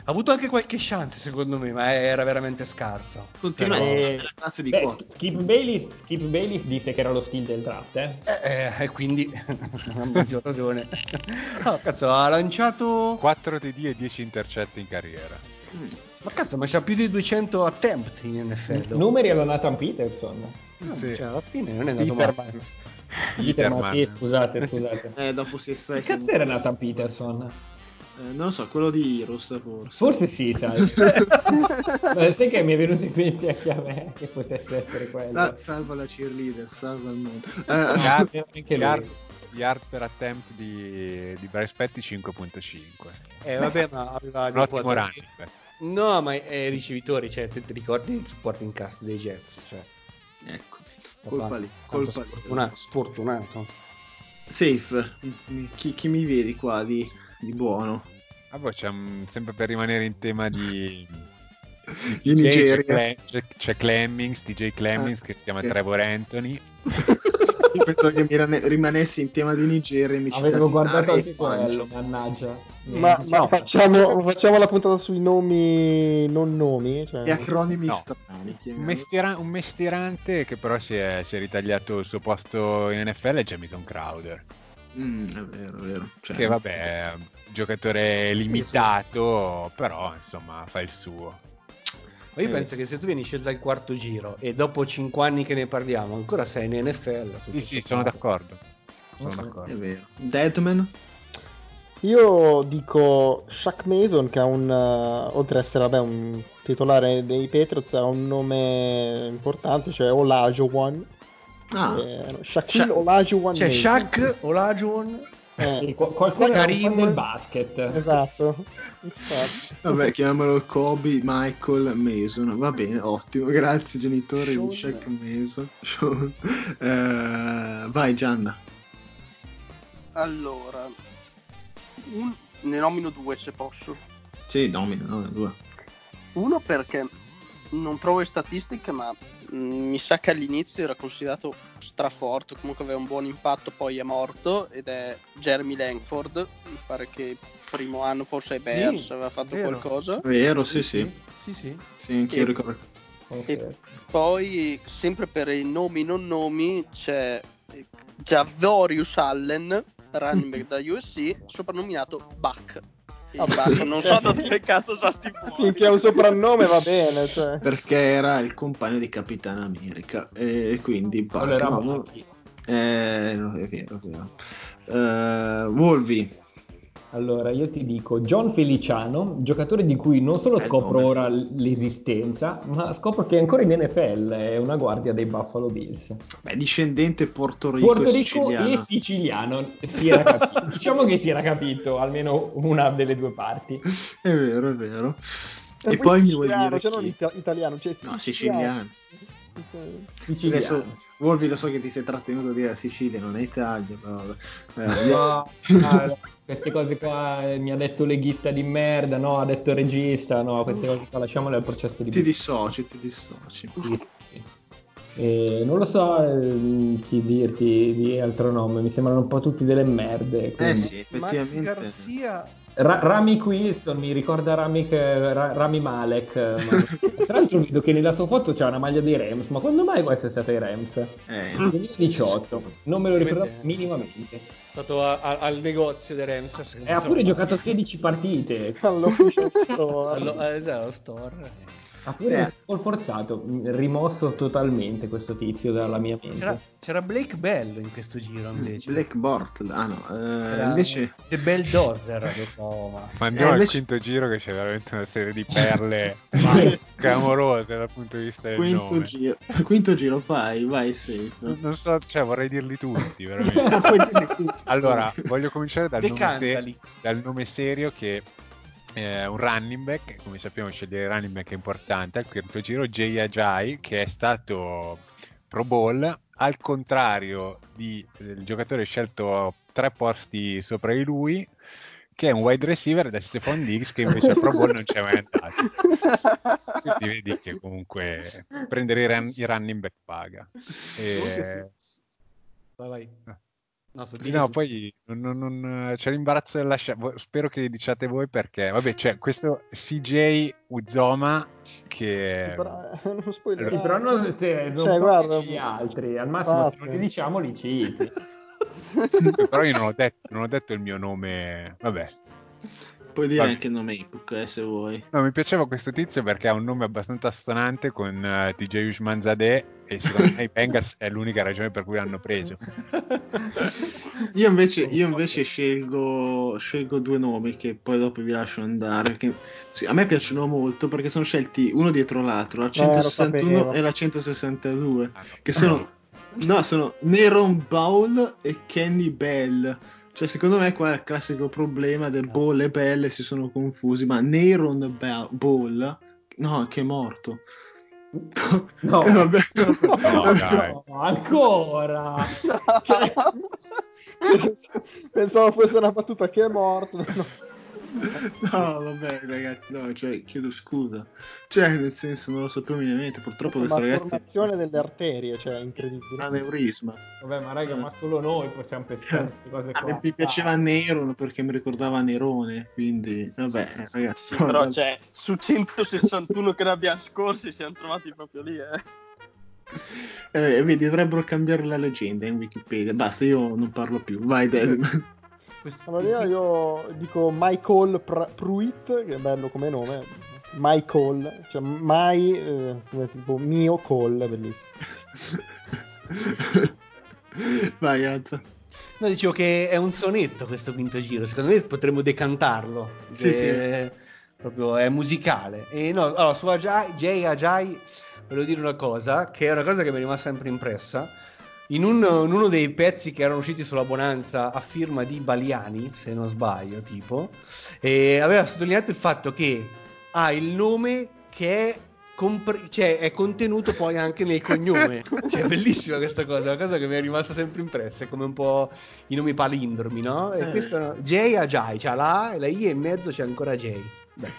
Ha avuto anche qualche chance, secondo me, ma era veramente scarso. Continua a Eh, essere classe di beh. Skip Bayless, Skip Bayless disse che era lo stile del draft, eh? Eh, eh, e quindi ha maggior ragione. No, cazzo, ha lanciato. 4 TD e 10 intercetti in carriera. Mm. Ma cazzo, ma c'ha più di 200 attempt in NFL. Numeri alla Nathan Peterson. No, Sì. Cioè, alla fine non è andato male. Peterman. Peterman, Peterman. sì, scusate, scusate. Eh, dopo si sta Che cazzo era Nathan Peterson? Eh, non lo so, quello di Heroes forse. Forse sì, sai. Ma sai che mi è venuto in mente anche a me che potesse essere quello. Sa- salva la cheerleader, salva il mondo. Eh, Yard, yard- yard per attempt di, di Bryce Petty 5.5. Eh, vabbè, ma aveva Un ottimo running. No, ma è ricevitori, cioè, te ti ricordi il supporting cast dei Jets, cioè. ecco, colpa lì, colpa lì. sfortunato, sfortunato. Safe, chi, chi mi vedi qua di, di buono? Ah, boh, c'è un- sempre per rimanere in tema di... Di Nigeria. C'è, c'è- c'è Clemmings, TJ Clemmings Ah, che si chiama sì. Trevor Anthony. Io pensavo che mi rimanessi in tema di Nigeria e mi Avevo guardato anche quello, mannaggia. Ma, ma facciamo, facciamo la puntata sui nomi, non nomi. Cioè... E acronimi No. strani. Un, mestiera- un mestierante che però si è, si è ritagliato il suo posto in NFL è Jamison Crowder. Mm, è vero, è vero. Cioè, Che vabbè, è un giocatore limitato, però insomma fa il suo. Ma io Eh. penso che se tu vieni scelto al quarto giro e dopo 5 anni che ne parliamo ancora sei in NFL. Sì, sì, sono d'accordo. Sono d'accordo. È vero. Deadman? Io dico Shaq Mason che ha un, eh, oltre ad essere vabbè, un titolare dei Patriots, ha un nome importante, cioè Olajuwon. Ah, Eh, Shaquille Sha- Olajuwon C'è Mason. Shaq, Olajuwon. Eh, qual- qualcuno Karim. del basket. esatto. Vabbè, chiamiamolo Kobe Michael Mason. Va bene, ottimo. Grazie, genitore Sean. di Shaq Mason. Sean. Eh, vai, Gianna. Allora, un- ne nomino due se posso. Sì, nomina, no, due. Uno perché non trovo le statistiche, ma mm, mi sa che all'inizio era considerato straforte, comunque aveva un buon impatto, poi è morto ed è Jeremy Langford. Mi pare che il primo anno forse ai Bears Sì, aveva fatto vero. qualcosa. Vero, sì, sì. Sì, sì. Sì, anch'io E- ricordo. Ok. E poi, sempre per i nomi non nomi, c'è Javorius Allen, running back da USC, soprannominato Buck. Non so da dove cazzo salti fuori. Finché ha un soprannome va bene. Cioè. Perché era il compagno di Capitan America. E quindi Buck, Quello era Bucky. Eh, no, è vero, è vero. Eh, Wolvi. Allora, io ti dico John Feliciano, giocatore di cui non solo scopro ora l'esistenza, ma scopro che è ancora in NFL, è una guardia dei Buffalo Bills. Beh, discendente Porto Rico Puerto e siciliano. siciliano, si era capito. diciamo che si era capito, almeno una delle due parti. È vero, è vero. E, E poi mi vuoi siciliano, dire cioè non chi? ita- italiano, cioè No, siciliano. Siciliano. Adesso, Wolvi lo so che ti sei trattenuto a dire Sicilia, non è Italia, però vabbè. Eh, No, ah, queste cose qua eh, mi ha detto leghista di merda, no, ha detto regista, no, queste cose qua lasciamole al processo di ti dissoci, ti dissoci. Sì, sì. Eh, non lo so eh, chi dirti di altro nome, mi sembrano un po' tutti delle merde. Eh quindi. sì, Max effettivamente. Garcia. Ra- Rami Wilson mi ricorda Rami, Ra- Rami Malek. eh, ma- Tra l'altro vedo che nella sua foto c'è una maglia dei Rams, ma quando mai questa è stata i Rams? Eh, 2018, non me lo ricordo Ovviamente- minimamente. È stato a- a- al negozio dei Rams. E ha pure giocato 16 partite, All'official store. Allo, eh, store. Ha pure Eh. gol forzato, rimosso totalmente questo tizio dalla mia mente. C'era, c'era Blake Bell in questo giro invece. Black Bort, ah no, eh, invece The Bell Dozer chiamava. Ma andiamo Eh, al invece- quinto giro che c'è veramente una serie di perle clamorose dal punto di vista del quinto nome. giro, quinto giro, vai, vai safe. Non so, cioè vorrei dirli tutti, veramente. Puoi dirli tutti. Allora, voglio cominciare dal nome, se- dal nome serio che è un running back, come sappiamo scegliere running back è importante, al quinto giro Jay Ajay che è stato Pro Bowl, al contrario di- del giocatore scelto tre posti sopra di lui, che è un wide receiver è Stephon Diggs che invece al Pro Bowl non c'è mai andato. Quindi vedi che comunque prendere i, run- i running back paga. E- Vai, vai. No, so Sì, no, poi non, non- non- c'è l'imbarazzo della scelta. Spero che li diciate voi perché, vabbè, c'è questo CJ Uzoma che... Sì, però, eh, non spoilerare. Sì, però non, cioè, non Cioè, guarda, gli altri. Al massimo, se non li diciamo, li citi. Però io non ho, detto, non ho detto il mio nome. Vabbè. Puoi dire Vabbè. anche il nome Ipuk eh, se vuoi. No, mi piaceva questo tizio perché ha un nome abbastanza stonante con eh, DJ Ushmanzadeh e secondo me i Bengals è l'unica ragione per cui l'hanno preso. Io invece, io invece scelgo, scelgo due nomi che poi dopo vi lascio andare. Perché, sì, a me piacciono molto perché sono scelti uno dietro l'altro, la Eh, lo 161 sapevo. e la 162, Ah, no. che sono, no, sono Neron Baul e Kenny Bell. Cioè, secondo me qua è il classico problema del Ball e Bell e si sono confusi, ma Neron Ba- Ball, no, che è morto. No. Eh, vabbè. No. No, ancora. Pensavo fosse una battuta che è morto. no. No, vabbè, ragazzi, no, cioè, chiedo scusa. Cioè, nel senso, non lo sapevo minimamente. Purtroppo questo ragazzo Malformazione delle arterie, cioè, incredibile. aneurisma. Vabbè, ma raga, ma solo noi possiamo pescare queste cose A qua. me mi piaceva Nero perché mi ricordava Nerone, quindi, vabbè, ragazzi. Però cioè, su 161 che ne abbiamo scorsi siamo trovati proprio lì, eh. Eh, vedi, dovrebbero cambiare la leggenda in Wikipedia. Basta, io non parlo più. Vai, Dead. Questo- Allora io, io dico Michael Pr- Pruitt, che è bello come nome. Michael, cioè mai, eh, come tipo mio call, bellissimo. Vai, Azza. No, dicevo che è un sonetto questo quinto giro. Secondo me potremmo decantarlo. Sì, Che Proprio è musicale. E no, allora, su Ajay, Jay Ajay, volevo dire una cosa, che è una cosa che mi è rimasta sempre impressa. In, un- in uno dei pezzi che erano usciti sulla Bonanza a firma di Baliani, se non sbaglio, tipo, e aveva sottolineato il fatto che ha il nome che è, compre- cioè, è contenuto poi anche nel cognome. cioè, è bellissima questa cosa, una cosa che mi è rimasta sempre impressa, è come un po' i nomi palindromi, no? E Eh. questo è J Ajay, c'ha la A e la I e in mezzo c'è ancora J. Beh.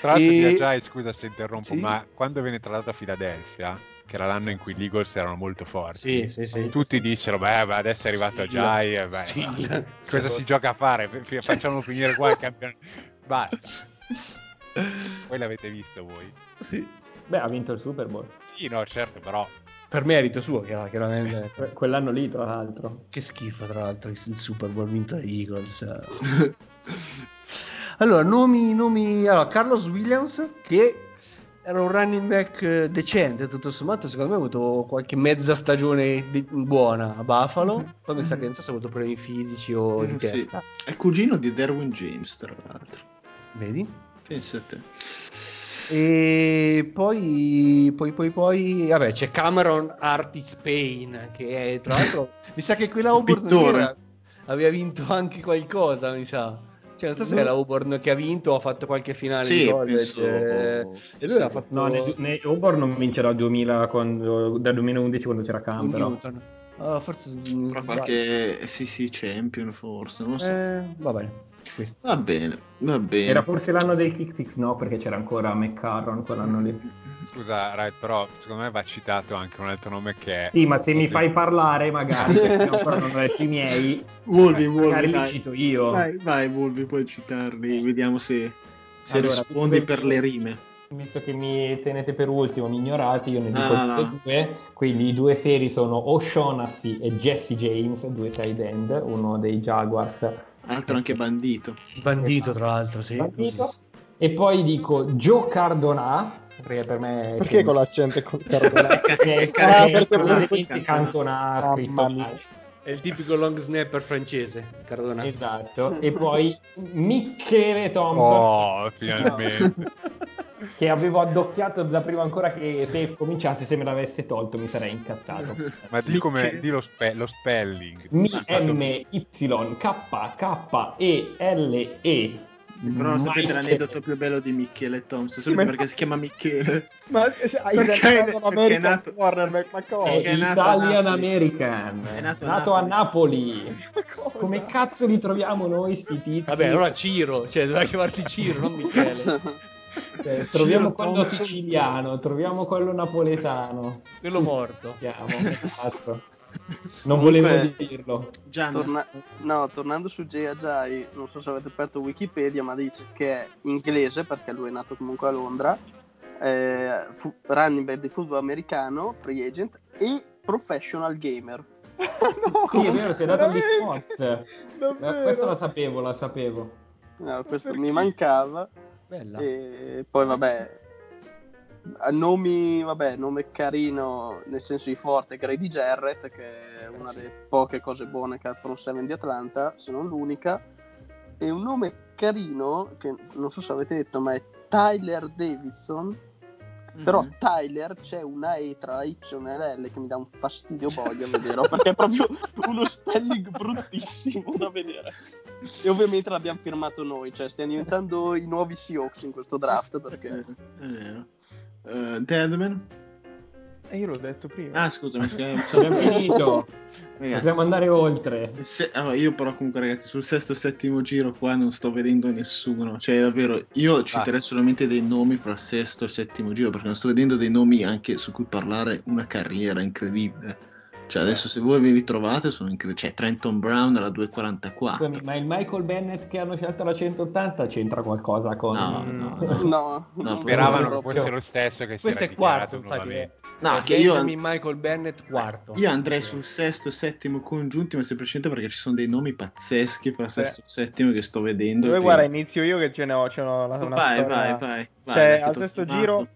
Tra l'altro, E- Ajay, scusa se interrompo, Sì. ma quando venne trattato a Filadelfia, che era l'anno in cui gli Eagles erano molto forti, Sì, sì, sì. tutti dissero: Beh, beh, adesso è arrivato eh, beh, cosa si gioca a fare? Facciamo finire qua il campionato. Basta. Poi l'avete visto voi? Sì. Beh, ha vinto il Super Bowl. Sì, no, certo, però. Per merito suo, chiar- chiaramente. Que- quell'anno lì, tra l'altro. Che schifo, tra l'altro, il il Super Bowl vinto dagli Eagles. Allora, nomi, nomi... Allora, Carlos Williams, che era un running back eh, decente, tutto sommato, secondo me ha avuto qualche mezza stagione di- buona a Buffalo. Poi mi sa che non so se ha avuto problemi fisici o di Mm, sì. testa. È cugino di Derwin James, tra l'altro. Vedi? Pensa a te. E poi, poi, poi, poi, vabbè, c'è Cameron Artis Payne, che è, tra l'altro, mi sa che quella Auburn aveva vinto anche qualcosa, mi sa. Cioè, non so se è la Auburn che ha vinto o ha fatto qualche finale Sì, di college. penso- eh, e lui sì. ha fatto No, nei, nei Auburn non vince dal, 2000 quando, dal 2011 quando c'era Campbell. Newton. Ah, forse Però sbaglio. qualche SC Champion, forse, non lo so. Eh, va bene. Questo. Va bene, va bene. Era forse l'anno del Kick Six, no, perché c'era ancora McCarron quell'anno lì. Scusa, Rai, però secondo me va citato anche un altro nome che è. Sì, ma se non mi so fai parlare, magari, perché ancora non ho detto i miei, Volvi, eh, Volvi, magari li cito io. Vai, vai, Volvi, puoi citarli. Vediamo se, se Allora, rispondi per che- le rime. Visto che mi tenete per ultimo, mi ignorate, io ne dico No, no, e due. Quindi i due seri sono O'Shaughnessy e Jesse James, due tight end, uno dei Jaguars. Altro anche bandito. Bandito, tra l'altro, sì. Bandito. E poi dico Joe Cardona, perché per me è Perché con l'accento cardone? Perché, Ah, perché palesemente Cantona scritto. È il tipico long snapper francese, Cardona. Esatto. E poi Michele Thompson, Oh, finalmente. che avevo addocchiato da prima ancora che se cominciasse, se me l'avesse tolto, mi sarei incazzato. Ma di come di lo, spe- lo spelling. Mi Ah, M Y K K E L E. Però non sapete Michele. l'aneddoto più bello di Michele Thompson. Sì, ma- perché si chiama Michele? Ma hai Perché perché è nato- ma cosa? È Perché è nato Italian Napoli. American. È nato a nato a Napoli. Cosa? Come cazzo li troviamo noi sti tizi? Vabbè, allora Ciro, cioè doveva chiamarsi Ciro, non Michele. Eh, troviamo Ciro quello siciliano, troviamo quello napoletano. Quello morto. Chiamo, esatto. Non Comunque- volevo dirlo. Torna- no, tornando su Jay Ajay, non so se avete aperto Wikipedia, ma dice che è inglese perché lui è nato comunque a Londra, eh, fu- running back di football americano, free agent e professional gamer. Sì, è vero, si è dato gli Veramente? spot. Eh, Davvero? Questa la sapevo, la sapevo. No, questo perché? mi mancava. Bella. E poi vabbè, a nomi, vabbè, nome carino nel senso di forte, Grady Jarrett, che è una delle poche cose buone che ha il front seven di Atlanta, se non l'unica. E un nome carino, che non so se avete detto, ma è Tyler Davidson. Però Mhm. Tyler c'è una E tra Y e L che mi dà un fastidio boia a vederlo perché è proprio uno spelling bruttissimo da vedere. E ovviamente l'abbiamo firmato noi, cioè stiamo diventando i nuovi Seahawks in questo draft perché. Eh, Deadman? E io l'ho detto prima. Ah, scusami. Abbiamo finito. Ragazzi, Possiamo andare oltre. se- allora, io però comunque ragazzi sul sesto e settimo giro qua non sto vedendo nessuno cioè davvero io citerei solamente dei nomi fra il sesto e il settimo giro perché non sto vedendo dei nomi anche su cui parlare una carriera incredibile cioè adesso se voi ve li trovate sono incredibili cioè Trenton Brown alla 244 Scusami, ma il Michael Bennett che hanno scelto alla 180 c'entra qualcosa con... No, Mm. no. no, No, non Speravano fosse lo stesso che si Questo è quarto, infatti. È, No, che io- Benjamin Michael Bennett quarto. Io andrei Ok. sul sesto e settimo congiunti, ma semplicemente perché ci sono dei nomi pazzeschi fra sesto e settimo che sto vedendo. Dove che- guarda, inizio io che ce ne ho, ce ne ho una, una vai, storia. vai, vai, vai, Cioè, al sesto giro,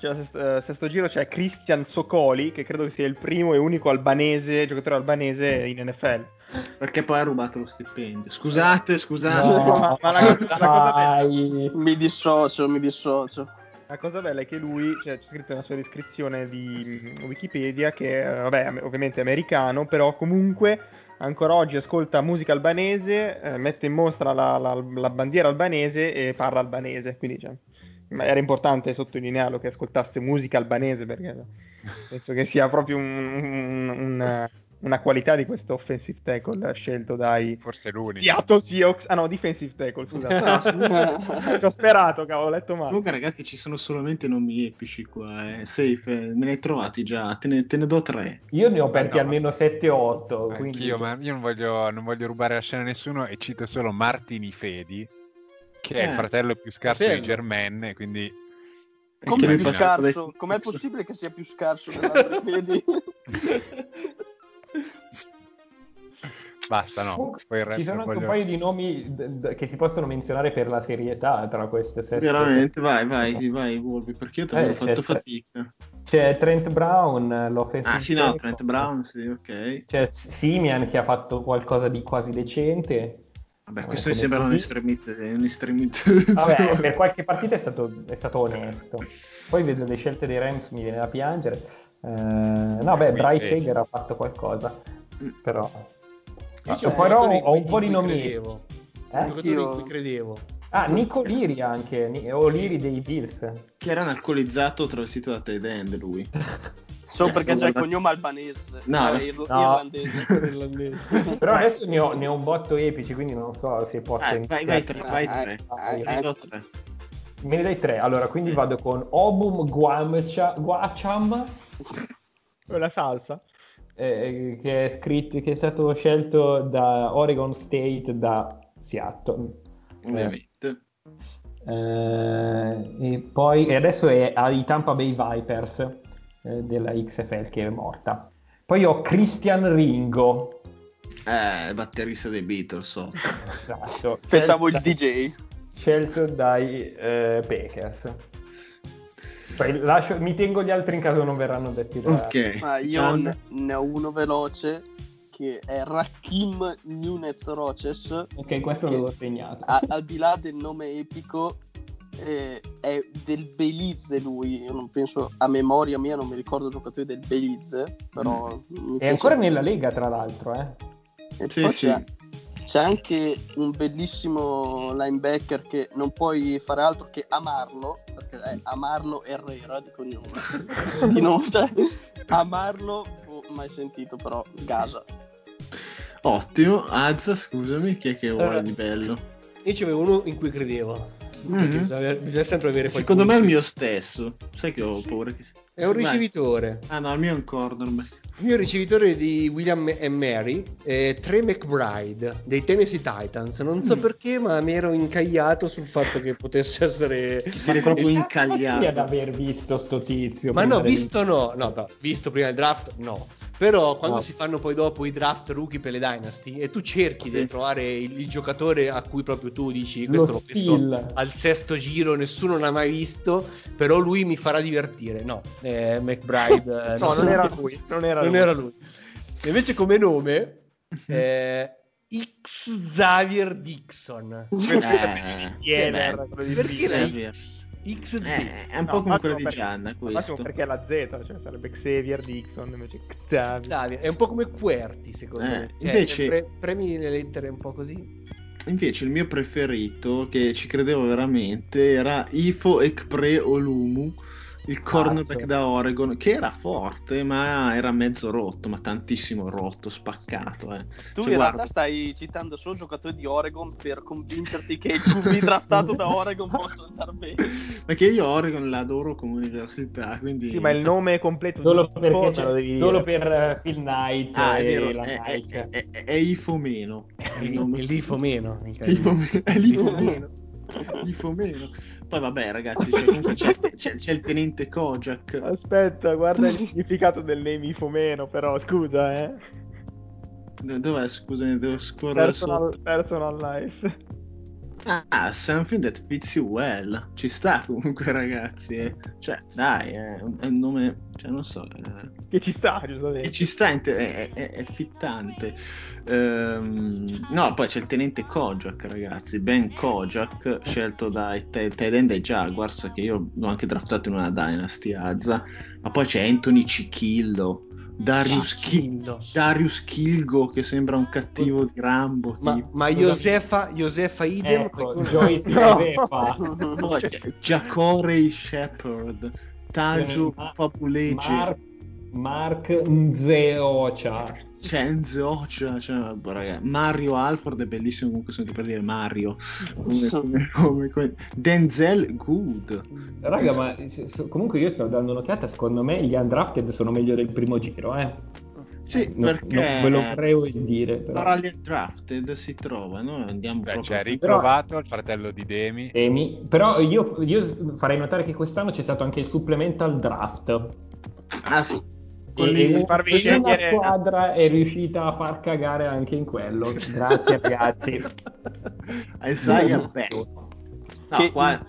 cioè, al sesto, eh, sesto giro c'è Christian Socoli, che credo che sia il primo e unico albanese, giocatore albanese in NFL. Perché poi ha rubato lo stipendio. Scusate, scusate. No, Ma la cosa- la cosa bella-. Mi dissocio, mi dissocio. La cosa bella è che lui, cioè, c'è scritto nella sua descrizione di mm, Wikipedia che, eh, vabbè, am- ovviamente è americano, però comunque ancora oggi ascolta musica albanese, eh, mette in mostra la, la- la bandiera albanese e parla albanese, quindi cioè, ma era importante sottolinearlo che ascoltasse musica albanese perché penso che sia proprio un- un- un- una qualità di questo offensive tackle scelto dai Forse l'unico. Seattle Seahawks, ah no, defensive tackle, scusate. Ci ho sperato, cavolo, ho letto male. Comunque, ragazzi, ci sono solamente nomi epici qua. Eh. Safe, eh, me ne hai trovati già. Te ne, te ne do tre. Io ne ho aperti No. almeno 7-8. Quindi... Io non voglio, non voglio rubare la scena a nessuno e cito solo Martini Fedi, che è Eh. il fratello più scarso Fratello. di Germaine, quindi Come mi più scarso? Com'è possibile che sia più scarso dell'altro? Vedi? basta, no. Ci sono anche voglio- un paio di nomi d- d- che si possono menzionare per la serietà tra queste sette. Veramente, vai, vai, vai, Wolvi, perché io ti Eh, avevo c'è fatto tre- fatica. C'è Trent Brown, l'offensive Ah, sì, no. Trent Brown, sì, ok. C'è Simian che ha fatto qualcosa di quasi decente. Vabbè, questo mi sembra un estremista. Vabbè, per qualche partita è stato, è stato onesto. Poi vedo le scelte dei Rams, mi viene da piangere. Eh, no, beh, Bryce sì. Hager ha fatto qualcosa, Mm. però... Io un però ho un po' di nomi. Eh? giocatore in cui credevo. Ah, Nico Liri anche, o Liri dei Bills. Che era un alcolizzato travestito da tight end lui. Solo perché c'è il cognome albanese. No, eh, no. irlandese. Irlandese. Però adesso ne ho, ne ho un botto epici, quindi non so se posso Vai, vai, vai, tre, vai, tre. Ah, Ne ah, do tre. Me ne dai tre. Allora, quindi vado con Obum Guamcha- Guacham, La salsa. eh, che, è scritto, che è stato scelto da Oregon State da Seattle. Ovviamente. Eh, e poi e adesso è ai Tampa Bay Vipers eh, della XFL che è morta. Poi ho Christian Ringo. Eh, batterista dei Beatles, so. Esatto. Pensavo il DJ. Scelto dai eh, Packers. Poi lascio- mi tengo gli altri in caso non verranno detti da... Ok. Ma io ne, ne ho uno veloce che è Rakim Nunez Roches. Ok, questo l'avevo segnato. A- al di là del nome epico, eh, è del Belize lui. Io non penso a memoria mia, non mi ricordo giocatori del Belize. Però mi È ancora nella Lega, tra l'altro, eh. E Sì, sì. C'è, c'è anche un bellissimo linebacker che non puoi fare altro che amarlo, perché è amarlo Herrera di cognome. di nome, cioè, amarlo, oh, mai sentito però, Gaza. Ottimo. Azza, scusami, chi è che vuole Allora, di bello? Io c'avevo uno in cui credevo. Mhm. Perché bisogna, bisogna sempre avere Secondo me è qualcuno il mio stesso. Sai che ho paura che. È un ricevitore. Ah no, il mio è un cornerback. Il mio ricevitore di William e Mary è Trey McBride dei Tennessee Titans. Non so Mm. perché, ma mi ero incagliato sul fatto che potesse essere. Eri proprio incagliato. ad aver visto sto tizio. Ma no, visto no, no, no, visto prima del draft no. Però quando No. si fanno poi dopo i draft rookie per le Dynasty e tu cerchi Sì. di trovare il, il giocatore a cui proprio tu dici Lo questo visto skill. al sesto giro, nessuno l'ha mai visto, però lui mi farà divertire. No, eh, McBride No, non era lui. Non era non lui. era lui. Invece come nome eh, X Xavier Dixon. Eh, Tiene, Perché la. X? XZ. eh, è un No, po' come quello di Gianna questo. perché è la Z, cioè sarebbe Xavier Dixon invece Xavier. Xavier. È un po' come QWERTY secondo Eh, me. Cioè, invece- pre- premi le lettere un po' così. Invece il mio preferito, che ci credevo veramente, era Ifo Ekpre Olumu, il cornerback da Oregon, che era forte, ma era mezzo rotto, ma tantissimo rotto, spaccato. Eh. Tu Cioè, in guarda, realtà stai citando solo giocatori di Oregon per convincerti che il QB draftato da Oregon possa andare bene. Perché io Oregon l'adoro come università, quindi... Sì, ma il nome completo Solo di perché c'è- lo devi solo dire. per eh, Phil Knight Ah, è e vero, la è, è, Nike. è, è, è Ifo meno. È l'IFO meno. è l'IFO meno. Poi vabbè ragazzi, c'è, comunque c'è, c'è- c'è il tenente Kojak. Aspetta, guarda il significato del name Ifomeno, però scusa, eh. Dov'è, scusami, devo scorrere sotto. Personal, personal life. Ah, something that fits you well. Ci sta comunque, ragazzi. eh. Cioè, dai, è un, è un nome. Cioè, non so. eh, Che ci sta, giustamente. ci sta, è, è- è fittante. Ehm, no, poi c'è il tenente Kojak, ragazzi. Ben Kojak, scelto dai te- tight end dai Jaguars, che io l'ho anche draftato in una Dynasty Azza. Ma poi c'è Anthony Cicchillo, Darius, Ki- Cicchillo. Darius Kilgo, che sembra un cattivo di Rambo. Ma, tipo. ma Josefa, Josefa Idem. Ecco, qualcuno- Joyce No. Josefa. Poi c'è Giacorey Shepard, Taggio Ma- Fabuleggi, Mark, Mark Nzeocha. Cenzo Ocia, cioè, raga, Mario Alford è bellissimo comunque sento per dire Mario come, come- come- come- Denzel Good Raga, ma comunque io sto dando un'occhiata, secondo me gli undrafted sono meglio del primo giro, eh. sì No- perché non ve lo vorrei dire, però. gli drafted si trova noi andiamo Beh, proprio c'è Rick Rovato, il fratello di Demi. Temi. Però io, io farei notare che quest'anno c'è stato anche il supplemental draft. ah sì E, Quelli- e farvi e una scegliere- squadra è riuscita a far cagare anche in quello. Grazie ragazzi. Isaiah Beck no Che- qua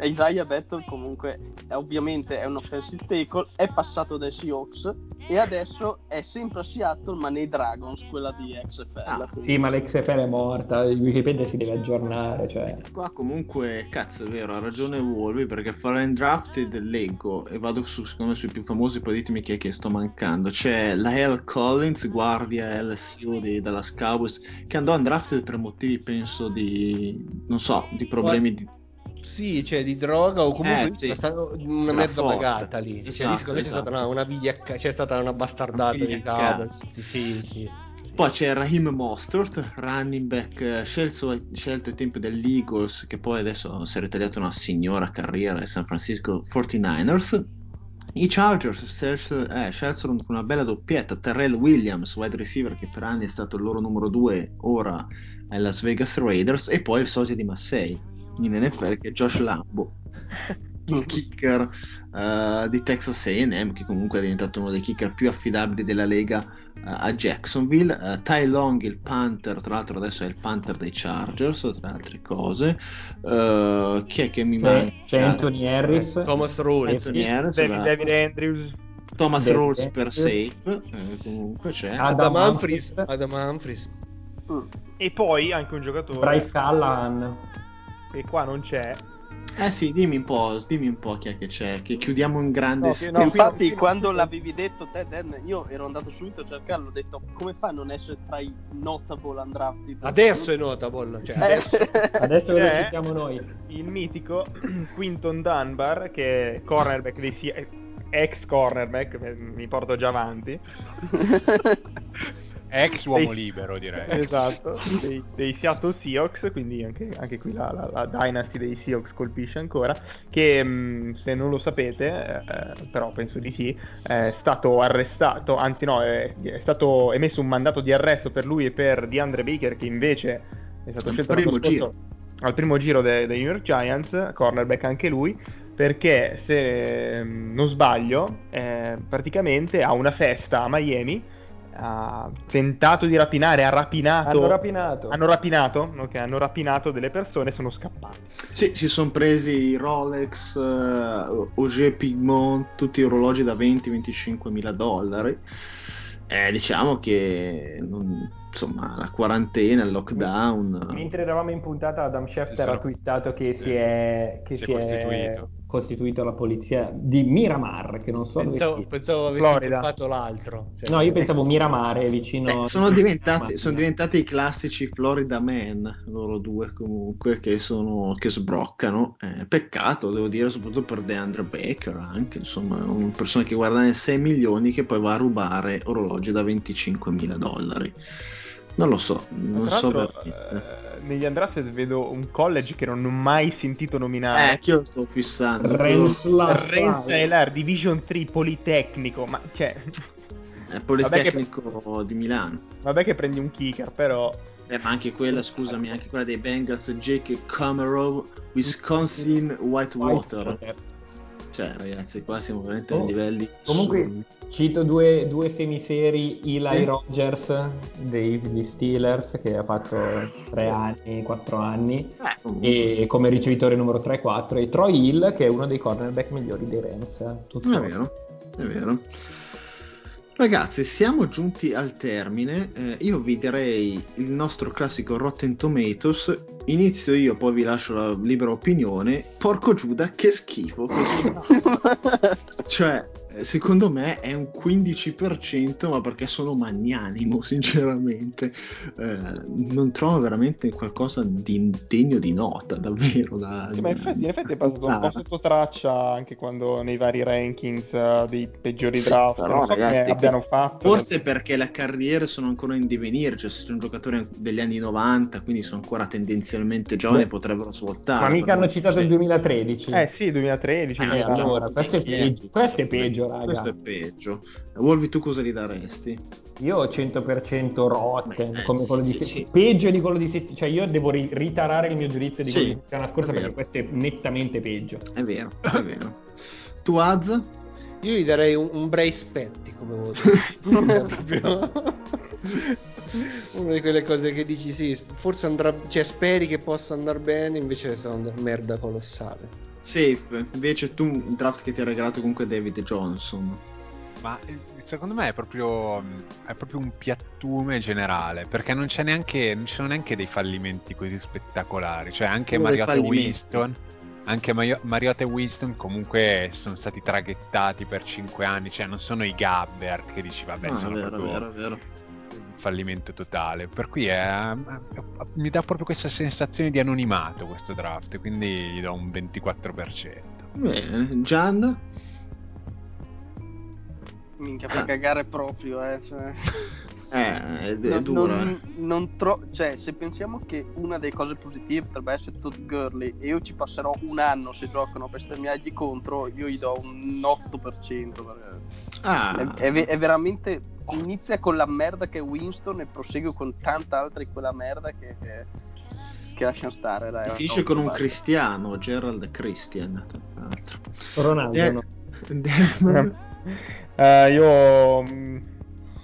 Isaiah Battle comunque è, ovviamente è un offensive tackle, è passato dai Seahawks e adesso è sempre a Seattle ma nei Dragons, quella di XFL. Ah, Sì, ma l'XFL è morta, il Wikipedia si deve aggiornare, cioè... Qua comunque, cazzo, è vero, ha ragione Wolvi perché Foreign Drafted leggo e vado su, secondo me, sui più famosi, poi ditemi chi è che sto mancando. C'è Lael Collins, guardia LSU di Dallas Cowboys, che andò undrafted per motivi, penso, di, non so, di problemi di... Sì, cioè di droga o comunque Eh, c'è sì. stata una Era mezza forte. pagata lì. Cioè, Esatto, lì secondo me c'è esatto. stata una, una vigliacca- c'è stata una bastardata Una vigliaccata. Cowboys. Sì, sì, sì. Poi c'è Raheem Mostert, running back eh, scelto, scelto ai tempi dell'Eagles, che poi adesso si è ritagliato una signora carriera ai San Francisco 49ers. I Chargers scelsero, eh, scelsero con una bella doppietta Terrell Williams, wide receiver che per anni è stato il loro numero 2, ora ai Las Vegas Raiders, e poi il sosia di Massey in NFL che è Josh Lambo, il kicker eh, di Texas A&M, che comunque è diventato uno dei kicker più affidabili della lega eh, a Jacksonville. Eh, Ty Long, il Panther, tra l'altro adesso è il Panther dei Chargers, tra altre cose. Chi è che mi manca? C'è, c'è Anthony Harris. Thomas Rawls. David, esatto. David Andrews. Thomas David per safe, eh, comunque c'è. Adam Adam Humphries. Humphries. Adam Humphries. Mm. E poi anche un giocatore Bryce Callahan. Che qua non c'è. Eh sì, dimmi un po', dimmi un po' chi è che c'è, che chiudiamo in grande No, stile. no, Infatti, quando l'avevi detto te, Dan, io ero andato subito a cercarlo. Ho detto come fa a non essere tra i notable undrafted? Adesso è notable. Cioè, Eh, adesso... Adesso lo C'è citiamo noi. il mitico Quinton Dunbar, che è cornerback dei ex cornerback, mi porto già avanti. ex uomo dei- libero, direi. Esatto, dei, dei Seattle Seahawks, quindi anche, anche qui la, la- la dynasty dei Seahawks colpisce ancora, che mh, se non lo sapete, eh, però penso di sì, è stato arrestato, anzi no, è, è stato emesso un mandato di arresto per lui e per DeAndre Baker, che invece è stato Al scelto scorso giro. al primo giro de- dei New York Giants, cornerback anche lui, perché se mh, non sbaglio, eh, praticamente a una festa a Miami ha tentato di rapinare, ha rapinato. Hanno rapinato. Hanno rapinato, ok, hanno rapinato delle persone e sono scappati. Sì, si sono presi i Rolex, eh, Auger Pigmont, tutti orologi da 20-25 mila dollari. Eh, diciamo che non- insomma la quarantena, il lockdown. Mentre eravamo in puntata, Adam Schefter sono- ha twittato che si è, che Si è si è costituito. la polizia di Miramar, che non so Pensavo, pensavo avessi Florida. fatto l'altro. Cioè, No, io pensavo Miramare, vicino... Eh, sono, diventati, sono diventati i classici Florida Man, loro due comunque, che, sono, che sbroccano. Eh, peccato, devo dire, soprattutto per DeAndre Baker, anche, insomma, una persona che guadagna 6 milioni che poi va a rubare orologi da 25 mila dollari. Non lo so, non so veramente. eh, negli undrafted vedo un college che non ho mai sentito nominare. Eh, anche io lo sto fissando. Rensselaer. Rensselaer Division 3 Politecnico, ma cioè, È Politecnico di Milano. vabbè che prendi un kicker, però Eh, ma anche quella, scusami, anche quella dei Bengals, Jake Comerov, Wisconsin Whitewater. Cioè, ragazzi, qua siamo veramente a Oh, livelli Comunque assurdi. cito due, due semiseri, Eli Sì. Rogers degli Steelers che ha fatto 3 anni, 4 anni Eh, e come ricevitore numero 3-4 e Troy Hill che è uno dei cornerback migliori dei Rams. Tutto. È vero, è vero. Ragazzi, siamo giunti al termine. Eh, io vi direi il nostro classico Rotten Tomatoes. Inizio io, poi vi lascio la libera opinione. Porco Giuda, che schifo. cioè, secondo me è un 15%, ma perché sono magnanimo, sinceramente. Eh, non trovo veramente qualcosa di degno di nota, davvero. Da, Sì, ma in effetti, in effetti è passato un Ah. po' sotto traccia anche quando nei vari rankings eh, dei peggiori Sì, draft. però, non so ragazzi, abbiano fatto. Forse perché le carriere sono ancora in divenire, cioè se sono giocatori degli anni 90, quindi sono ancora tendenzialmente giovani, Beh, potrebbero svoltare. Ma mica hanno citato il Sì. 2013. Eh sì, 2013. Eh, 2000. allora, questo è peggio, questo è peggio, raga. Questo è peggio. Wolvi, tu cosa gli daresti? Io ho 100% Rotten, Beh, eh, come sì, quello di sì, se- sì. peggio di quello di settimana, cioè io devo ri- ritarare il mio giudizio di Sì, quello di settimana scorsa perché questo è nettamente peggio. È vero, è vero. Tu Az? Io gli darei un, un Brace Petty come voto. Proprio- Una di quelle cose che dici sì, forse andrà, cioè speri che possa andare bene, invece sarà una merda colossale. Safe, invece tu un draft che ti ha regalato comunque David Johnson. Ma eh, secondo me è proprio, è proprio un piattume generale, perché non c'è neanche, non ci sono neanche dei fallimenti così spettacolari. Cioè, anche Mariota e. Winston, anche Mario- Mariota e Winston comunque sono stati traghettati per 5 anni, cioè non sono i Gabber che dici vabbè Ah, sono vero, proprio vero, vero. Fallimento totale. Per cui è- mi dà proprio questa sensazione di anonimato questo draft, quindi gli do un 24%. Bene, Gian? Minchia, fa cagare proprio, eh. Cioè. Eh, è, è No, dura. non, eh. non tro- cioè, se pensiamo che una delle cose positive potrebbe essere Todd Gurley e io ci passerò un anno se giocano a bestemmiargli contro, io gli do un 8%. Perché Ah, è, è è veramente. Inizia con la merda che è Winston e prosegue con tanta altra di quella merda che, che, che lasciano stare. Dai, finisce con un basta. cristiano, Gerald Christian, tra l'altro. Ronaldo, Eh, no? Eh, io mh,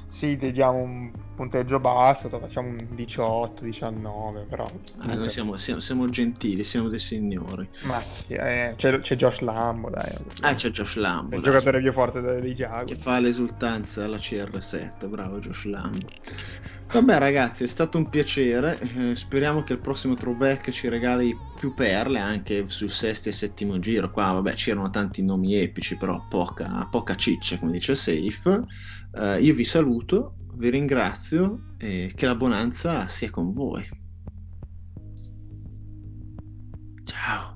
sì, diamo un punteggio basso, facciamo un 18, 19, però. Ah, noi siamo, siamo- siamo gentili, siamo dei signori. Ma sì, eh, c'è, c'è Josh Lambo, dai. Ah, c'è Josh Lambo, il giocatore più forte dei, dei che Jaguars. fa l'esultanza alla CR7, bravo Josh Lambo. Vabbè ragazzi, è stato un piacere, eh, speriamo che il prossimo throwback ci regali più perle anche sul sesto e settimo giro. Qua vabbè c'erano tanti nomi epici, però poca, poca ciccia, come dice Safe. Eh, io vi saluto, vi ringrazio e che la bonanza sia con voi. Ciao.